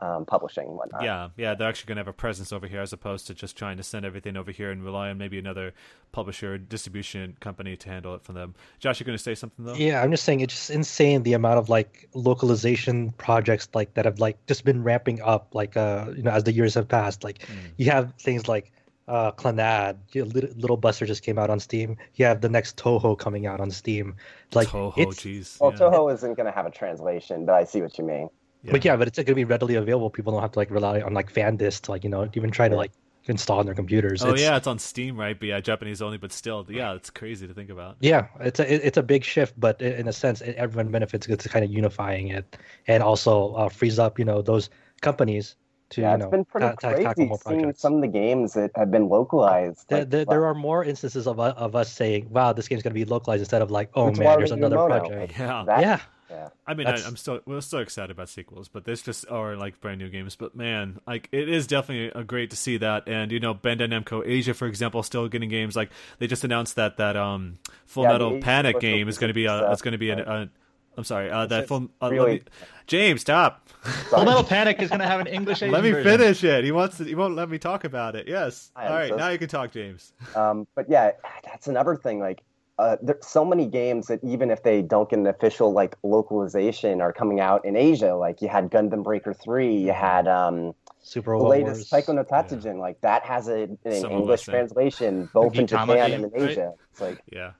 um, publishing and whatnot. Yeah, yeah, they're actually going to have a presence over here as opposed to just trying to send everything over here and rely on maybe another publisher distribution company to handle it for them. Josh, you're going to say something though? Yeah, I'm just saying it's just insane the amount of like localization projects like that have like just been ramping up like uh you know as the years have passed. Like Mm. you have things like uh Clannad, Little, Little Buster just came out on Steam. You have the next Touhou coming out on Steam. Like Touhou, it's, jeez. Well, yeah. Touhou isn't going to have a translation, but I see what you mean. but yeah, but it's going to be readily available. People don't have to like rely on like fan disc to like you know even try to like install on their computers. Oh It's- yeah, it's on Steam, right? But yeah, Japanese only, but still, yeah, it's crazy to think about. Yeah, it's a it's a big shift, but in a sense, everyone benefits because it's kind of unifying it, and also uh, frees up you know those companies to yeah, you it's know been pretty ta- ta- tackle crazy more seeing projects. some of the games that have been localized. There, like, there, there are more instances of of us saying, "Wow, this game's gonna be localized," instead of like, "Oh Which man, one there's another mono? project." Yeah, that- yeah, yeah. I mean, I, That's- I'm still we're still excited about sequels, but this just are like brand new games. But man, like it is definitely a great to see that. And you know, Bandai Namco Asia, for example, still getting games like they just announced that that um Full Yeah, Metal Panic game is going to be a it's going to be an. right. Uh, I'm sorry, uh, that It's full. Uh, really- me- James, stop. Full Metal Panic is going to have an English. let me version. finish it. He wants. To, he won't let me talk about it. Yes. I All am so now you can talk, James. Um, but yeah, that's another thing. Like, uh, there's so many games that even if they don't get an official like localization, are coming out in Asia. Like you had Gundam Breaker Three, you had um, Super the Robot latest Wars. Taiko no Tatsujin. Like that has a, an Some English translation, both in Japan game, and in right? Asia. It's like Yeah.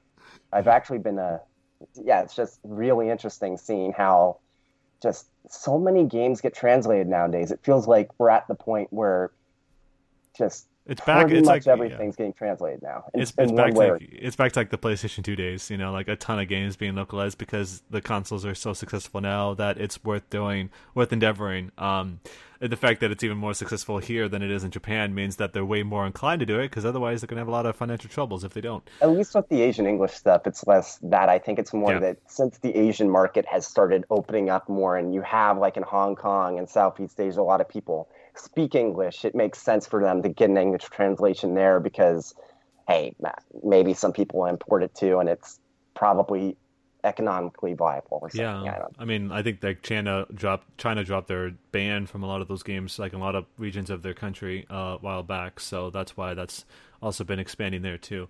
I've actually been a yeah, it's just really interesting seeing how just so many games get translated nowadays. It feels like we're at the point where just it's back. pretty It's much like everything's getting translated now. In, it's it's one back to like, it's back to like the PlayStation Two days. You know, like a ton of games being localized because the consoles are so successful now that it's worth doing, worth endeavoring. Um, the fact that it's even more successful here than it is in Japan means that they're way more inclined to do it because otherwise they're gonna have a lot of financial troubles if they don't. At least with the Asian English stuff, it's less that. I think it's more Yeah. that since the Asian market has started opening up more, and you have like in Hong Kong and Southeast Asia, a lot of people speak English. It makes sense for them to get an English translation there because, hey, maybe some people import it too, and it's probably economically viable or something. I Yeah, don't. I mean, I think like China dropped China dropped their ban from a lot of those games, like in a lot of regions of their country uh, a while back. So that's why that's also been expanding there too.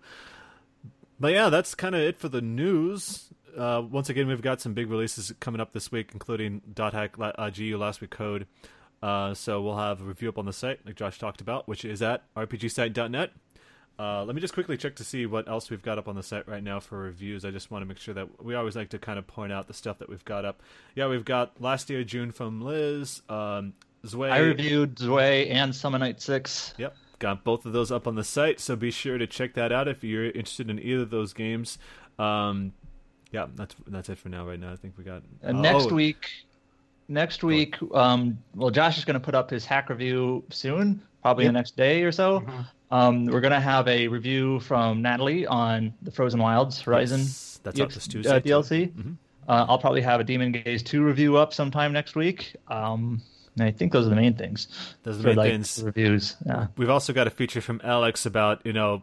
But yeah, that's kind of it for the news. Uh, once again, we've got some big releases coming up this week, including Dot Hack uh, GU Last Recode. Uh, so we'll have a review up on the site, like Josh talked about, which is at rpgsite.net. Uh, let me just quickly check to see what else we've got up on the site right now for reviews. I just want to make sure that we always like to kind of point out the stuff that we've got up. Yeah, we've got last year June from Liz, um, Zwei. I reviewed Zwei and Summer Night Six. Yep, got both of those up on the site, so be sure to check that out if you're interested in either of those games. Um, yeah, that's that's it for now. Right now, I think we got And uh, next oh, week, next week, um, well, Josh is going to put up his hack review soon, probably the next day or so. Mm-hmm. Um, we're going to have a review from Natalie on the Frozen Wilds Horizon yes, that's up this Tuesday. uh. DLC. Mhm. Uh, I'll probably have a Demon Gaze 2 review up sometime next week. Um, and I think those are the main things. Those are the main like, things. Reviews. Yeah. We've also got a feature from Alex about you know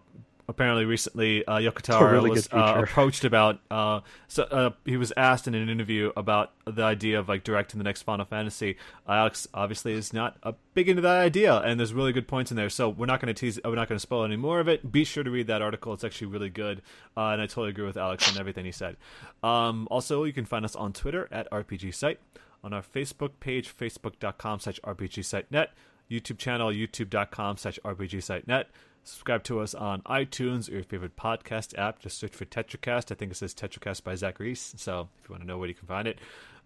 apparently recently uh, Yoko a Taro really was uh, approached about uh, so uh, he was asked in an interview about the idea of like directing the next Final Fantasy. Alex obviously is not uh, big into that idea, and there's really good points in there. So we're not going to tease, we're not going to spoil any more of it. Be sure to read that article; it's actually really good, uh, and I totally agree with Alex on everything he said. Um, also, you can find us on Twitter at RPG Site, on our Facebook page, facebook.com slash RPG Site Net, YouTube channel, youtube.com slash RPG Site Net. Subscribe to us on iTunes or your favorite podcast app. Just search for TetraCast. I think it says TetraCast by Zach Reese. So if you want to know where you can find it.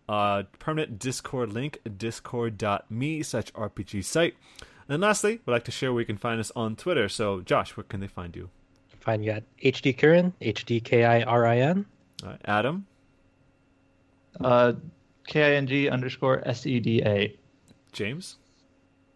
Uh, permanent Discord link, discord.me slash RPG site. And lastly, we'd like to share where you can find us on Twitter. So, Josh, where can they find you? Find you at HD Kirin, H D K I R I N. Uh, Adam, Uh, K-I-N-G underscore S-E-D-A. James,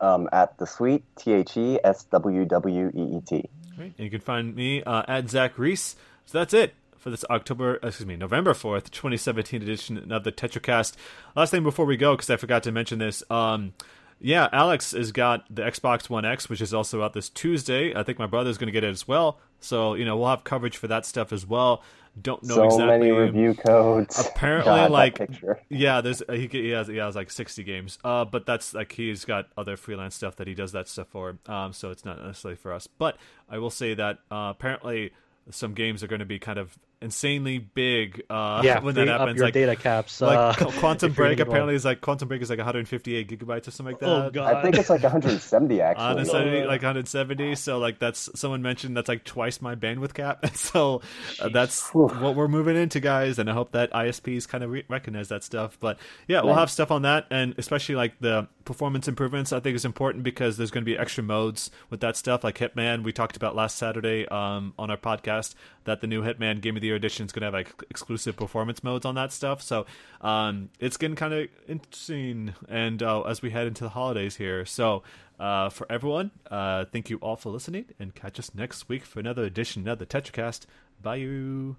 Um, at the suite, T H E S W W E E T. And you can find me uh, at Zach Reese. So that's it for this October, excuse me, November 4th, 2017 edition of the TetraCast. Last thing before we go, because I forgot to mention this. Um, yeah, Alex has got the Xbox One X, which is also out this Tuesday. I think my brother's going to get it as well. So, you know, we'll have coverage for that stuff as well. Don't know exactly. so exactly. many review codes. Apparently, God, like yeah, there's he, he has he has like sixty games. Uh, but that's like he's got other freelance stuff that he does that stuff for. Um, so it's not necessarily for us. But I will say that uh, apparently some games are going to be kind of insanely big. Uh, yeah, when that free up happens, your like data caps. like uh, Quantum if you're gonna Break get one. apparently is like Quantum Break is like 158 gigabytes or something like that. Oh god. I think it's like 170 actually. 170, like 170. So like that's someone mentioned that's like twice my bandwidth cap, and so uh, that's Whew. what we're moving into, guys. And I hope that ISPs kind of re- recognize that stuff. But yeah, we'll Nice. have stuff on that, and especially like the performance improvements. I think is important because there's going to be extra modes with that stuff, like Hitman. We talked about last Saturday um, on our podcast that the new Hitman Game of the Year edition is going to have like exclusive performance modes on that stuff. So um, it's getting kind of interesting, and uh, as we head into the holidays here, so. Uh, for everyone, uh, thank you all for listening, and catch us next week for another edition of the TetraCast. Bye. You.